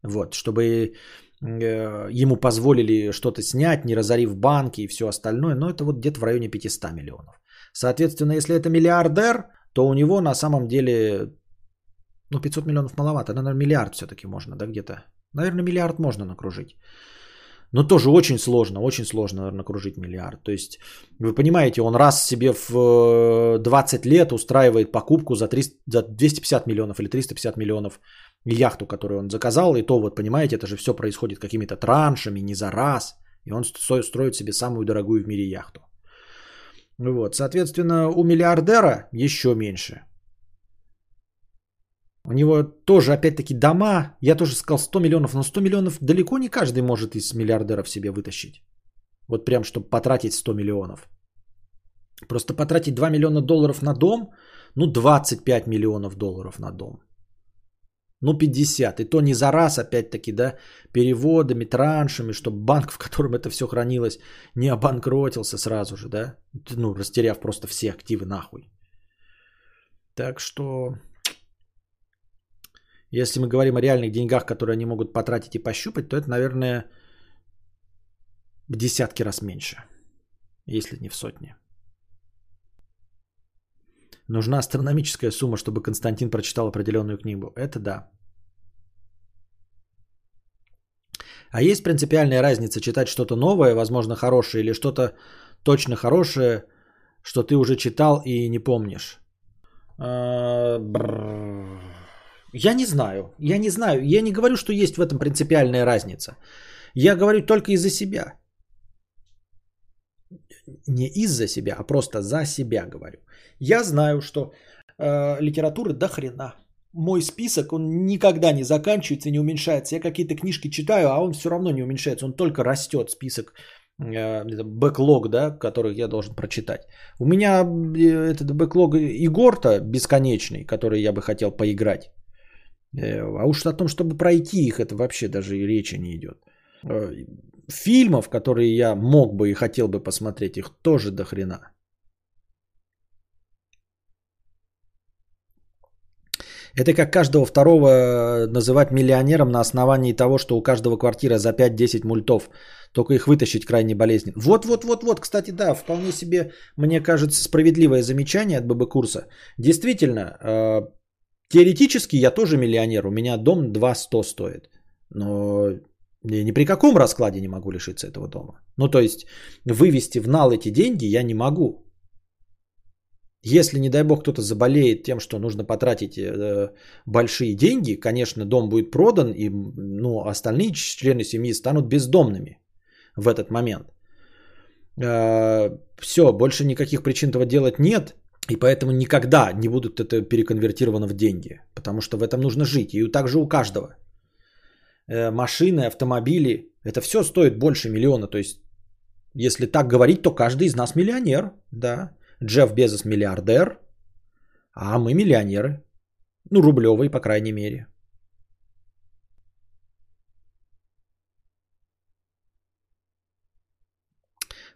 Вот, чтобы ему позволили что-то снять, не разорив банки и все остальное, но это вот где-то в районе 500 миллионов. Соответственно, если это миллиардер, то у него на самом деле, ну 500 миллионов маловато, наверное, миллиард все-таки можно, да, где-то. Наверное, миллиард можно накружить. Но тоже очень сложно, очень сложно, наверное, накружить миллиард. То есть, вы понимаете, он раз себе в 20 э, лет устраивает покупку за, 300, за 250 миллионов или 350 миллионов яхту, которую он заказал, и то вот, понимаете, это же все происходит какими-то траншами, не за раз, и он строит себе самую дорогую в мире яхту. Вот, соответственно, у миллиардера еще меньше. У него тоже, опять-таки, дома. Я тоже сказал 100 миллионов, но 100 миллионов далеко не каждый может из миллиардеров себе вытащить. Вот прям, чтобы потратить 100 миллионов. Просто потратить 2 миллиона долларов на дом, ну 25 миллионов долларов на дом. Ну, 50. И то не за раз, опять-таки, да, переводами, траншами, чтобы банк, в котором это все хранилось, не обанкротился сразу же, да, ну, растеряв просто все активы нахуй. Так что, если мы говорим о реальных деньгах, которые они могут потратить и пощупать, то это, наверное, в десятки раз меньше, если не в сотни. Нужна астрономическая сумма, чтобы Константин прочитал определенную книгу. Это да. А есть принципиальная разница читать что-то новое, возможно, хорошее, или что-то точно хорошее, что ты уже читал и не помнишь? А, я не знаю. Я не знаю. Я не говорю, что есть в этом принципиальная разница. Я говорю только из-за себя. Не из-за себя, а просто за себя говорю. Я знаю, что э, литературы до хрена. Мой список, он никогда не заканчивается, не уменьшается. Я какие-то книжки читаю, а он все равно не уменьшается. Он только растет, список, э, бэклог, да, который я должен прочитать. У меня э, этот бэклог игр-то бесконечный, который я бы хотел поиграть. Э, а уж о том, чтобы пройти их, это вообще даже и речи не идет. Э, фильмов, которые я мог бы и хотел бы посмотреть, их тоже до хрена. Это как каждого второго называть миллионером на основании того, что у каждого квартира за 5-10 мультов. Только их вытащить крайне болезненно. Вот, вот, вот, вот, кстати, да, вполне себе, мне кажется, справедливое замечание от ББ курса. Действительно, э, теоретически я тоже миллионер. У меня дом 200 стоит. Но я ни при каком раскладе не могу лишиться этого дома. Ну, то есть, вывести в нал эти деньги я не могу. Если, не дай бог, кто-то заболеет тем, что нужно потратить э, большие деньги, конечно, дом будет продан, и ну, остальные члены семьи станут бездомными в этот момент. Э, все, больше никаких причин этого делать нет, и поэтому никогда не будут это переконвертировано в деньги, потому что в этом нужно жить, и также у каждого. Э, машины, автомобили, это все стоит больше миллиона, то есть если так говорить, то каждый из нас миллионер, да. Джефф Безос миллиардер, а мы миллионеры. Ну, рублевые, по крайней мере.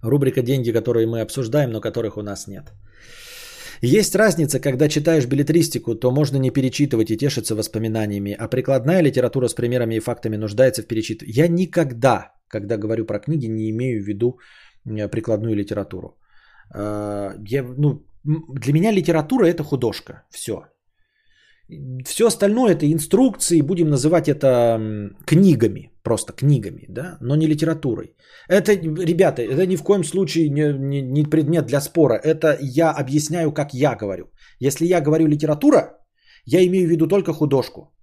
Рубрика «Деньги, которые мы обсуждаем, но которых у нас нет». Есть разница, когда читаешь билетристику, то можно не перечитывать и тешиться воспоминаниями, а прикладная литература с примерами и фактами нуждается в перечитывании. Я никогда, когда говорю про книги, не имею в виду прикладную литературу. А, я, ну, для меня литература это художка. Все. Все остальное это инструкции, будем называть это книгами, просто книгами, да, но не литературой. Это, ребята, это ни в коем случае не, не, не предмет для спора. Это я объясняю, как я говорю. Если я говорю литература, я имею в виду только художку.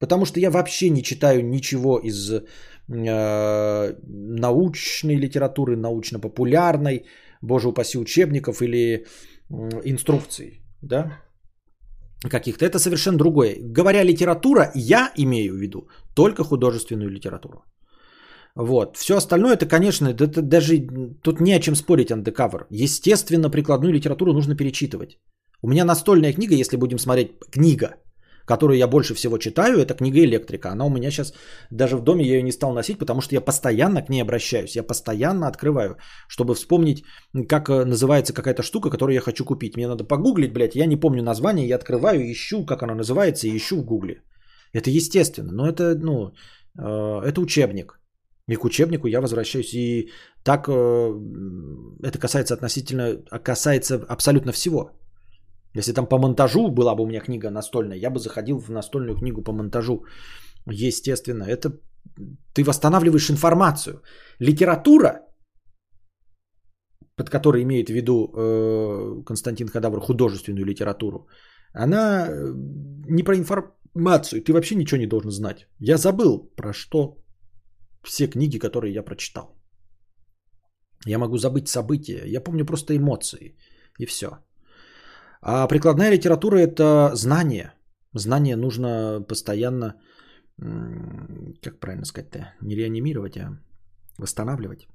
Потому что я вообще не читаю ничего из э, научной литературы, научно-популярной, боже упаси, учебников или инструкций, да, каких-то. Это совершенно другое. Говоря литература, я имею в виду только художественную литературу. Вот. Все остальное, это, конечно, это даже тут не о чем спорить, андекавер. Естественно, прикладную литературу нужно перечитывать. У меня настольная книга, если будем смотреть, книга – которую я больше всего читаю, это книга «Электрика». Она у меня сейчас, даже в доме я ее не стал носить, потому что я постоянно к ней обращаюсь. Я постоянно открываю, чтобы вспомнить, как э, называется какая-то штука, которую я хочу купить. Мне надо погуглить, блядь, я не помню название, я открываю, ищу, как она называется, и ищу в гугле. Это естественно, но это, ну, э, это учебник. И к учебнику я возвращаюсь. И так э, это касается относительно, касается абсолютно всего. Если там по монтажу была бы у меня книга настольная, я бы заходил в настольную книгу по монтажу. Естественно, это ты восстанавливаешь информацию. Литература, под которой имеет в виду э, Константин Хадавр художественную литературу, она э, не про информацию. Ты вообще ничего не должен знать. Я забыл про что все книги, которые я прочитал. Я могу забыть события. Я помню просто эмоции. И все. А прикладная литература – это знание. Знание нужно постоянно, как правильно сказать-то, не реанимировать, а восстанавливать.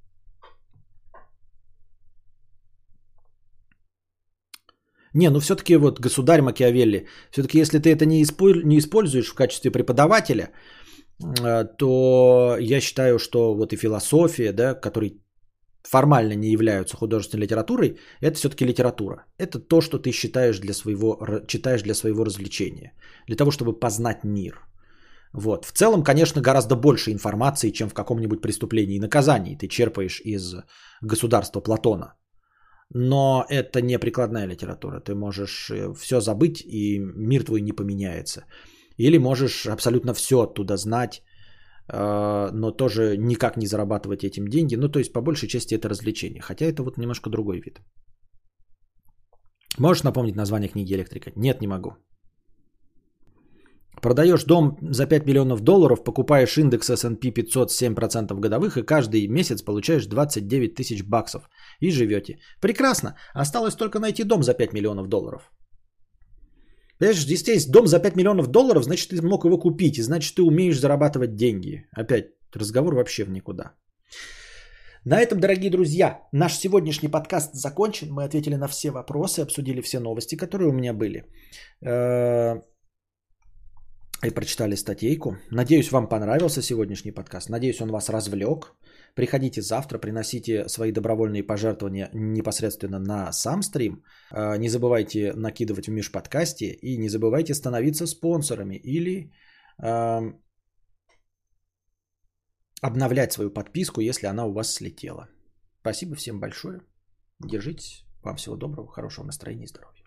Не, ну все-таки вот государь Макиавелли, все-таки если ты это не, не используешь в качестве преподавателя, э, то я считаю, что вот и философия, да, который формально не являются художественной литературой, это все-таки литература. Это то, что ты считаешь для своего, читаешь для своего развлечения, для того, чтобы познать мир. Вот. В целом, конечно, гораздо больше информации, чем в каком-нибудь преступлении и наказании ты черпаешь из государства Платона. Но это не прикладная литература. Ты можешь э, все забыть, и мир твой не поменяется. Или можешь абсолютно все оттуда знать, но тоже никак не зарабатывать этим деньги. Ну, то есть, по большей части это развлечение. Хотя это вот немножко другой вид. Можешь напомнить название книги «Электрика»? Нет, не могу. Продаешь дом за 5 миллионов долларов, покупаешь индекс S&P 500 7% годовых и каждый месяц получаешь 29 тысяч баксов и живете. Прекрасно. Осталось только найти дом за 5 миллионов долларов. Понимаешь, здесь есть дом за 5 миллионов долларов, значит, ты мог его купить, и значит, ты умеешь зарабатывать деньги. Опять, разговор вообще в никуда. На этом, дорогие друзья, наш сегодняшний подкаст закончен. Мы ответили на все вопросы, обсудили все новости, которые у меня были. Э, и прочитали статейку. Надеюсь, вам понравился сегодняшний подкаст. Надеюсь, он вас развлек. Приходите завтра, приносите свои добровольные пожертвования непосредственно на сам стрим. Э, Не забывайте накидывать в Миш подкасте и не забывайте становиться спонсорами или эм, обновлять свою подписку, если она у вас слетела. Спасибо всем большое. Держитесь. Вам всего доброго, хорошего настроения и здоровья.